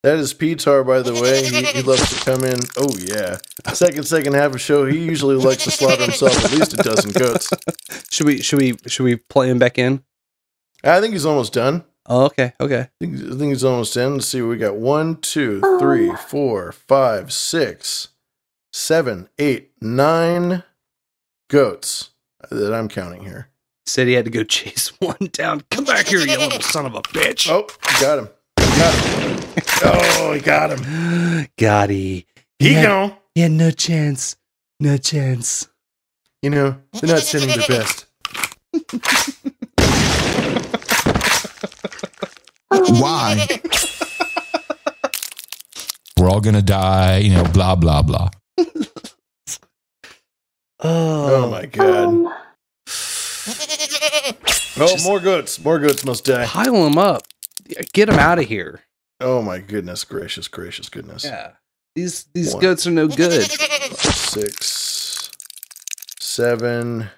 That is Petar, by the way. He, he loves to come in. Oh yeah, second second half of show. He usually likes to slaughter himself at least a dozen goats. Should we should we should we play him back in? I think he's almost done. Oh, okay, okay. I think, I think he's almost in. Let's see. We got one, two, three, four, five, six, seven, eight, nine goats that I'm counting here. Said he had to go chase one down. Come back here, you little son of a bitch. Oh, got him. Got him. Oh, he got him. Got he. He had, gone. He had no chance. No chance. You know, they're not sending their best. Why? We're all gonna die, you know, blah blah blah. Oh. oh my god. Um. Oh, more goats. More goats must die. Pile them up. Get them out of here. Oh my goodness gracious, gracious goodness. Yeah. These these One. goats are no good. Six, seven,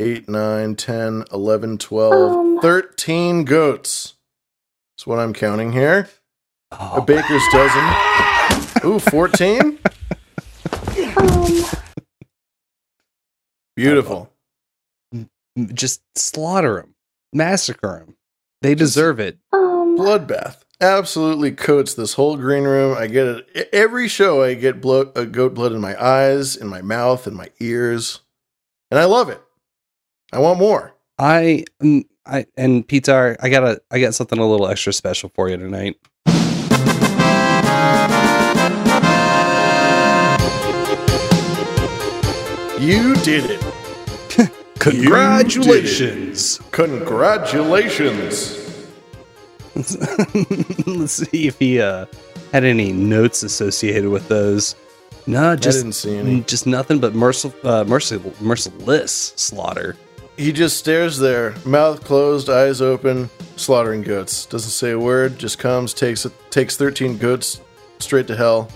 eight, nine, ten, eleven, twelve, oh thirteen goats. That's what I'm counting here. Oh A baker's dozen. Ooh, 14? Beautiful. Just slaughter them. Massacre them. They deserve it. Oh Bloodbath. Absolutely coats this whole green room. I get it. Every show, I get uh, goat blood in my eyes, in my mouth, in my ears. And I love it. I want more. I I and Peter, I got a I got something a little extra special for you tonight. You did it. Congratulations. Congratulations. Let's see if he uh had any notes associated with those. No, just didn't see any. Just nothing but merciful, uh, merciful, merciless slaughter. He just stares there, mouth closed, eyes open, slaughtering goats. Doesn't say a word, just comes, takes takes 13 goats straight to hell,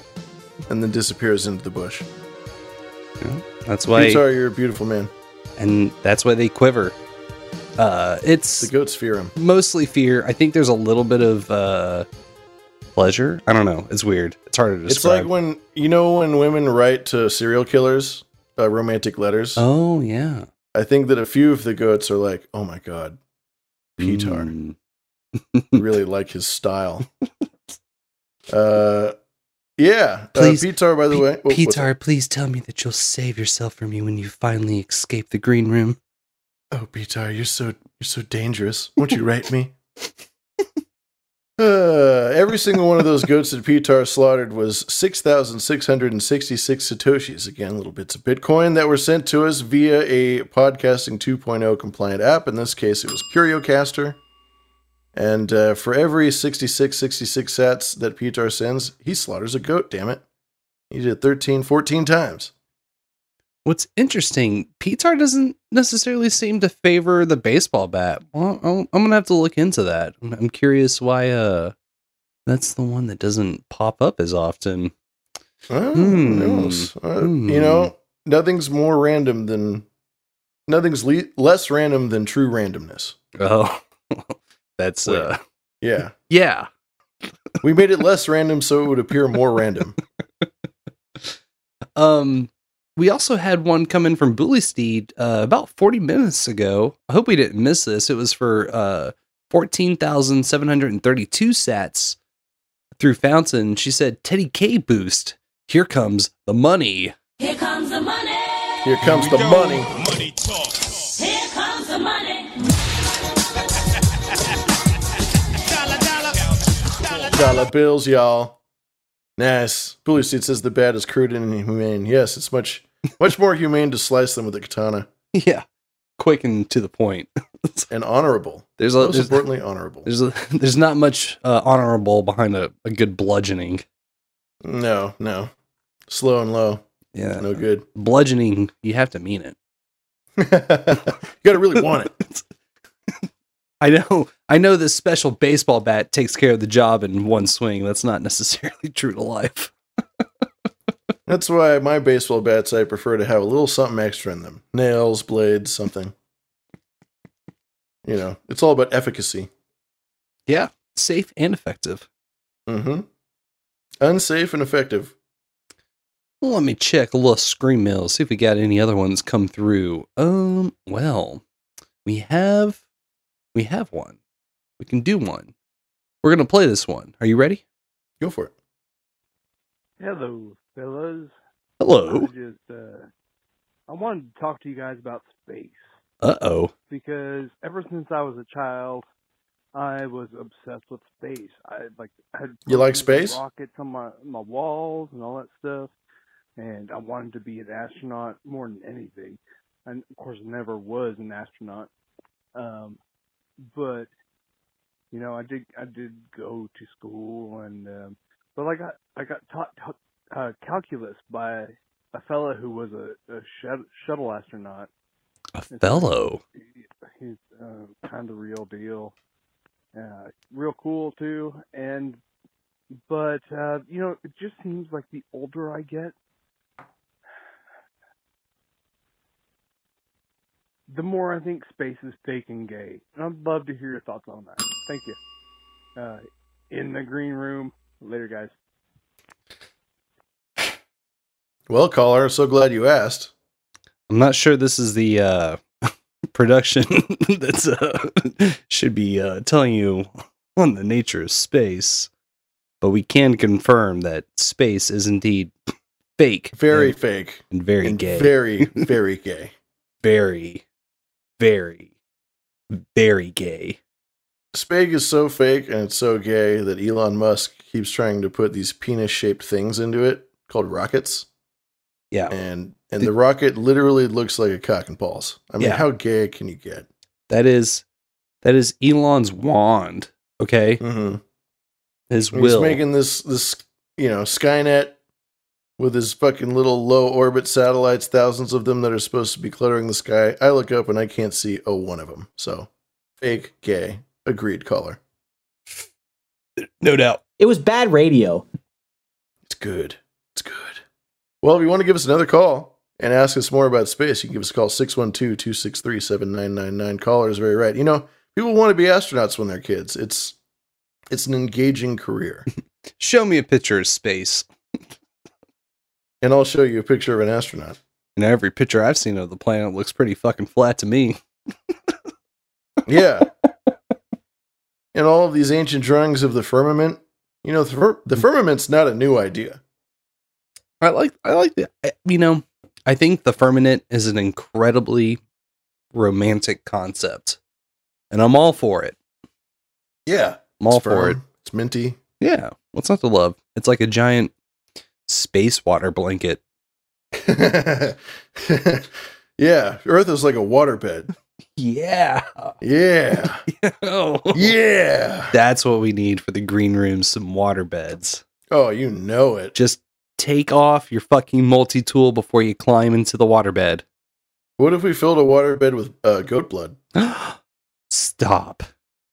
and then disappears into the bush. That's why, Pitar, you're a beautiful man. and that's why they quiver. Uh, it's The goats fear him. mostly fear. I think there's a little bit of uh, pleasure. I don't know. It's weird. It's harder to describe. It's like when you know when women write to serial killers uh, romantic letters. oh yeah. I think that a few of the goats are like, "Oh my god, Pitar, Mm. really like his style." uh, yeah, Please, uh, Pitar. By the way, what- what's Peter, please tell me that you'll save yourself for me when you finally escape the green room. Oh, Pitar, you're so you're so dangerous. Won't you write me? Uh, every single one of those goats that Pitar slaughtered was 6,666 Satoshis. Again, little bits of Bitcoin that were sent to us via a podcasting 2.0 compliant app. In this case, it was CurioCaster. And uh, for every 66, 66 sats that Pitar sends, he slaughters a goat, damn it. He did it 13, 14 times. What's interesting, Petar doesn't necessarily seem to favor the baseball bat. Well, I'm gonna have to look into that. I'm- curious why. Uh, that's the one that doesn't pop up as often. Well, Hmm. who knows? Uh, You know, nothing's more random than nothing's le- less random than true randomness. Oh, that's uh, Yeah, yeah. we made it less random so it would appear more random. Um, we also had one come in from Bully Steed uh, about 40 minutes ago. I hope we didn't miss this. It was for uh, 14,732 sats through Fountain. She said, Teddy K boost. Here comes the money. Here comes the money. Here comes the money. Here comes the money. Dollar bills, y'all. Nice. Bully Steed says the bat is crude and inhumane. Yes, it's much much more humane to slice them with a katana Yeah. Quick and to the and honorable. There's a, Most there's, importantly, honorable. there's, a, there's not much uh, honorable behind a, a good bludgeoning. No, no. Slow and low. Yeah. No good. Bludgeoning, you have to mean it. you gotta really want it. I know, I know this special baseball bat takes care of the job in one swing. That's not necessarily true to life. That's why my baseball bats I prefer to have a little something extra in them. Nails, blades, something. You know, it's all about efficacy. Yeah, safe and effective. Mm-hmm. Unsafe and effective. Well, let me check a little screen mail, see if we got any other ones come through. Um, well, we have we have one. We can do one. We're gonna play this one. Are you ready? Go for it. Hello, fellas. Hello. I just uh, I wanted to talk to you guys about space Uh oh. because ever since I was a child, I was obsessed with space. I like had You like pictures of space? rockets on my my walls and all that stuff, and I wanted to be an astronaut more than anything. And of course, I never was an astronaut. Um, but you know, I did I did go to school and um, but I got I got taught uh, calculus by a fellow who was a, a shut- shuttle astronaut. A fellow. He's uh, kind of real deal, uh, real cool too. And but uh, you know, it just seems like the older I get, the more I think space is fake and gay. And I'd love to hear your thoughts on that. Thank you. Uh, in the green room. Later, guys. Well, caller, so glad you asked. I'm not sure this is the uh, production that's uh, should be uh, telling you on the nature of space, but we can confirm that space is indeed fake, Very and, fake. and very and gay, Very, very gay. very, very, very gay. Spag is so fake and it's so gay that Elon Musk keeps trying to put these penis shaped things into it called rockets. Yeah. And and the, rocket literally looks like a cock and balls. I mean, Yeah. how gay can you get? That is that is Elon's wand. Okay, Mm-hmm. His He's will. He's making this this you know Skynet with his fucking little low orbit satellites, thousands of them that are supposed to be cluttering the sky. I look up and I can't see a one of them. So fake, gay, agreed caller. No doubt. It was bad radio. It's good. It's good. Well, if you want to give us another call and ask us more about space, you can give us a call 612 263 7999. Caller is very right. You know, people want to be astronauts when they're kids. It's it's an engaging career. Show me a picture of space. And I'll show you a picture of an astronaut. Know, every picture I've seen of the planet looks pretty fucking flat to me. Yeah. and all of these ancient drawings of the firmament, you know, the, fir- the mm. firmament's not a new idea. I like I like the I- you know, I think the firmament is an incredibly romantic concept. And I'm all for it. Yeah. I'm all It's for firm, it. It's minty. Yeah. What's not to love? It's like a giant space water blanket. yeah. Earth is like a waterbed. Yeah. Yeah. Yeah. That's what we need for the green room, some water beds. Oh, you know it. Just take off your fucking multi tool before you climb into the waterbed. What if we filled a waterbed with uh, goat blood? Stop.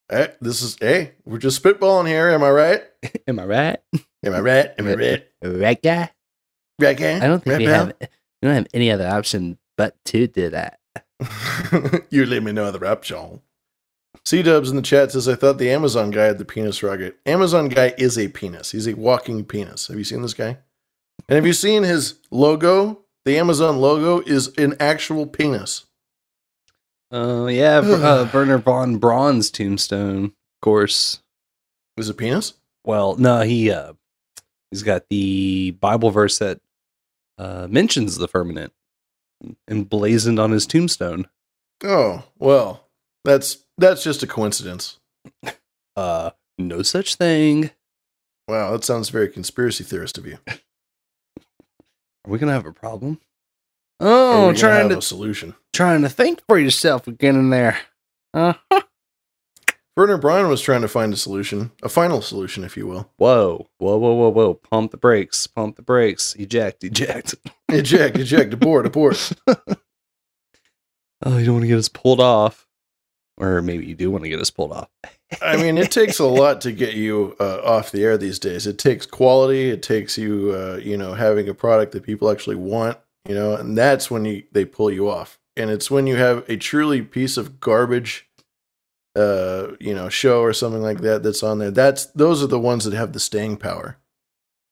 Hey, this is hey, we're just spitballing here. Am I right? Am I right? Am I right? Am I right? Right guy? Right guy? I don't think Right, we pal? have we don't have any other option but to do that. you let me know other option. C Dubs in the chat says, I thought the Amazon guy had the penis rocket. Amazon guy is a penis. He's a walking penis. Have you seen this guy? And have you seen his logo? The Amazon logo is an actual penis. Oh yeah, uh, Wernher von Braun's tombstone, of course. Was it penis? Well, no, he uh he's got the Bible verse that uh mentions the firmament emblazoned on his tombstone. Oh, well, that's that's just a coincidence. Uh no such thing. Wow, that sounds very conspiracy theorist of you. Are we gonna have a problem? Oh, trying to a solution. trying to think for yourself again in there. Uh Wernher Braun was trying to find a solution, a final solution, if you will. Whoa, whoa, whoa, whoa, whoa! Pump the brakes, pump the brakes, eject, eject. Eject, eject, abort, abort. Oh, you don't want to get us pulled off, or maybe you do want to get us pulled off. I mean, it takes a lot to get you uh, off the air these days. It takes quality. It takes you, uh, you know, having a product that people actually want. You know, and that's when you they pull you off. And it's when you have a truly piece of garbage, uh, you know, show or something like that that's on there. That's those are the ones that have the staying power.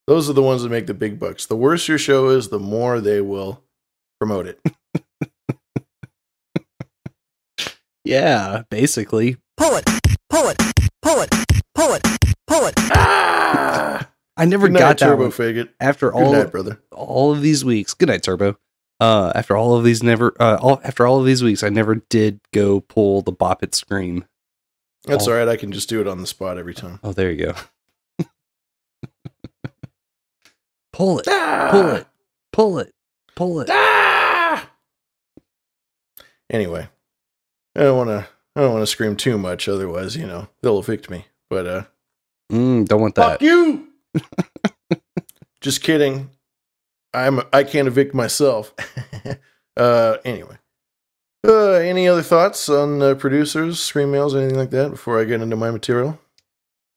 Those are the ones that make the big bucks. The worse your show is, the more they will promote it. Yeah, basically. Pull it, pull it, pull it, pull it, pull it. Ah! I never Good night, got that Turbo one. Faggot. After Good all, night, brother. all of these weeks. Good night, Turbo. Uh, after all of these, never. Uh, all after all of these weeks, I never did go pull the bop it scream. That's Oh. all right. I can just do it on the spot every time. Oh, there you go. pull it, pull it, pull it, pull it. Anyway, I don't want to. I don't want to scream too much, otherwise, you know, they'll evict me. But uh, Mm, don't want that. fuck you. Just kidding. I'm. I can't evict myself. uh, anyway. Uh, any other thoughts on uh, producers, scream mails, anything like that before I get into my material?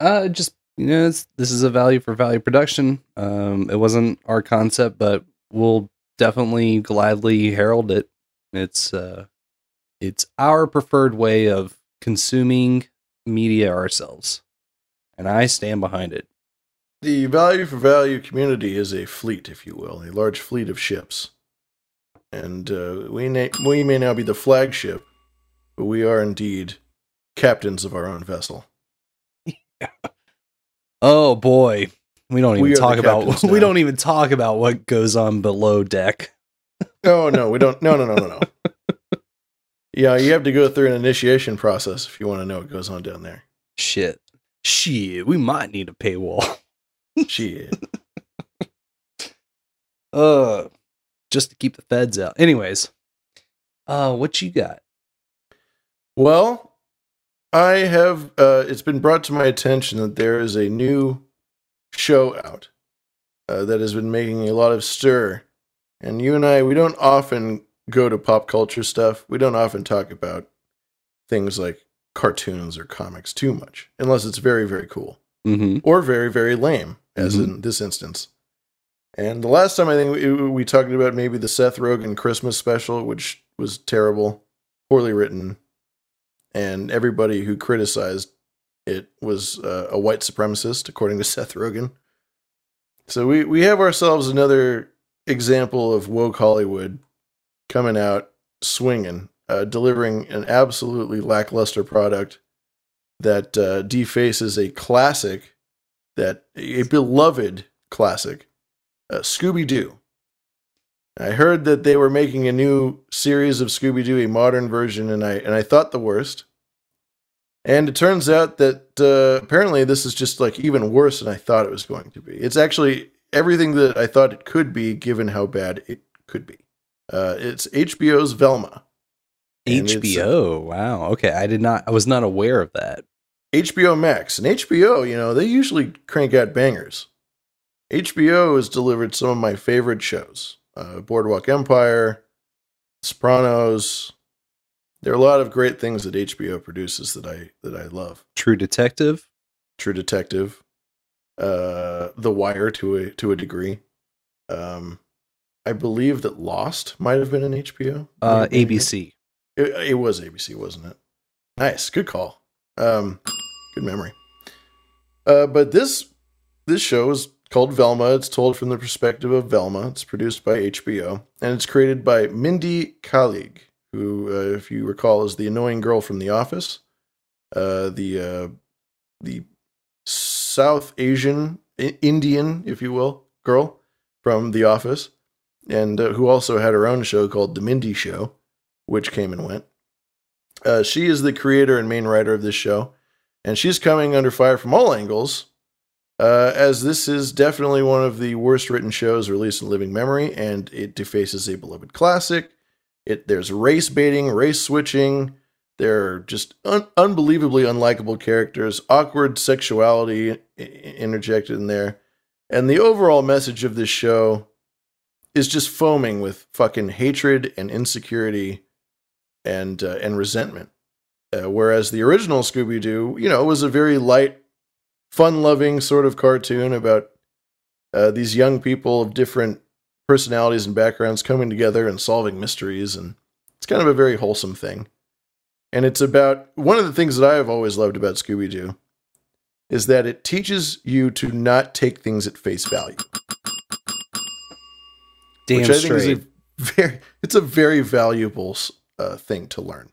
Uh, just you know, it's, this is a value for value production. Um, it wasn't our concept, but we'll definitely gladly herald it. It's uh, it's our preferred way of consuming media ourselves, and I stand behind it. The value for value community is a fleet, if you will, a large fleet of ships. And uh, we, na- we may now be the flagship, but we are indeed captains of our own vessel. Yeah. Oh boy, we don't even We talk about we don't even talk about what goes on below deck. Oh, no, we don't. No, no, no, no, no. yeah, you have to go through an initiation process if you want to know what goes on down there. Shit, shit, we might need a paywall. Shit. uh, just to keep the feds out. Anyways, uh, what you got? Well, I have. Uh, it's been brought to my attention that there is a new show out uh, that has been making a lot of stir. And you and I, we don't often go to pop culture stuff. We don't often talk about things like cartoons or comics too much, unless it's very, very cool Mm-hmm. or very, very lame, as Mhm. in this instance. And the last time I think we, we talked about maybe the Seth Rogen Christmas special, which was terrible, poorly written, and everybody who criticized it was uh, a white supremacist, according to Seth Rogen. So we, we have ourselves another example of woke Hollywood coming out swinging, uh, delivering an absolutely lackluster product that uh, defaces a classic, that a beloved classic, uh, Scooby Doo. I heard that they were making a new series of Scooby Doo, a modern version, and I and I thought the worst. And it turns out that uh, apparently this is just like even worse than I thought it was going to be. It's actually everything that I thought it could be, given how bad it could be. Uh, it's HBO's Velma. Uh, HBO. Wow. Okay. I did not. I was not aware of that. HBO Max and HBO, you know, they usually crank out bangers. HBO has delivered some of my favorite shows uh, Boardwalk Empire, Sopranos. There are a lot of great things that HBO produces that I that I love. True Detective. True Detective, uh, The Wire to a to a degree. Um, I believe that Lost might have been an HBO. Uh, ABC. It, it was ABC, wasn't it? Nice, good call. Um, good memory. Uh, but this this show is called Velma. It's told from the perspective of Velma. It's produced by HBO, and it's created by Mindy Kaling, who, uh, if you recall, is the annoying girl from The Office, uh, the uh, the South Asian Indian, if you will, girl from The Office, and uh, who also had her own show called The Mindy Show, which came and went. Uh, she is the creator and main writer of this show, and she's coming under fire from all angles, uh, as this is definitely one of the worst written shows released in living memory, and it defaces a beloved classic. It there's race baiting, race switching. There are just un- unbelievably unlikable characters, awkward sexuality interjected in there, and the overall message of this show is just foaming with fucking hatred and insecurity and uh, and resentment. Uh, whereas the original Scooby Doo, you know, was a very light, fun-loving sort of cartoon about uh, these young people of different personalities and backgrounds coming together and solving mysteries, and it's kind of a very wholesome thing. And it's about one of the things that I have always loved about Scooby Doo is that it teaches you to not take things at face value. Damn which I think straight. is a very it's a very valuable uh, thing to learn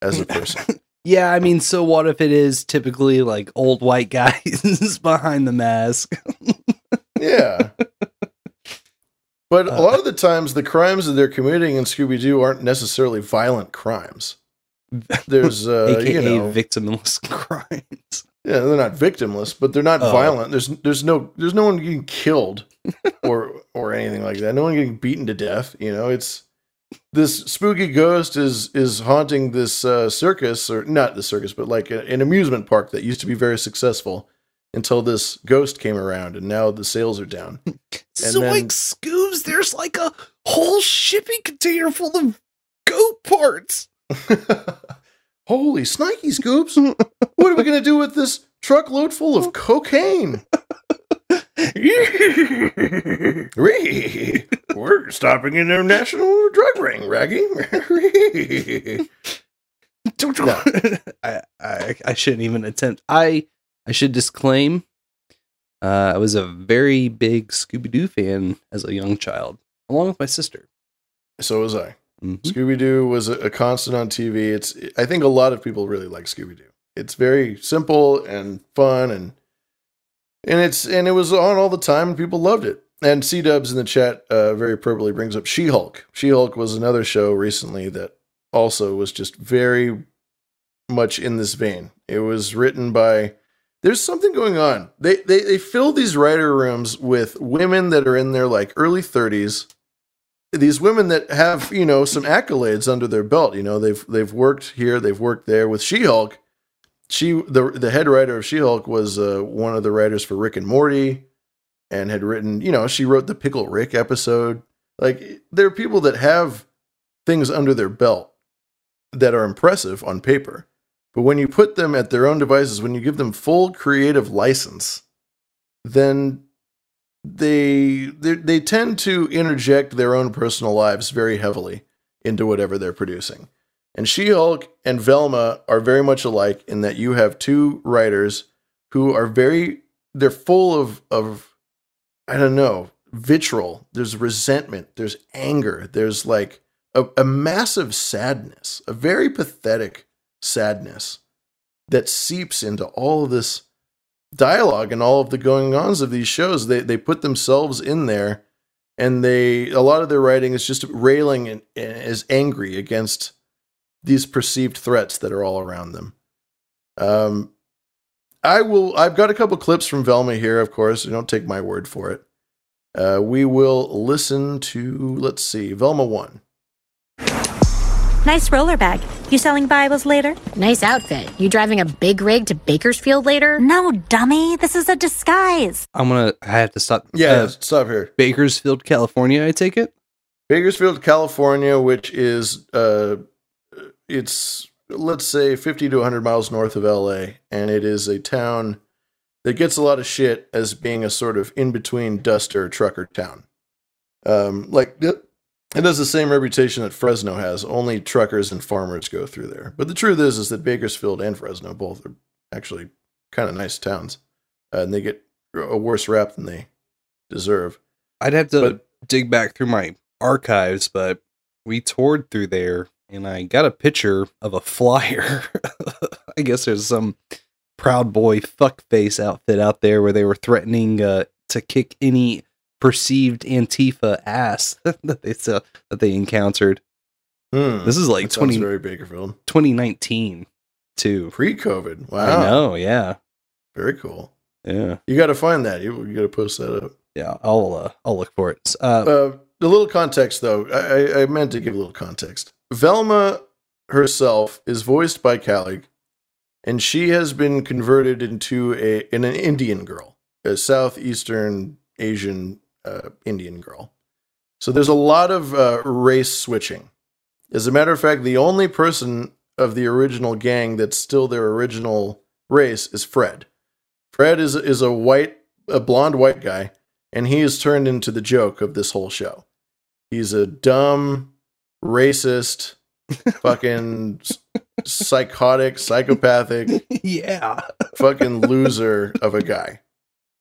as a person. Yeah, I mean, so what if it is typically like old white guys behind the mask? yeah. But a lot of the times, the crimes that they're committing in Scooby Doo aren't necessarily violent crimes. There's, uh, AKA you know, victimless crimes. yeah, they're not victimless, but they're not Oh. violent. There's, there's no, there's no one getting killed or, or anything like that. No one getting beaten to death. You know, it's this spooky ghost is is haunting this uh, circus, or not the circus, but like a, an amusement park that used to be very successful until this ghost came around, and now the sales are down. And so then- like Scoobs, there's like a whole shipping container full of goat parts. Holy snikey scoops! what are we gonna do with this truckload full of cocaine? We're stopping in a national drug ring, Raggy. No. I, I I shouldn't even attempt. I I should disclaim. Uh, I was a very big Scooby Doo fan as a young child, along with my sister. So was I. Mhm. Scooby Doo was a, a constant on TV. It's I think a lot of people really like Scooby Doo. It's very simple and fun and and it's and it was on all the time and people loved it. And C Dubs in the chat uh, very appropriately brings up She Hulk. She Hulk was another show recently that also was just very much in this vein. It was written by there's something going on. They they they fill these writer rooms with women that are in their like early 30s. These women that have, you know, some accolades under their belt, you know, they've they've worked here, they've worked there with She-Hulk. She the the head writer of She Hulk was uh, one of the writers for Rick and Morty, and had written. You know, she wrote the Pickle Rick episode. Like there are people that have things under their belt that are impressive on paper, but when you put them at their own devices, when you give them full creative license, then they they they tend to interject their own personal lives very heavily into whatever they're producing. And She-Hulk and Velma are very much alike in that you have two writers who are very they're full of of I don't know, vitriol, there's resentment, there's anger, there's like a, a massive sadness, a very pathetic sadness that seeps into all of this dialogue and all of the going ons of these shows. They they put themselves in there, and they a lot of their writing is just railing and, and is angry against these perceived threats that are all around them. Um, I will. I've got a couple clips from Velma here. Of course, don't take my word for it. Uh, we will listen to. Let's see, Velma one. Nice roller bag. You selling Bibles later? Nice outfit. You driving a big rig to Bakersfield later? No, dummy. This is a disguise. I'm gonna. I have to stop. Yeah, uh, stop here. Bakersfield, California. I take it. Bakersfield, California, which is uh, it's let's say 50 to 100 miles north of LA, and it is a town that gets a lot of shit as being a sort of in between duster trucker town. Um, like it has the same reputation that Fresno has. Only truckers and farmers go through there. But the truth is, is that Bakersfield and Fresno both are actually kind of nice towns, uh, and they get a worse rap than they deserve. I'd have to dig back through my archives, but we toured through there and I got a picture of a flyer. I guess there's some Proud Boy fuckface outfit out there where they were threatening uh, to kick any perceived Antifa ass that they saw, that they encountered. Hmm, This is like that 20, very Bakersfield. 2019 too. Pre-COVID. Wow. I know, yeah. Very cool. Yeah. You got to find that. You, you got to post that up. Yeah, I'll uh, I'll look for it. Uh, Uh, a little context, though. I- I meant to give a little context. Velma herself is voiced by Kaling, and she has been converted into a in an Indian girl, a southeastern Asian uh, Indian girl. So there's a lot of uh, race switching. As a matter of fact, the only person of the original gang that's still their original race is Fred. Fred is is a white, a blonde white guy, and he is turned into the joke of this whole show. He's a dumb, racist, fucking psychotic, psychopathic, yeah, fucking loser of a guy,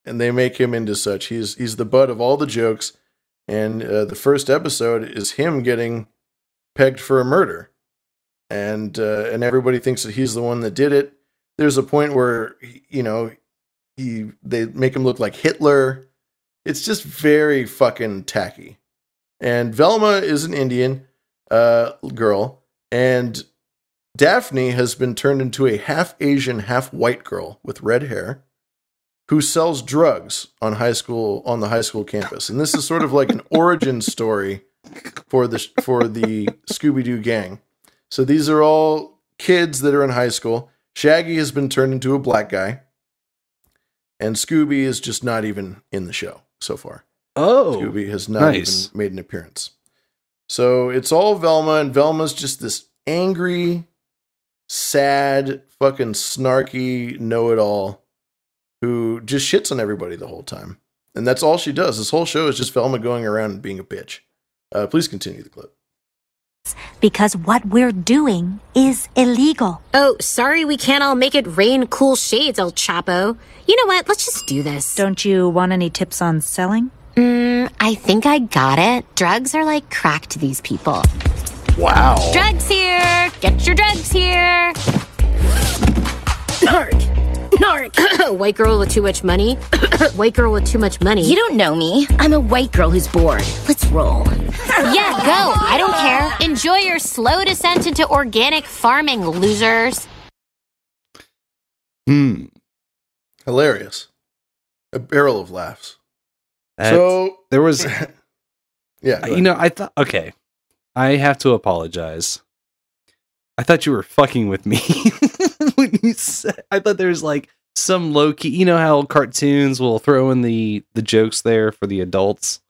and they make him into such. He's he's the butt of all the jokes, and uh, the first episode is him getting pegged for a murder, and uh, and everybody thinks that he's the one that did it. There's a point where you know he they make him look like Hitler. It's just very fucking tacky. And Velma is an Indian uh, girl, and Daphne has been turned into a half Asian, half white girl with red hair who sells drugs on high school on the high school campus. And this is sort of like an origin story for the for the Scooby Doo gang. So these are all kids that are in high school. Shaggy has been turned into a black guy, and Scooby is just not even in the show so far. Oh, Scooby has not nice. even made an appearance. So it's all Velma, and Velma's just this angry, sad, fucking snarky know it all who just shits on everybody the whole time. And that's all she does. This whole show is just Velma going around and being a bitch. Uh, please continue the clip. Because what we're doing is illegal. Oh, sorry we can't all make it rain cool shades, El Chapo. You know what? Let's just do this. Don't you want any tips on selling? Mm, I think I got it. Drugs are like crack to these people. Wow. Drugs here! Get your drugs here! Narc! Narc! white girl with too much money? white girl with too much money. You don't know me. I'm a white girl who's bored. Let's roll. Yeah, go! I don't care. Enjoy your slow descent into organic farming, losers. Hmm. Hilarious. A barrel of laughs. That's- so there was yeah, you know, I thought okay. I have to apologize. I thought you were fucking with me when you said. I thought there was like some low key. You know how cartoons will throw in the the jokes there for the adults,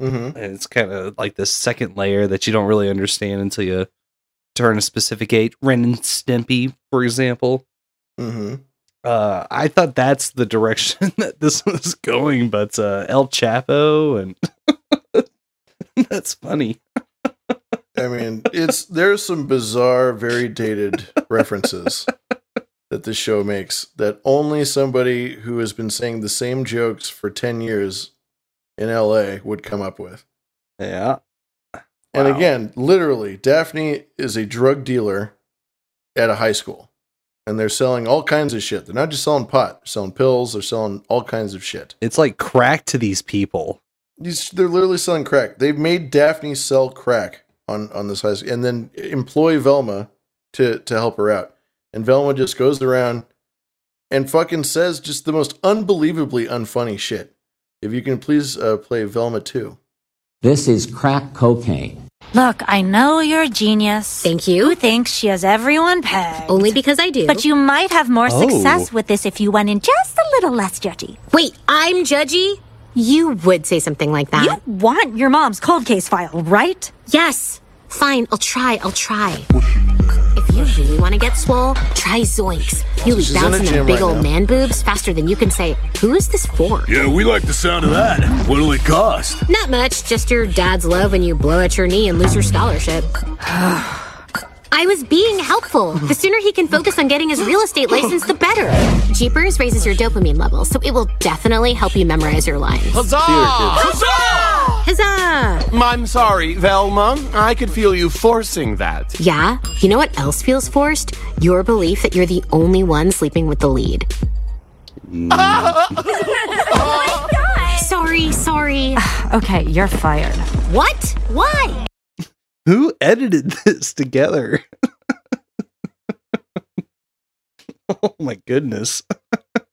Mm-hmm. and it's kind of like the second layer that you don't really understand until you turn a specific age. Ren and Stimpy, for example. Mm-hmm. Uh, I thought that's the direction that this was going, but uh, El Chapo and that's funny. I mean, it's there's some bizarre, very dated references that this show makes that only somebody who has been saying the same jokes for 10 years in LA would come up with. Yeah. And Wow. again, literally, Daphne is a drug dealer at a high school. And they're selling all kinds of shit. They're not just selling pot, they're selling pills, they're selling all kinds of shit. It's like crack to these people. These they're literally selling crack. They've made Daphne sell crack on on this high school, and then employ Velma to to help her out. And Velma just goes around and fucking says just the most unbelievably unfunny shit. If you can please uh, play Velma too. This is crack cocaine. Look, I know you're a genius. Thank you. Who thinks she has everyone pegged? Only because I do. But you might have more Oh. success with this if you went in just a little less judgy. Wait, I'm judgy? You would say something like that. You want your mom's cold case file, right? Yes. Fine, I'll try, I'll try. If you really want to get swole, try Zoinks. You'll be She's bouncing them big right old now. man boobs faster than you can say, Who is this for? Yeah, we like the sound of that. What'll it cost? Not much, just your dad's love when you blow at your knee and lose your scholarship. I was being helpful. The sooner he can focus on getting his real estate license, the better. Jeepers raises your dopamine levels, so it will definitely help you memorize your lines. Huzzah! Huzzah! Huzzah! I'm sorry, Velma. I could feel you forcing that. Yeah? You know what else feels forced? Your belief that you're the only one sleeping with the lead. oh Sorry, sorry. okay, you're fired. What? Why? Who edited this together? oh my goodness.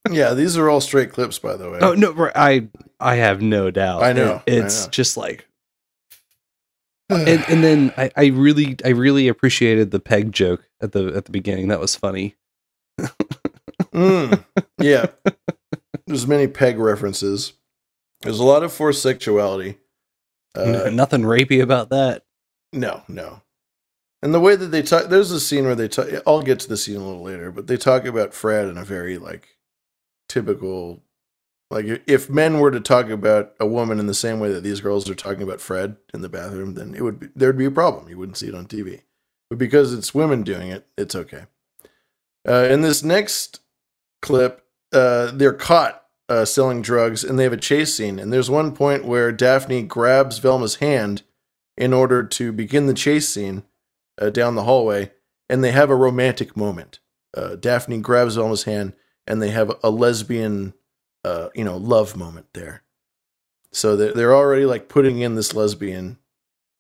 Yeah, these are all straight clips, by the way. Oh no, I I have no doubt. I know, It- I it's know. just like and, and then I, I really I really appreciated the peg joke at the at the beginning. That was funny. Mm, yeah. There's many peg references. There's a lot of forced sexuality. Uh, Nothing rapey about that. No, no. And the way that they talk, there's a scene where they talk. I'll get to the scene a little later, but they talk about Fred in a very like typical, like if men were to talk about a woman in the same way that these girls are talking about Fred in the bathroom, then it would be, there'd be a problem. You wouldn't see it on TV, but because it's women doing it, it's okay. Uh, in this next clip, uh, they're caught uh, selling drugs, and they have a chase scene. And there's one point where Daphne grabs Velma's hand in order to begin the chase scene uh, down the hallway, and they have a romantic moment. Uh, Daphne grabs Velma's hand, and they have a lesbian, uh, you know, love moment there. So they're, they're already like putting in this lesbian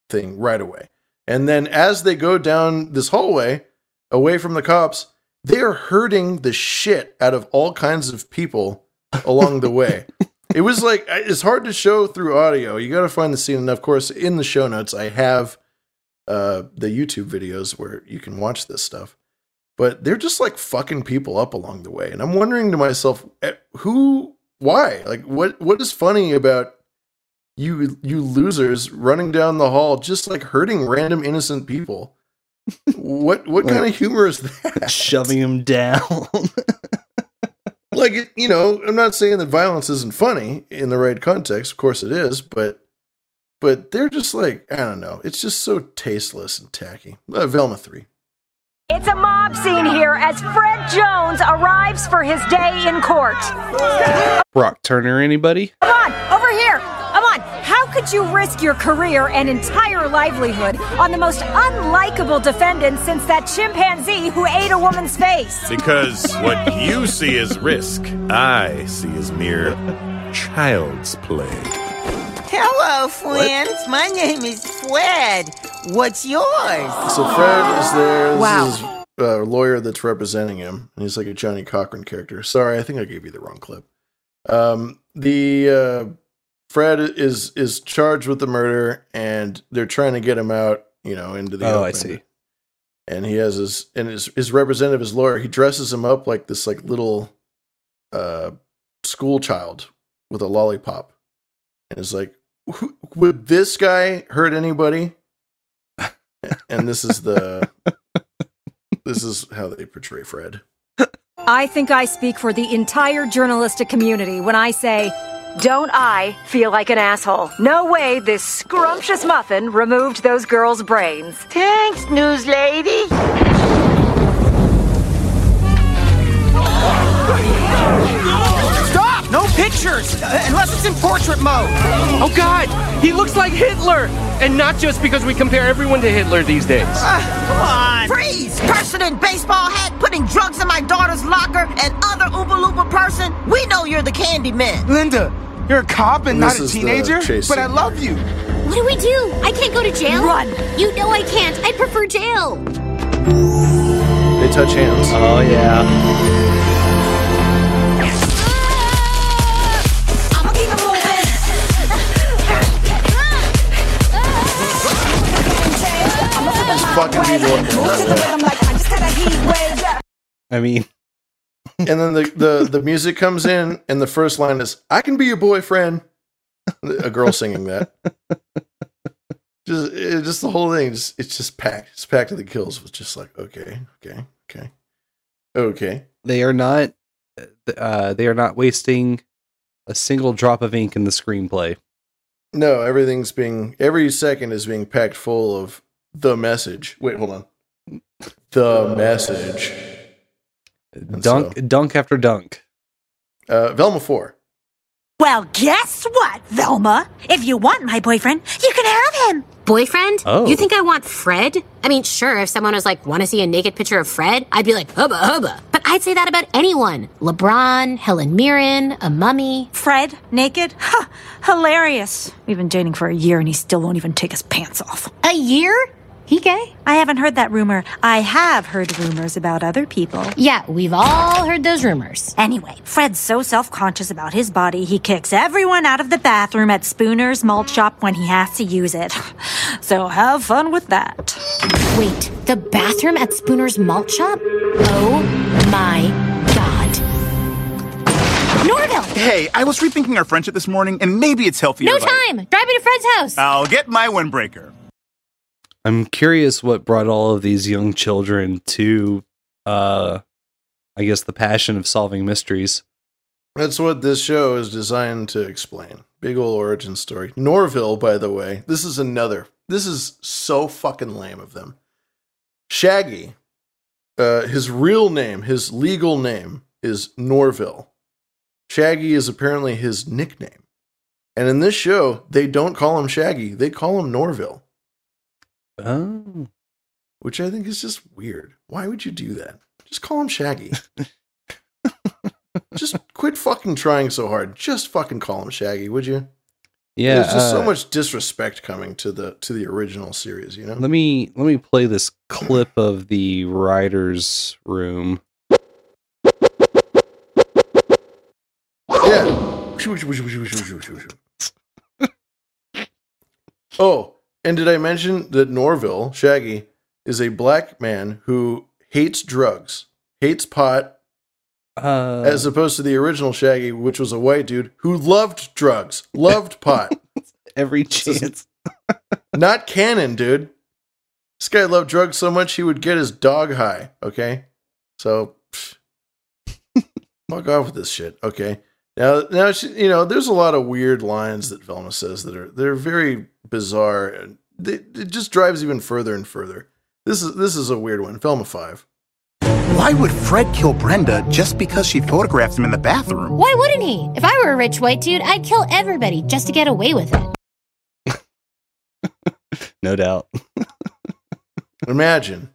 thing right away. And then as they go down this hallway, away from the cops, they are hurting the shit out of all kinds of people along the way. It was like it's hard to show through audio. You got to find the scene, and of course, in the show notes, I have uh, the YouTube videos where you can watch this stuff. But they're just like fucking people up along the way, and I'm wondering to myself, eh, who, why, like, what, what is funny about you, you losers running down the hall just like hurting random innocent people? what, what kind of humor is that? Shoving them down. like you know i'm not saying that violence isn't funny in the right context of course it is but but they're just like i don't know it's just so tasteless and tacky uh, velma 3 It's a mob scene here as Fred Jones arrives for his day in court. Brock Turner, anybody? Come on, over here. Come on. How could you risk your career and entire livelihood on the most unlikable defendant since that chimpanzee who ate a woman's face? Because what you see as risk, I see as mere child's play. Hello, friends. My name is Fred. What's yours? so fred is there this Wow. is a lawyer that's representing him and he's like a johnnie cochran character sorry i think i gave you the wrong clip um the uh fred is is charged with the murder and they're trying to get him out you know into the Oh, I see. and he has his and his his representative, his lawyer, he dresses him up like this like little uh school child with a lollipop, and is like, would this guy hurt anybody? And this is the this is how they portray Fred. I think I speak for the entire journalistic community when I say, don't I feel like an asshole? No way this scrumptious muffin removed those girls' brains. Thanks, news lady. Stop! No pictures! Uh, unless it's in portrait mode! Oh god! He looks like Hitler! And not just because we compare everyone to Hitler these days. Come on! Freeze! Person in baseball hat putting drugs in my daughter's locker and other Oompa Loompa person. We know you're the candy man. Linda, you're a cop and not a teenager, but I love you. What do we do? I can't go to jail? Run. You know I can't. I'd prefer jail. They touch hands. Oh yeah. Fucking people up. I mean, and then the, the the music comes in, and the first line is "I can be your boyfriend." A girl singing that. Just it, just the whole thing. Just, it's just packed. It's packed to the kills. It's just like okay, okay, okay, okay. they are not uh they are not wasting a single drop of ink in the screenplay. No, everything's being every second is being packed full of the message. Wait, hold on. The message. Dunk dunk after dunk. Uh, Velma four. Well, guess what, Velma? If you want my boyfriend, you can have him. Boyfriend? Oh. You think I want Fred? I mean, sure, if someone was like, want to see a naked picture of Fred? I'd be like, hubba hubba. But I'd say that about anyone. LeBron, Helen Mirren, a mummy. Fred, naked? Ha! Hilarious. We've been dating for a year and he still won't even take his pants off. A year? He gay? I haven't heard that rumor. I have heard rumors about other people. Yeah, we've all heard those rumors. Anyway, Fred's so self conscious about his body, he kicks everyone out of the bathroom at Spooner's Malt Shop when he has to use it. So have fun with that. Wait, the bathroom at Spooner's Malt Shop? Oh my god. Norville! Hey, I was rethinking our friendship this morning, and maybe it's healthier. No if I- time! Drive me to Fred's house! I'll get my windbreaker. I'm curious what brought all of these young children to uh I guess the passion of solving mysteries. That's what this show is designed to explain. Big ol' origin story. Norville, by the way, this is another. This is so fucking lame of them. Shaggy, uh, his real name, his legal name is Norville. Shaggy is apparently his nickname. And in this show, they don't call him Shaggy, they call him Norville. Oh. Which I think is just weird. Why would you do that? Just call him Shaggy. just quit fucking trying so hard. Just fucking call him Shaggy, would you? Yeah, There's just so uh, much disrespect coming to the to the original series, you know? Let me let me play this clip of the writers' room. Yeah. oh, and did I mention that Norville, Shaggy, is a black man who hates drugs, hates pot, Uh, as opposed to the original Shaggy, which was a white dude who loved drugs, loved pot. Every chance. Not canon, dude. This guy loved drugs so much he would get his dog high. Okay, so fuck off with this shit. Okay, now now she, you know there's a lot of weird lines that Velma says that are they're very bizarre and it just drives even further and further. This is this is a weird one. Velma five. Why would Fred kill Brenda just because she photographed him in the bathroom? Why wouldn't he? If I were a rich white dude, I'd kill everybody just to get away with it. No doubt. Imagine,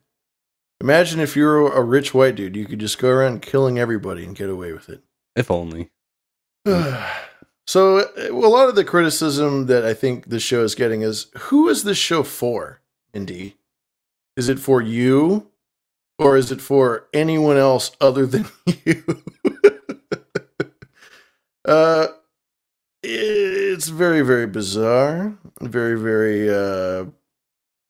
imagine if you were a rich white dude, you could just go around killing everybody and get away with it. If only. so uh, a lot of the criticism that I think this show is getting is who is this show for, Indy? Is it for you or is it for anyone else other than you? uh it's very very bizarre, very very uh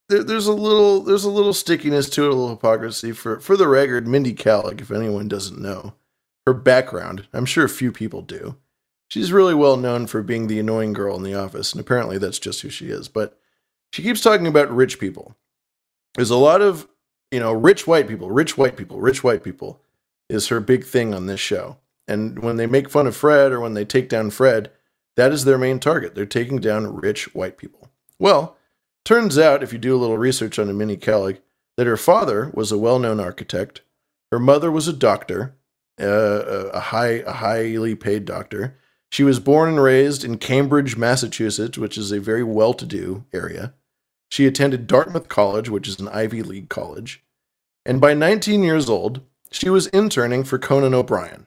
there, there's a little there's a little stickiness to it, a little hypocrisy. For for the record, Mindy Kaling, if anyone doesn't know her background, I'm sure a few people do. She's really well known for being the annoying girl in the office, and apparently that's just who she is. But she keeps talking about rich people. There's a lot of you know rich white people, rich white people, rich white people is her big thing on this show. And when they make fun of Fred or when they take down Fred, that is their main target. They're taking down rich white people. Well, turns out, if you do a little research on Mindy Kaling, that her father was a well known architect, her mother was a doctor, uh, a, high, a highly paid doctor. She was born and raised in Cambridge, Massachusetts, which is a very well to do area. She attended Dartmouth College, which is an Ivy League college. And by 19 years old, she was interning for Conan O'Brien,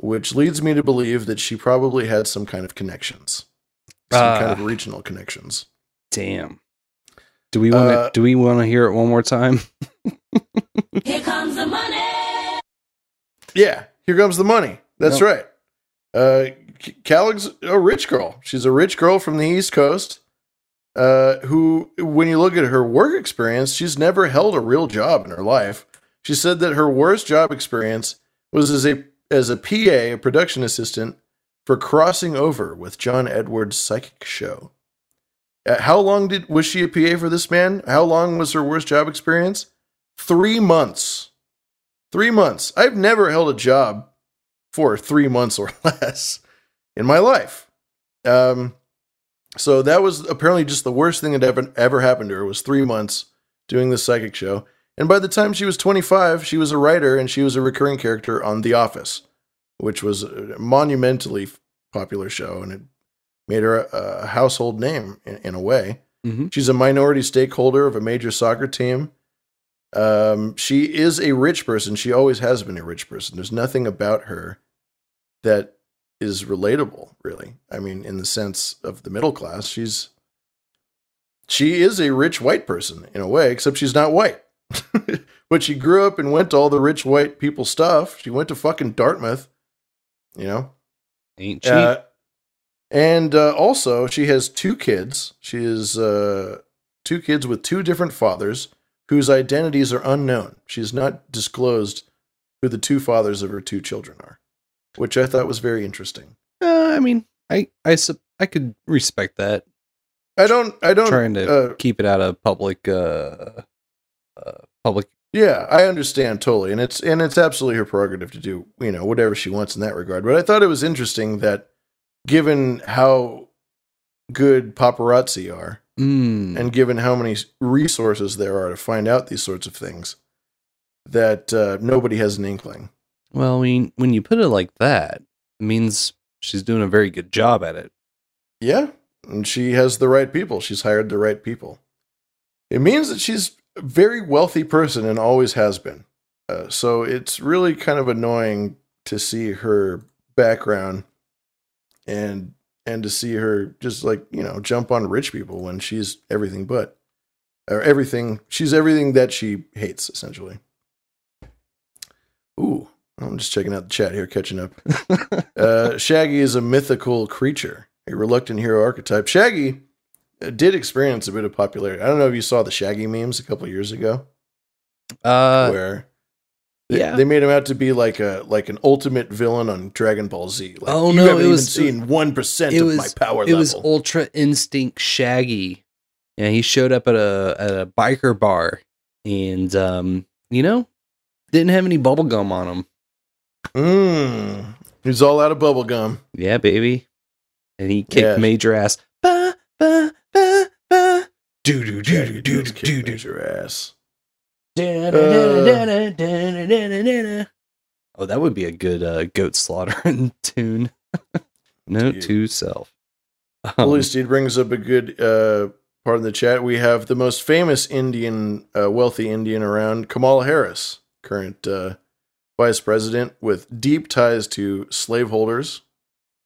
which leads me to believe that she probably had some kind of connections, some Ah. kind of regional connections. Damn. Do we want to? Uh, do we want to hear it one more time? Here comes the money. Yeah, here comes the money. That's Yep. right. Uh, K- Kaling's a rich girl. She's a rich girl from the East Coast. Uh, who, when you look at her work experience, she's never held a real job in her life. She said that her worst job experience was as a as a PA, a production assistant, for crossing over with John Edward's psychic show. Uh, how long did was she a PA for this man? How long was her worst job experience? Three months. Three months. I've never held a job for three months or less in my life. Um, so that was apparently just the worst thing that ever ever happened to her was three months doing the psychic show. And by the time she was 25, she was a writer and she was a recurring character on The Office, which was a monumentally popular show and it made her a, a household name in, in a way. Mhm. She's a minority stakeholder of a major soccer team. Um, she is a rich person. She always has been a rich person. There's nothing about her that is relatable, really. I mean, in the sense of the middle class, she's she is a rich white person in a way, except she's not white. but she grew up and went to all the rich white people stuff. She went to fucking Dartmouth, you know. Ain't cheap. Uh, and uh, also, she has two kids. She is uh, two kids with two different fathers whose identities are unknown. She has not disclosed who the two fathers of her two children are, which I thought was very interesting. Uh, I mean, I I sup- I could respect that. I don't. I don't. Trying to uh, keep it out of public. Uh, uh, public. Yeah, I understand totally, and it's and it's absolutely her prerogative to do you know whatever she wants in that regard. But I thought it was interesting that, given how good paparazzi are, Mm. and given how many resources there are to find out these sorts of things, that uh, nobody has an inkling. Well, I mean, when you put it like that, it means she's doing a very good job at it. Yeah, and she has the right people. She's hired the right people. It means that she's a very wealthy person and always has been. Uh, so it's really kind of annoying to see her background and and to see her just like you know jump on rich people when she's everything but or everything she's everything that she hates essentially. Ooh, I'm just checking out the chat here, catching up. uh, Shaggy is a mythical creature, a reluctant hero archetype. Shaggy uh, did experience a bit of popularity. I don't know if you saw the Shaggy memes a couple years ago, Uh, where they, yeah. they made him out to be like a like an ultimate villain on Dragon Ball Z. Like, Oh, you no, haven't it even was- seen one percent of was my power it level. was Ultra Instinct Shaggy. Yeah, he showed up at a at a biker bar, and um, you know, didn't have any bubble gum on him. Mm, he's all out of bubble gum. Yeah, baby, and he kicked Yeah. major ass. Ba ba ba ba. Do do do do does do kick do major ass. Oh, that would be a good uh, goat slaughtering tune. Note to self. Um, Lucy brings up a good uh, part in the chat. We have the most famous Indian, uh, wealthy Indian around, Kamala Harris, current uh, vice president with deep ties to slaveholders.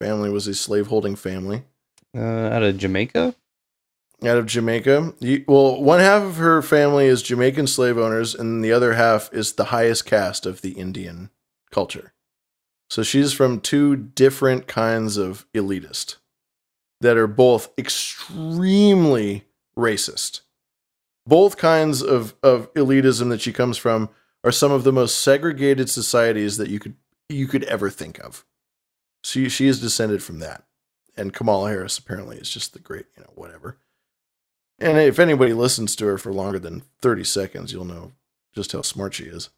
Family was a slaveholding family uh, out of Jamaica. out of Jamaica. You- Well, one half of her family is Jamaican slave owners, and the other half is the highest caste of the Indian culture. So she's from two different kinds of elitist that are both extremely racist. both kinds of of elitism that she comes from are some of the most segregated societies that you could you could ever think of. She she is descended from that, and Kamala Harris apparently is just the great you know whatever. And if anybody listens to her for longer than thirty seconds, you'll know just how smart she is.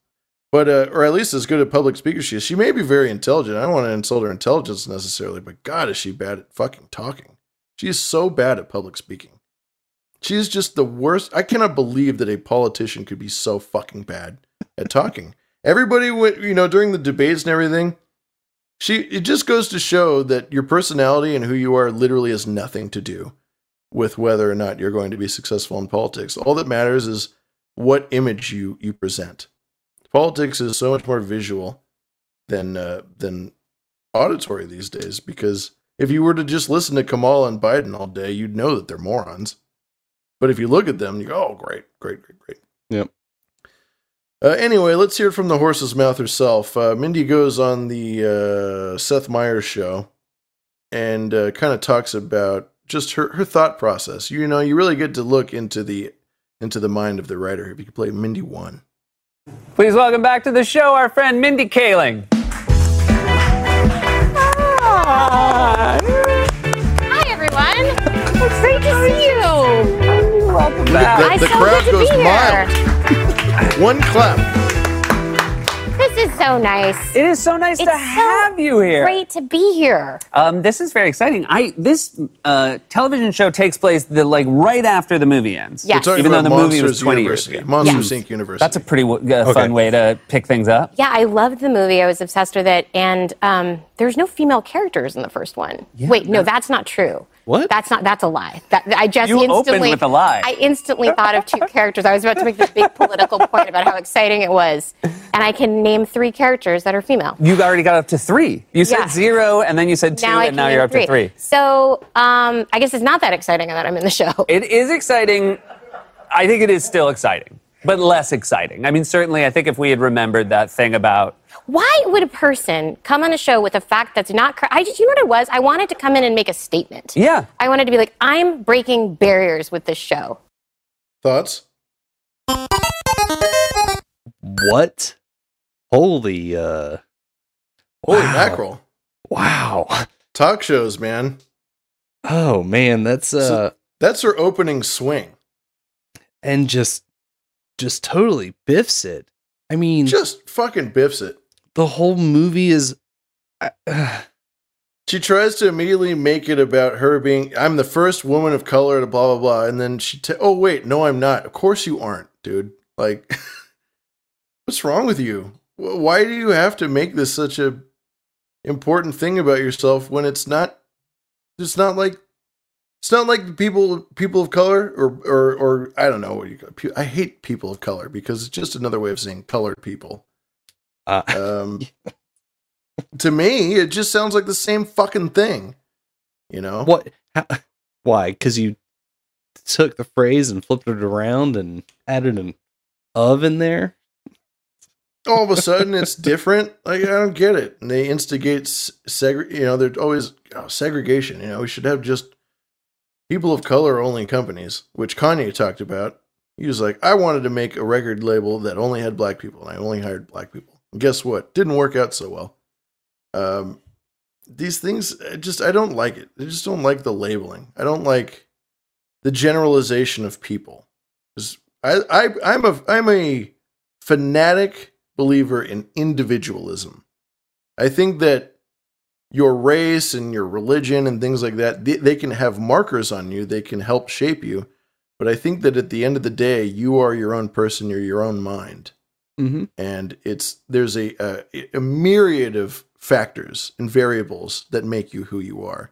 But uh, or at least as good a public speaker she is. She may be very intelligent. I don't want to insult her intelligence necessarily, but God, is she bad at fucking talking? She is so bad at public speaking. She is just the worst. I cannot believe that a politician could be so fucking bad at talking. Everybody went, you know, during the debates and everything. She it just goes to show that your personality and who you are literally has nothing to do with whether or not you're going to be successful in politics. All that matters is what image you you present. Politics is so much more visual than uh, than auditory these days because if you were to just listen to Kamala and Biden all day, you'd know that they're morons. But if you look at them, you go, "Oh, great, great, great, great." Yep. Uh, anyway, let's hear it from the horse's mouth herself. Uh, Mindy goes on the uh, Seth Meyers show and uh, kind of talks about just her, her thought process. You know, you really get to look into the into the mind of the writer if you could play Mindy one. Please welcome back to the show our friend Mindy Kaling. Hi, everyone. It's great to see you. Welcome The, the- the crowd goes mild. One clap. This is so nice. It is so nice to have you here. Great to be here. Um, this is very exciting. I this uh, television show takes place the like right after the movie ends. Yes. We're even though about the movie was twenty University. years ago. Monsters, Inc. University. That's a pretty uh, fun way to pick things up. Yeah, I loved the movie. I was obsessed with it, and um, there's no female characters in the first one. Wait, no, that's not true. What? That's not. That's a lie. That I just You opened instantly with a lie. I instantly thought of two characters. I was about to make this big political point about how exciting it was, and I can name three characters that are female. You already got up to three. You said Yeah. zero, and then you said two, now and now you're up to three. So um, I guess it's not that exciting that I'm in the show. It is exciting. I think it is still exciting, but less exciting. I mean, certainly, I think if we had remembered that thing about Why would a person come on a show with a fact that's not correct? I just, you know what it was? I wanted to come in and make a statement. Yeah. I wanted to be like, I'm breaking barriers with this show. Thoughts? What? Holy uh Holy wow. mackerel. Wow. Talk shows, man. Oh man, that's uh So that's her opening swing. and just just totally biffs it. I mean, Just fucking biffs it. The whole movie is She tries to immediately make it about her being, I'm the first woman of color to blah, blah, blah. And then she, ta- oh, wait, no, I'm not. Of course you aren't, dude. Like, what's wrong with you? Why do you have to make this such a important thing about yourself when it's not, it's not like, it's not like people, people of color or, or, or I don't know what you, pe- I hate people of color because it's just another way of saying colored people. Uh, Um, to me, it just sounds like the same fucking thing. You know what how, why? Cuz you took the phrase and flipped it around and added an of in there? All of a sudden, it's different. Like I don't get it. And they instigate segre. You know, they're always oh, segregation. You know, we should have just people of color only companies, which Kanye talked about. He was like, I wanted to make a record label that only had black people, and I only hired black people. Guess what? Didn't work out so well. Um, these things, just I don't like it. I just don't like the labeling. I don't like the generalization of people. I, I I'm a I'm a fanatic believer in individualism. I think that your race and your religion and things like that they, they can have markers on you. They can help shape you. But I think that at the end of the day, you are your own person. You're your own mind Mhm. and it's there's a, a a myriad of factors and variables that make you who you are.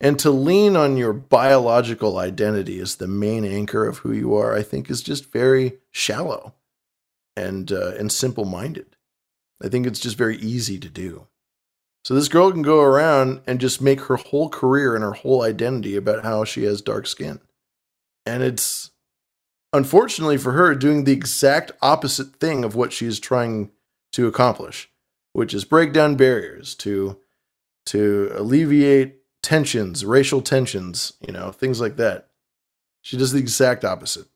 And to lean on your biological identity as the main anchor of who you are i think is just very shallow and uh, and simple minded i think it's just very easy to do. So this girl can go around and just make her whole career and her whole identity about how she has dark skin. And it's unfortunately for her, doing the exact opposite thing of what she's trying to accomplish, which is break down barriers to to alleviate tensions, racial tensions, you know, things like that. She does the exact opposite.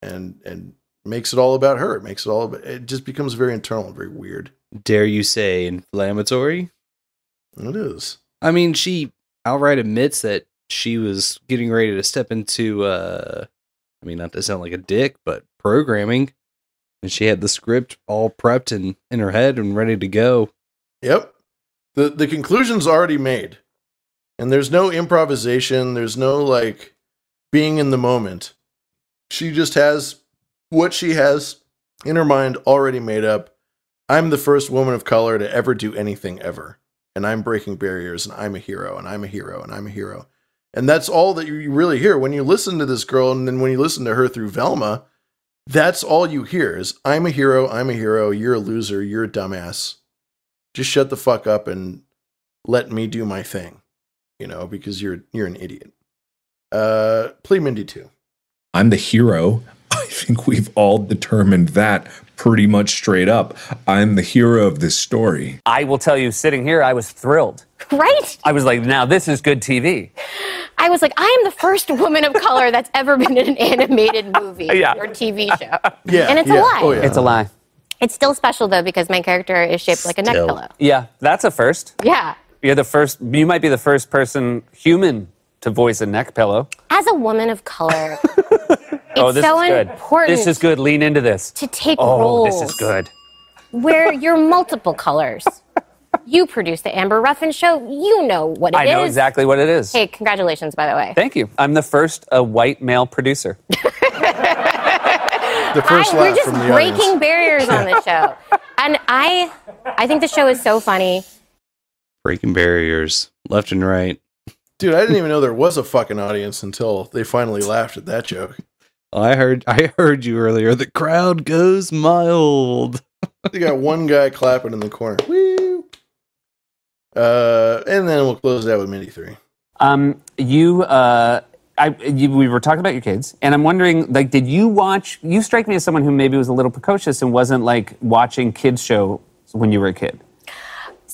and and makes it all about her. It makes it all about. It just becomes very internal and very weird. Dare you say inflammatory? It is. I mean, she outright admits that she was getting ready to step into uh I mean not to sound like a dick, but programming. And she had the script all prepped and in her head and ready to go. Yep. The the conclusion's already made. And there's no improvisation, there's no like being in the moment. She just has what she has in her mind already made up. I'm the first woman of color to ever do anything ever. And I'm breaking barriers and I'm a hero and I'm a hero and I'm a hero. And that's all that you really hear when you listen to this girl and then when you listen to her through Velma, that's all you hear is I'm a hero, I'm a hero, you're a loser, you're a dumbass. Just shut the fuck up and let me do my thing. You know, because you're you're an idiot. Uh play Mindy too. I'm the hero. I think we've all determined that pretty much straight up. I'm the hero of this story. I will tell you, sitting here, I was thrilled. Right? I was like, now this is good TV. I was like, I am the first woman of color that's ever been in an animated movie Yeah. or TV show. Yeah, And it's yeah. a lie. Oh, yeah. It's a lie. It's still special though because my character is shaped like a neck pillow. Yeah, that's a first. Yeah. You're the first. You might be the first person human to voice a neck pillow. As a woman of color, oh, this so is good. important This is good. Lean into this. to take oh, roles this is good. where you're multiple colors. You produce the Amber Ruffin show. You know what it is. I know exactly what it is. Hey, congratulations, by the way. Thank you. I'm the first uh, white male producer. The first I, we're just from the breaking audience. barriers on the show, and I, I think the show is so funny. Breaking barriers left and right. Dude, I didn't even know there was a fucking audience until they finally laughed at that joke. I heard I heard you earlier. The crowd goes mild. You got one guy clapping in the corner. Woo! Uh, and then we'll close it out with Mindy three. Um, you, uh, I, you, we were talking about your kids, and I'm wondering, like, did you watch? You strike me as someone who maybe was a little precocious and wasn't like watching kids show when you were a kid.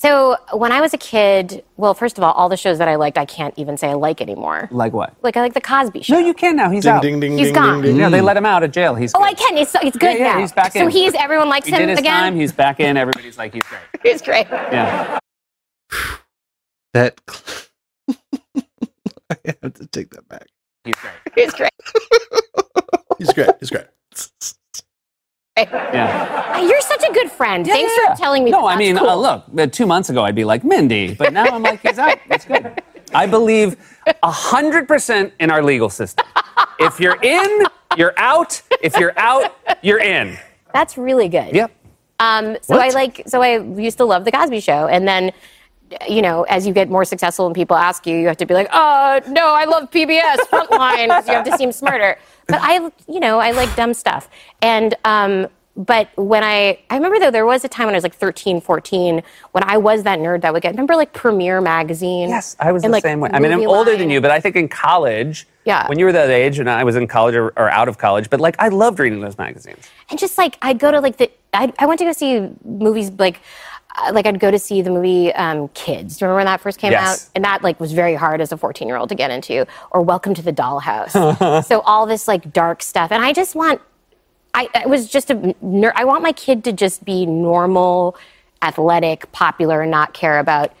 So when I was a kid, well, first of all, all the shows that I liked, I can't even say I like anymore. Like what? Like I like the Cosby Show. No, you can now. He's Ding, out. ding, ding, He's ding, gone. ding, ding. Yeah, they mm. let him out of jail. He's Oh, I can. It's it's good yeah, yeah, now. he's back in. so he's everyone likes he him did his again. time. He's back in. Everybody's like, he's great. He's great. Yeah. That I have to take that back. He's great. He's great. He's great. He's great. Yeah. You're such a good friend. Thanks yeah. for telling me. No. I mean, cool. uh, look, uh, two months ago I'd be like Mindy, but now I'm like, he's out. It's good. I believe hundred percent in our legal system. If you're in, you're out. If you're out, you're in. That's really good. Yep. Um, so What? I like, so I used to love the Cosby Show, and then, you know, as you get more successful and people ask you, you have to be like, oh no, I love PBS Frontline, you have to seem smarter. But I, you know, I like dumb stuff, and um, but when I, I remember though there was a time when I was like 13, 14, when I was that nerd that would get, remember like Premiere magazine? Yes, I was and, the like, same way. I mean, I'm Movie older than you, but I think in college, Yeah. when you were that age, and I was in college or, or out of college, but like I loved reading those magazines. and just like I'd go to like the I, I went to go see movies like like I'd go to see the movie um, Kids. Do you remember when that first came Yes. out? And that like was very hard as a 14 year old to get into. Or Welcome to the Dollhouse. so all this like dark stuff, and I just want I, I was just a nerd. I want my kid to just be normal, athletic, popular, and not care about.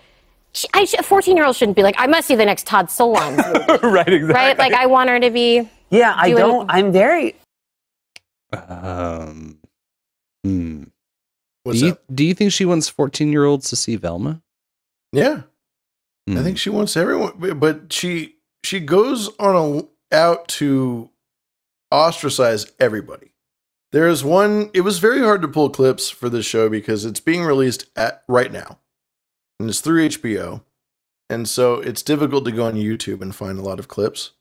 She, I, a 14 year old shouldn't be like, I must see the next Todd Solondz movie. right, exactly. right? Like, I want her to be. Yeah, I don't. I'm very. Um, hmm. What's do you up? do you think she wants fourteen year olds to see Velma? Yeah, I Hmm. think she wants everyone, but she she goes on a out to ostracize everybody. There is one. It was very hard to pull clips for this show because it's being released at right now, and it's through HBO, and so it's difficult to go on YouTube and find a lot of clips.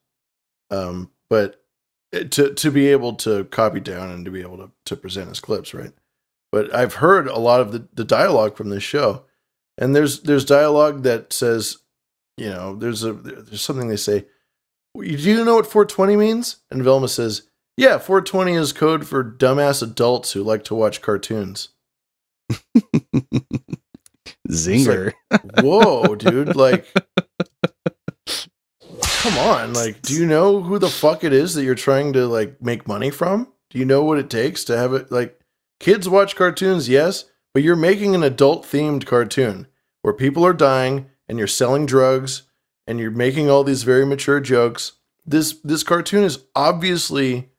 Um, but to to be able to copy down and to be able to to present as clips, right? But I've heard a lot of the, the dialogue from this show, and there's there's dialogue that says, you know, there's a there's something they say. Do you know what 420 means? And Velma says, Yeah, 420 is code for dumbass adults who like to watch cartoons. Zinger. Whoa, dude! Like, come on! Like, do you know who the fuck it is that you're trying to like make money from? Do you know what it takes to have it? Like, kids watch cartoons, yes, but you're making an adult themed cartoon where people are dying and you're selling drugs and you're making all these very mature jokes. This this cartoon is obviously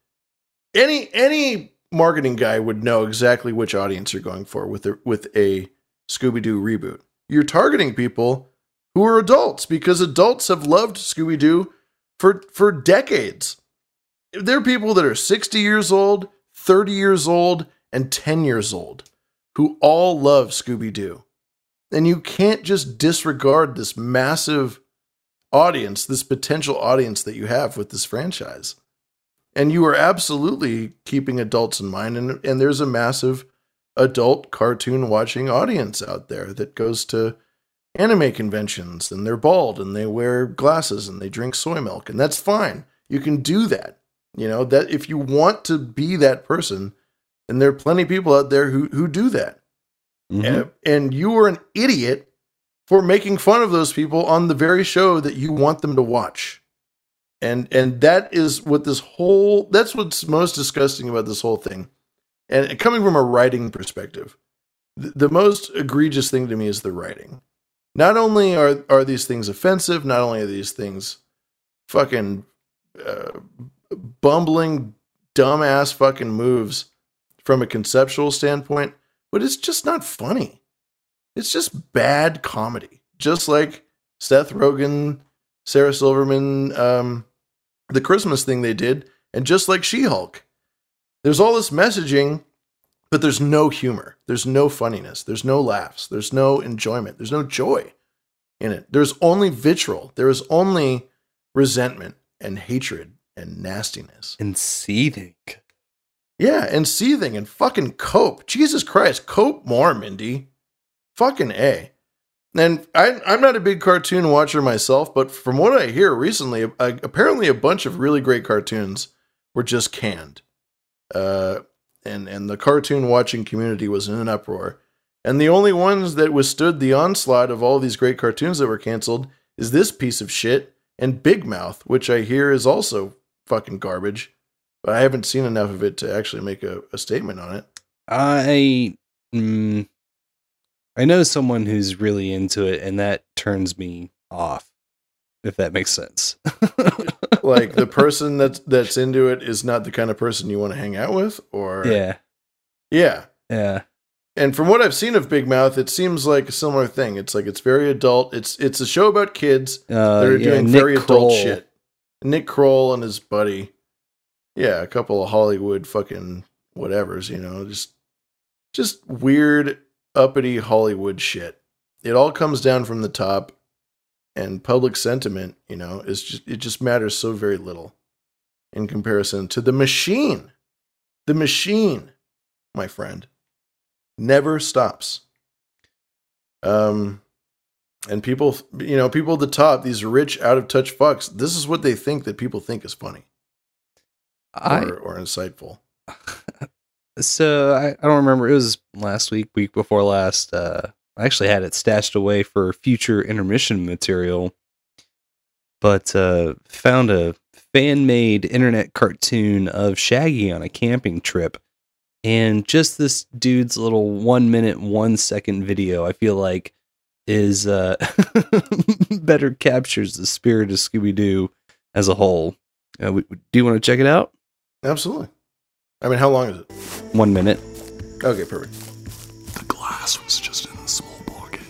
any any marketing guy would know exactly which audience you're going for with a, with a Scooby Doo reboot. You're targeting people who are adults because adults have loved Scooby Doo for for decades. There are people that are 60 years old, 30 years old, and 10 years old who all love Scooby Doo. And you can't just disregard this massive audience, this potential audience that you have with this franchise. And you are absolutely keeping adults in mind. And, and there's a massive adult cartoon watching audience out there that goes to anime conventions and they're bald and they wear glasses and they drink soy milk. And that's fine. You can do that. You know, that if you want to be that person, and there are plenty of people out there who, who do that. And, and you are an idiot for making fun of those people on the very show that you want them to watch. And and that is what this whole that's what's most disgusting about this whole thing. And coming from a writing perspective, the, the most egregious thing to me is the writing. Not only are are these things offensive, not only are these things fucking uh, bumbling dumbass fucking moves from a conceptual standpoint, but it's just not funny. It's just bad comedy. Just like Seth Rogen, Sarah Silverman, um, the Christmas thing they did, and just like She Hulk. There's all this messaging, but there's no humor. There's no funniness. There's no laughs. There's no enjoyment. There's no joy in it. There's only vitriol. There is only resentment and hatred and nastiness. And seething. Yeah, and seething and fucking cope. Jesus Christ, cope more, Mindy. Fucking A. And I, I'm not a big cartoon watcher myself, but from what I hear recently, apparently a bunch of really great cartoons were just canned. Uh, and, and the cartoon watching community was in an uproar. And the only ones that withstood the onslaught of all these great cartoons that were canceled is this piece of shit and Big Mouth, which I hear is also fucking garbage. But I haven't seen enough of it to actually make a, a statement on it. I mm, I know someone who's really into it, and that turns me off. If that makes sense. like the person that's that's into it is not the kind of person you want to hang out with, or yeah, yeah, yeah. And from what I've seen of Big Mouth, it seems like a similar thing. It's like it's very adult. It's it's a show about kids Uh, that are yeah, doing Nick very adult shit. Nick Kroll and his buddy, yeah, a couple of Hollywood fucking whatevers, you know, just just weird uppity Hollywood shit. It all comes down from the top, and public sentiment, you know, is just it just matters so very little in comparison to the machine. The machine, my friend, never stops. Um, and people, you know, people at the top, these rich, out of touch fucks, this is what they think that people think is funny I or, or insightful. so I, I don't remember. It was last week, week before last. Uh, I actually had it stashed away for future intermission material, but uh, found a fan made internet cartoon of Shaggy on a camping trip. And just this dude's little one minute, one second video, I feel like is uh, better captures the spirit of Scooby Doo as a whole. Uh, we, do you want to check it out? Absolutely. I mean, how long is it? One minute. Okay, perfect. The glass was just in a small pocket.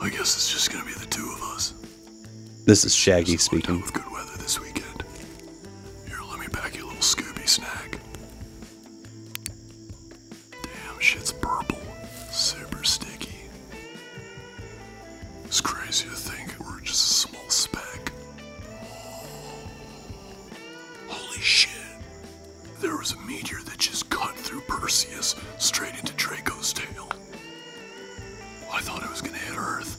I guess it's just gonna be the two of us. This is Shaggy speaking. With good weather this weekend. Here, let me pack you a little Scooby snack. Damn, shit's Perseus straight into Draco's tail. I thought it was gonna hit Earth.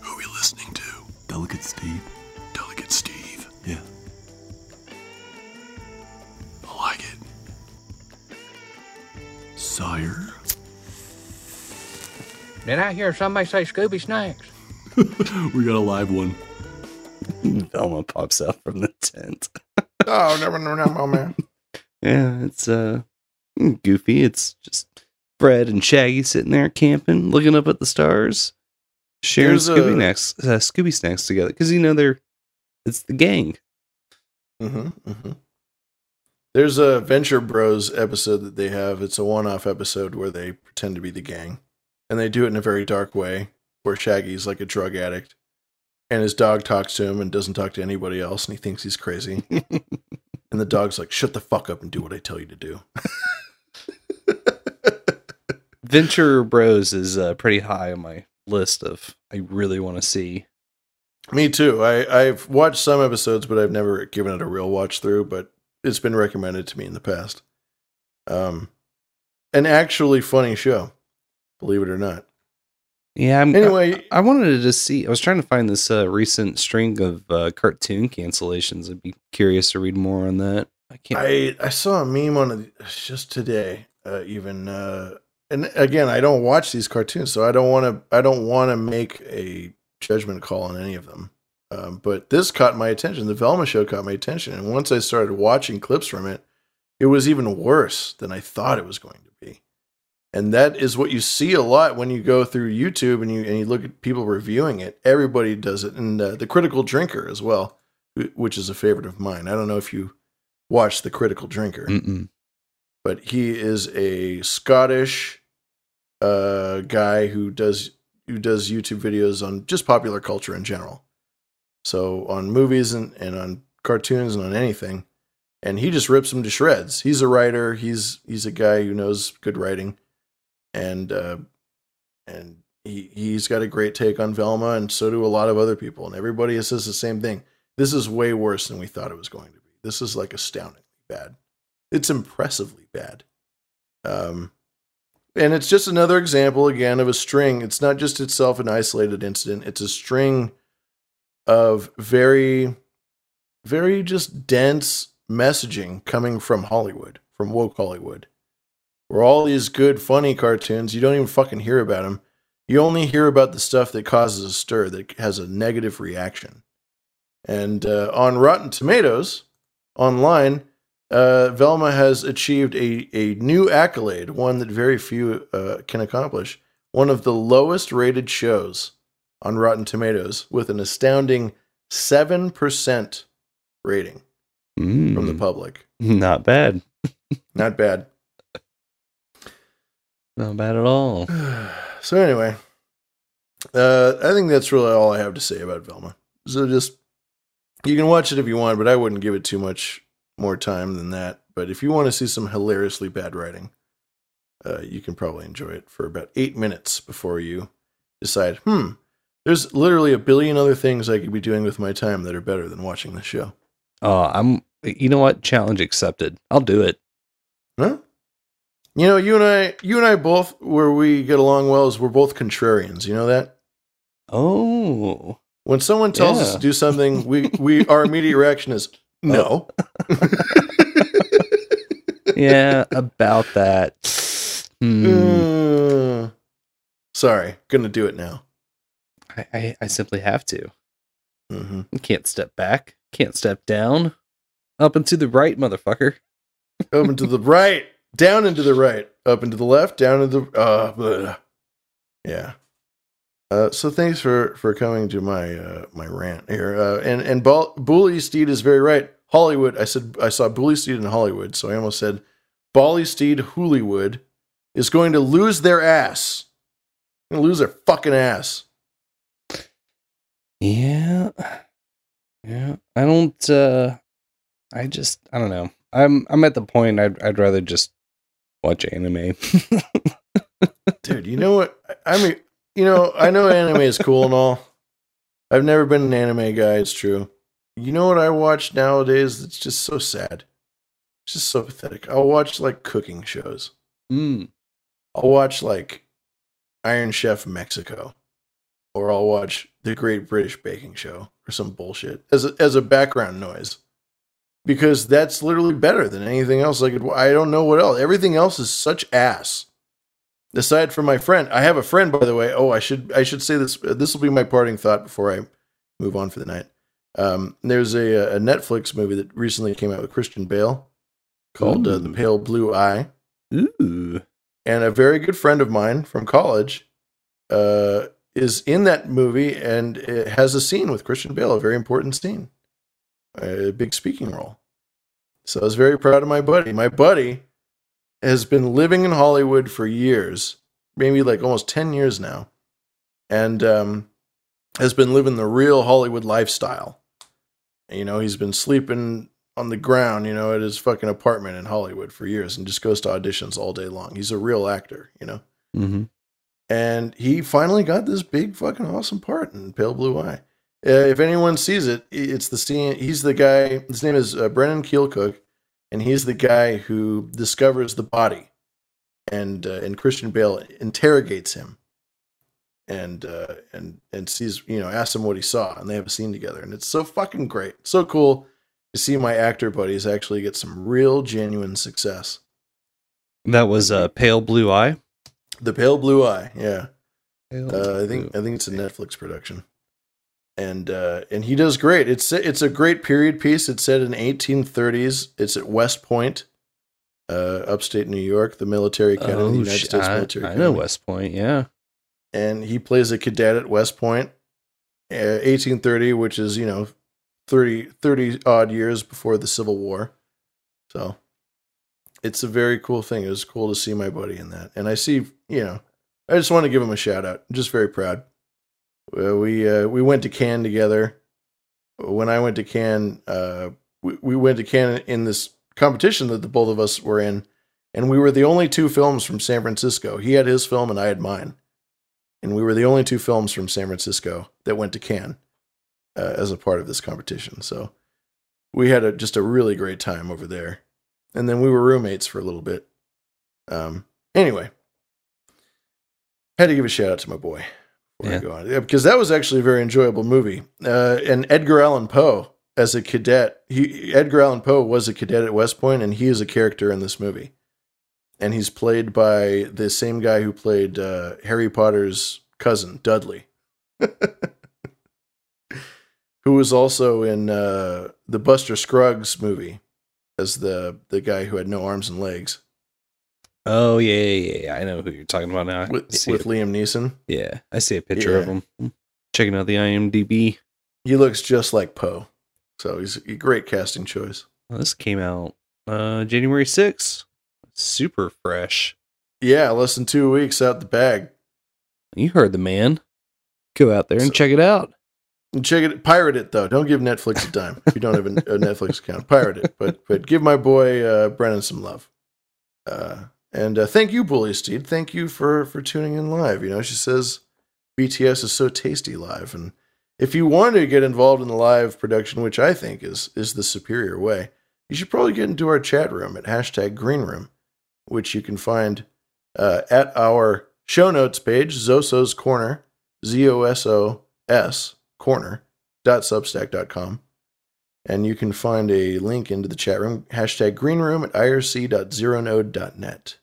Who are we listening to? Delicate Steve. Delicate Steve? Yeah. I like it. Sire? Did I hear somebody say Scooby Snacks? we got a live one. Velma pops out from the tent. oh, never, never, never, man. Yeah, it's uh goofy. It's just Fred and Shaggy sitting there camping, looking up at the stars, sharing There's Scooby a- snacks, uh, Scooby snacks together because you know they're it's the gang. hmm hmm There's a Venture Bros episode that they have. It's a one-off episode where they pretend to be the gang, and they do it in a very dark way, where Shaggy's like a drug addict, and his dog talks to him and doesn't talk to anybody else, and he thinks he's crazy. and the dog's like, "Shut the fuck up and do what I tell you to do." Venture Bros is uh, pretty high on my list of I really want to see. Me too. I, I've watched some episodes, but I've never given it a real watch through. But it's been recommended to me in the past. Um, an actually funny show, believe it or not. Yeah. I'm, Anyway- I, I wanted to just see. I was trying to find this uh, recent string of uh, cartoon cancellations. I'd be curious to read more on that. I can't. I I saw a meme on it just today, uh, even. Uh, and again, I don't watch these cartoons, so I don't want to. I don't want to make a judgment call on any of them. Um, but this caught my attention. The Velma show caught my attention, and once I started watching clips from it, it was even worse than I thought it was going to be. And that is what you see a lot when you go through YouTube and you and you look at people reviewing it. Everybody does it, and uh, the Critical Drinker as well, which is a favorite of mine. I don't know if you watch the Critical Drinker Mm-mm. but he is a Scottish uh, guy who does who does YouTube videos on just popular culture in general. So on movies and, and on cartoons and on anything. And he just rips them to shreds. He's a writer. He's he's a guy who knows good writing. And uh, and he he's got a great take on Velma, and so do a lot of other people. And everybody says the same thing. This is way worse than we thought it was going to be. This is like astoundingly bad. It's impressively bad. Um, and it's just another example again of a string. It's not just itself an isolated incident. It's a string of very, very just dense messaging coming from Hollywood, from woke Hollywood, where all these good, funny cartoons, you don't even fucking hear about them. You only hear about the stuff that causes a stir, that has a negative reaction. And uh, on Rotten Tomatoes, online, uh, Velma has achieved a, a new accolade, one that very few uh, can accomplish. One of the lowest rated shows on Rotten Tomatoes with an astounding 7% rating from the Mm, public. Not bad. Not bad. Not bad at all. So, anyway, uh, I think that's really all I have to say about Velma. So, just you can watch it if you want, but I wouldn't give it too much more time than that. But if you want to see some hilariously bad writing, uh, you can probably enjoy it for about eight minutes before you decide, hmm, there's literally a billion other things I could be doing with my time that are better than watching this show. Oh, I'm. You know what? Challenge accepted. I'll do it. Huh? You know, you and I, you and I both, where we get along well is we're both contrarians. You know that? Oh, When someone tells us to do something, we we our immediate reaction is no. yeah. About that. Hmm. Uh, sorry, gonna do it now. I, I, I simply have to. Mm-hmm. Can't step back. Can't step down. Up and to the right, motherfucker. Up and to the right, down and to the right, up and to the left, down and the uh, blah. yeah. Uh, so thanks for for coming to my uh, my rant here. Uh, and and Ball, Bully Steed is very right. Hollywood. I said I saw Bully Steed in Hollywood, so I almost said Bally Steed Hollywood is going to lose their ass. To lose their fucking ass. Yeah. Yeah. I don't uh I just I don't know. I'm I'm at the point I'd I'd rather just watch anime. Dude, you know what? I I mean, you know, I know anime is cool and all. I've never been an anime guy, it's true. You know what I watch nowadays that's just so sad? It's just so pathetic. I'll watch like cooking shows. Mm. I'll watch like Iron Chef Mexico. Or I'll watch The Great British Baking Show or some bullshit as a, as a background noise. Because that's literally better than anything else I could I don't know what else. Everything else is such ass aside from my friend i have a friend by the way oh i should i should say this this will be my parting thought before i move on for the night Um, there's a, a Netflix movie that recently came out with Christian Bale called uh, The Pale Blue Eye. Ooh. And a very good friend of mine from college uh, is in that movie and it has a scene with Christian Bale, a very important scene, a big speaking role. So I was very proud of my buddy. My buddy has been living in Hollywood for years, maybe like almost 10 years now, and um, has been living the real Hollywood lifestyle. You know, he's been sleeping on the ground, you know, at his fucking apartment in Hollywood for years and just goes to auditions all day long. He's a real actor, you know? Mm-hmm. And he finally got this big fucking awesome part in Pale Blue Eye. Uh, if anyone sees it, it's the scene. He's the guy. His name is uh, Brennan Keel Cook, and he's the guy who discovers the body, and uh, and Christian Bale interrogates him, and uh, and and sees you know asks him what he saw, and they have a scene together, and it's so fucking great, so cool to see my actor buddies actually get some real genuine success. That was uh, Pale Blue Eye. The Pale Blue Eye, yeah. Pale Uh, I think I think it's a Netflix production, and uh, and he does great. It's it's a great period piece. It's set in 1830s. It's at West Point, uh, upstate New York, the military academy, the United Oh, sh- States I, military. I know West Point. Yeah. and he plays a cadet at West Point, uh, 1830, which is you know 30 30 odd years before the Civil War. So it's a very cool thing. It was cool to see my buddy in that, and I see you know I just want to give him a shout out. I'm just very proud. Uh, we uh, we went to Cannes together. When I went to Cannes, uh, we, we went to Cannes in this competition that the both of us were in, and we were the only two films from San Francisco. He had his film, and I had mine and we were the only two films from San Francisco that went to Cannes uh, as a part of this competition. So we had a, just a really great time over there, and then we were roommates for a little bit. Um, anyway, had to give a shout out to my boy I yeah, because that was actually a very enjoyable movie. Uh, and Edgar Allan Poe as a cadet, he Edgar Allan Poe was a cadet at West Point, and he is a character in this movie. And he's played by the same guy who played uh, Harry Potter's cousin Dudley, who was also in uh, the Buster Scruggs movie as the the guy who had no arms and legs Oh yeah, yeah, yeah. I know who you're talking about now. With, with. Liam Neeson. Yeah, I see a picture of him. Checking out the IMDb. He looks just like Poe, so he's a great casting choice. Well, this came out uh, January 6th. Super fresh. Yeah, less than two weeks out the bag. You heard the man. Go out there and check it out. Check it, pirate it though. Don't give Netflix a dime if you don't have a, a Netflix account. Pirate it, but but give my boy uh, Brennan some love. Uh, and uh, thank you, Bully Steed. Thank you for for tuning in live. You know, she says BTS is so tasty live, and if you want to get involved in the live production, which I think is is the superior way, you should probably get into our chat room at hashtag Green Room, which you can find uh, at our show notes page, Zoso's Corner, Z O S O S Corner dot substack.com. And you can find a link into the chat room, hashtag green room at irc.zeronode.net.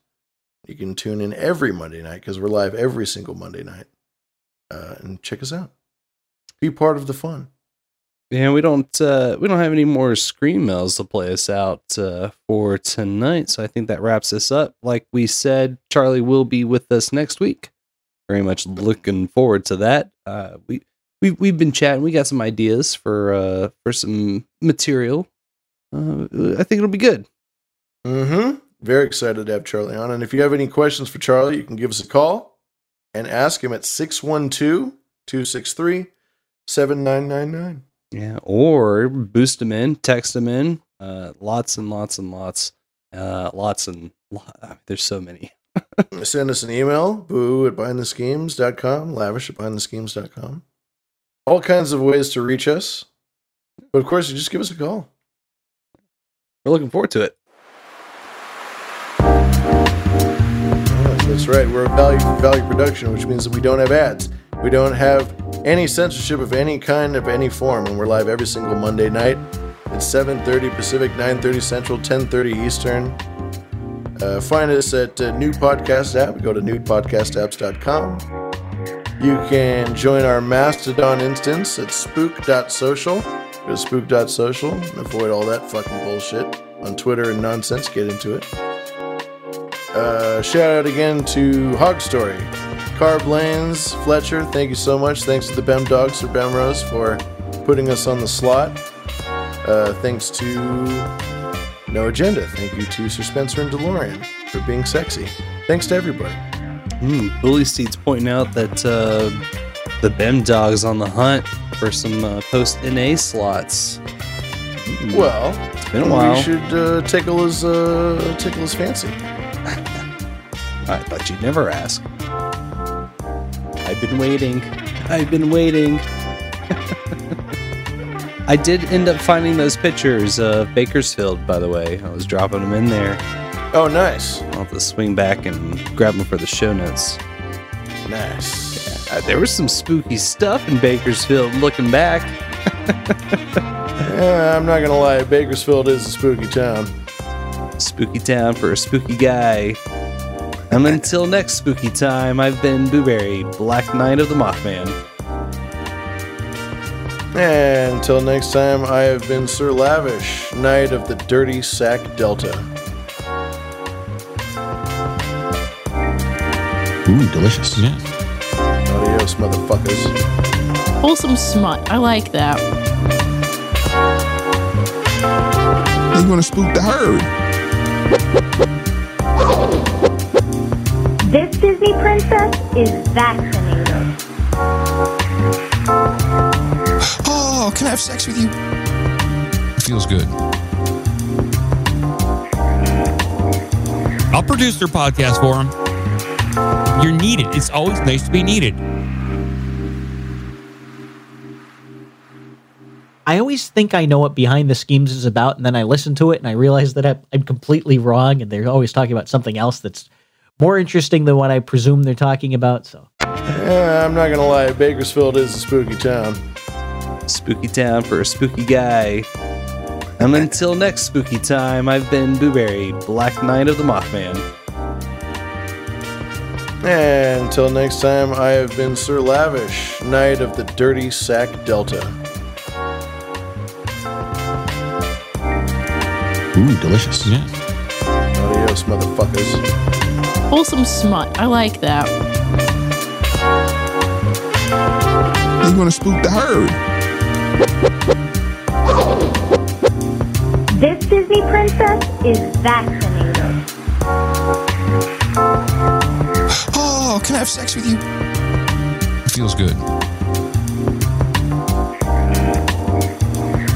You can tune in every Monday night because we're live every single Monday night. Uh, and check us out. Be part of the fun. Yeah, we don't uh we don't have any more screen mails to play us out uh for tonight, so I think that wraps us up. Like we said, Charlie will be with us next week. Very much looking forward to that. Uh we we we've been chatting, we got some ideas for uh for some material. Uh I think it'll be good. Mm-hmm. Very excited to have Charlie on. And if you have any questions for Charlie, you can give us a call and ask him at 612 263 7999. Yeah, or boost them in, text them in. Uh, lots and lots and lots, uh, lots and there's so many. Send us an email, boo at behindtheschemes.com, lavish at behindtheschemes.com. All kinds of ways to reach us. But of course, you just give us a call. We're looking forward to it. That's right. We're a value value production, which means that we don't have ads. We don't have any censorship of any kind of any form, and we're live every single Monday night at 7:30 Pacific, 9:30 Central, 10:30 Eastern. Uh, find us at uh, New Podcast app. Go to newpodcastapps.com. You can join our Mastodon instance at spook.social. Go to spook.social and avoid all that fucking bullshit. On Twitter and nonsense, get into it. Uh, shout out again to Hog Story. Carb Lanes, Fletcher, thank you so much. Thanks to the Bem Dogs or Bem Rose for putting us on the slot. Uh, thanks to No Agenda. Thank you to Sir Spencer and DeLorean for being sexy. Thanks to everybody. Mm, Bully Steed's pointing out that uh, the Bem Dog's on the hunt for some uh, post NA slots. Mm. Well, it's been a while. We should uh, tickle his uh, tickle his fancy. I thought you'd never ask. I've been waiting. I've been waiting. I did end up finding those pictures of Bakersfield, by the way. I was dropping them in there. Oh, nice. I'll have to swing back and grab them for the show notes. Nice. Yeah, uh, there was some spooky stuff in Bakersfield looking back. yeah, I'm not going to lie. Bakersfield is a spooky town. Spooky town for a spooky guy. And until next spooky time, I've been Booberry, Black Knight of the Mothman. And until next time, I have been Sir Lavish, Knight of the Dirty Sack Delta. Ooh, delicious. Yeah. Adios, motherfuckers. Wholesome smut. I like that. You want to spook the herd? This Disney princess is vaccinated. Oh, can I have sex with you? Feels good. I'll produce their podcast for them. You're needed. It's always nice to be needed. I always think I know what Behind the Schemes is about, and then I listen to it and I realize that I'm completely wrong, and they're always talking about something else that's more interesting than what I presume they're talking about. So, yeah, I'm not gonna lie, Bakersfield is a spooky town. Spooky town for a spooky guy. And until next spooky time, I've been Booberry, Black Knight of the Mothman. And until next time, I have been Sir Lavish, Knight of the Dirty Sack Delta. Ooh, delicious. Yeah. Adios, motherfuckers. Wholesome smut. I like that. You want to spook the herd? This Disney princess is vaccinated. Oh, can I have sex with you? Feels good.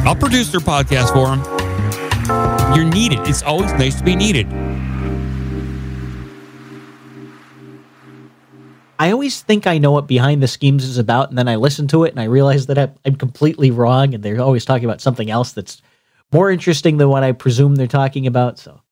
I'll produce their podcast for them. You're needed. It's always nice to be needed. I always think I know what Behind the Schemes is about, and then I listen to it and I realize that I'm completely wrong, and they're always talking about something else that's more interesting than what I presume they're talking about. So,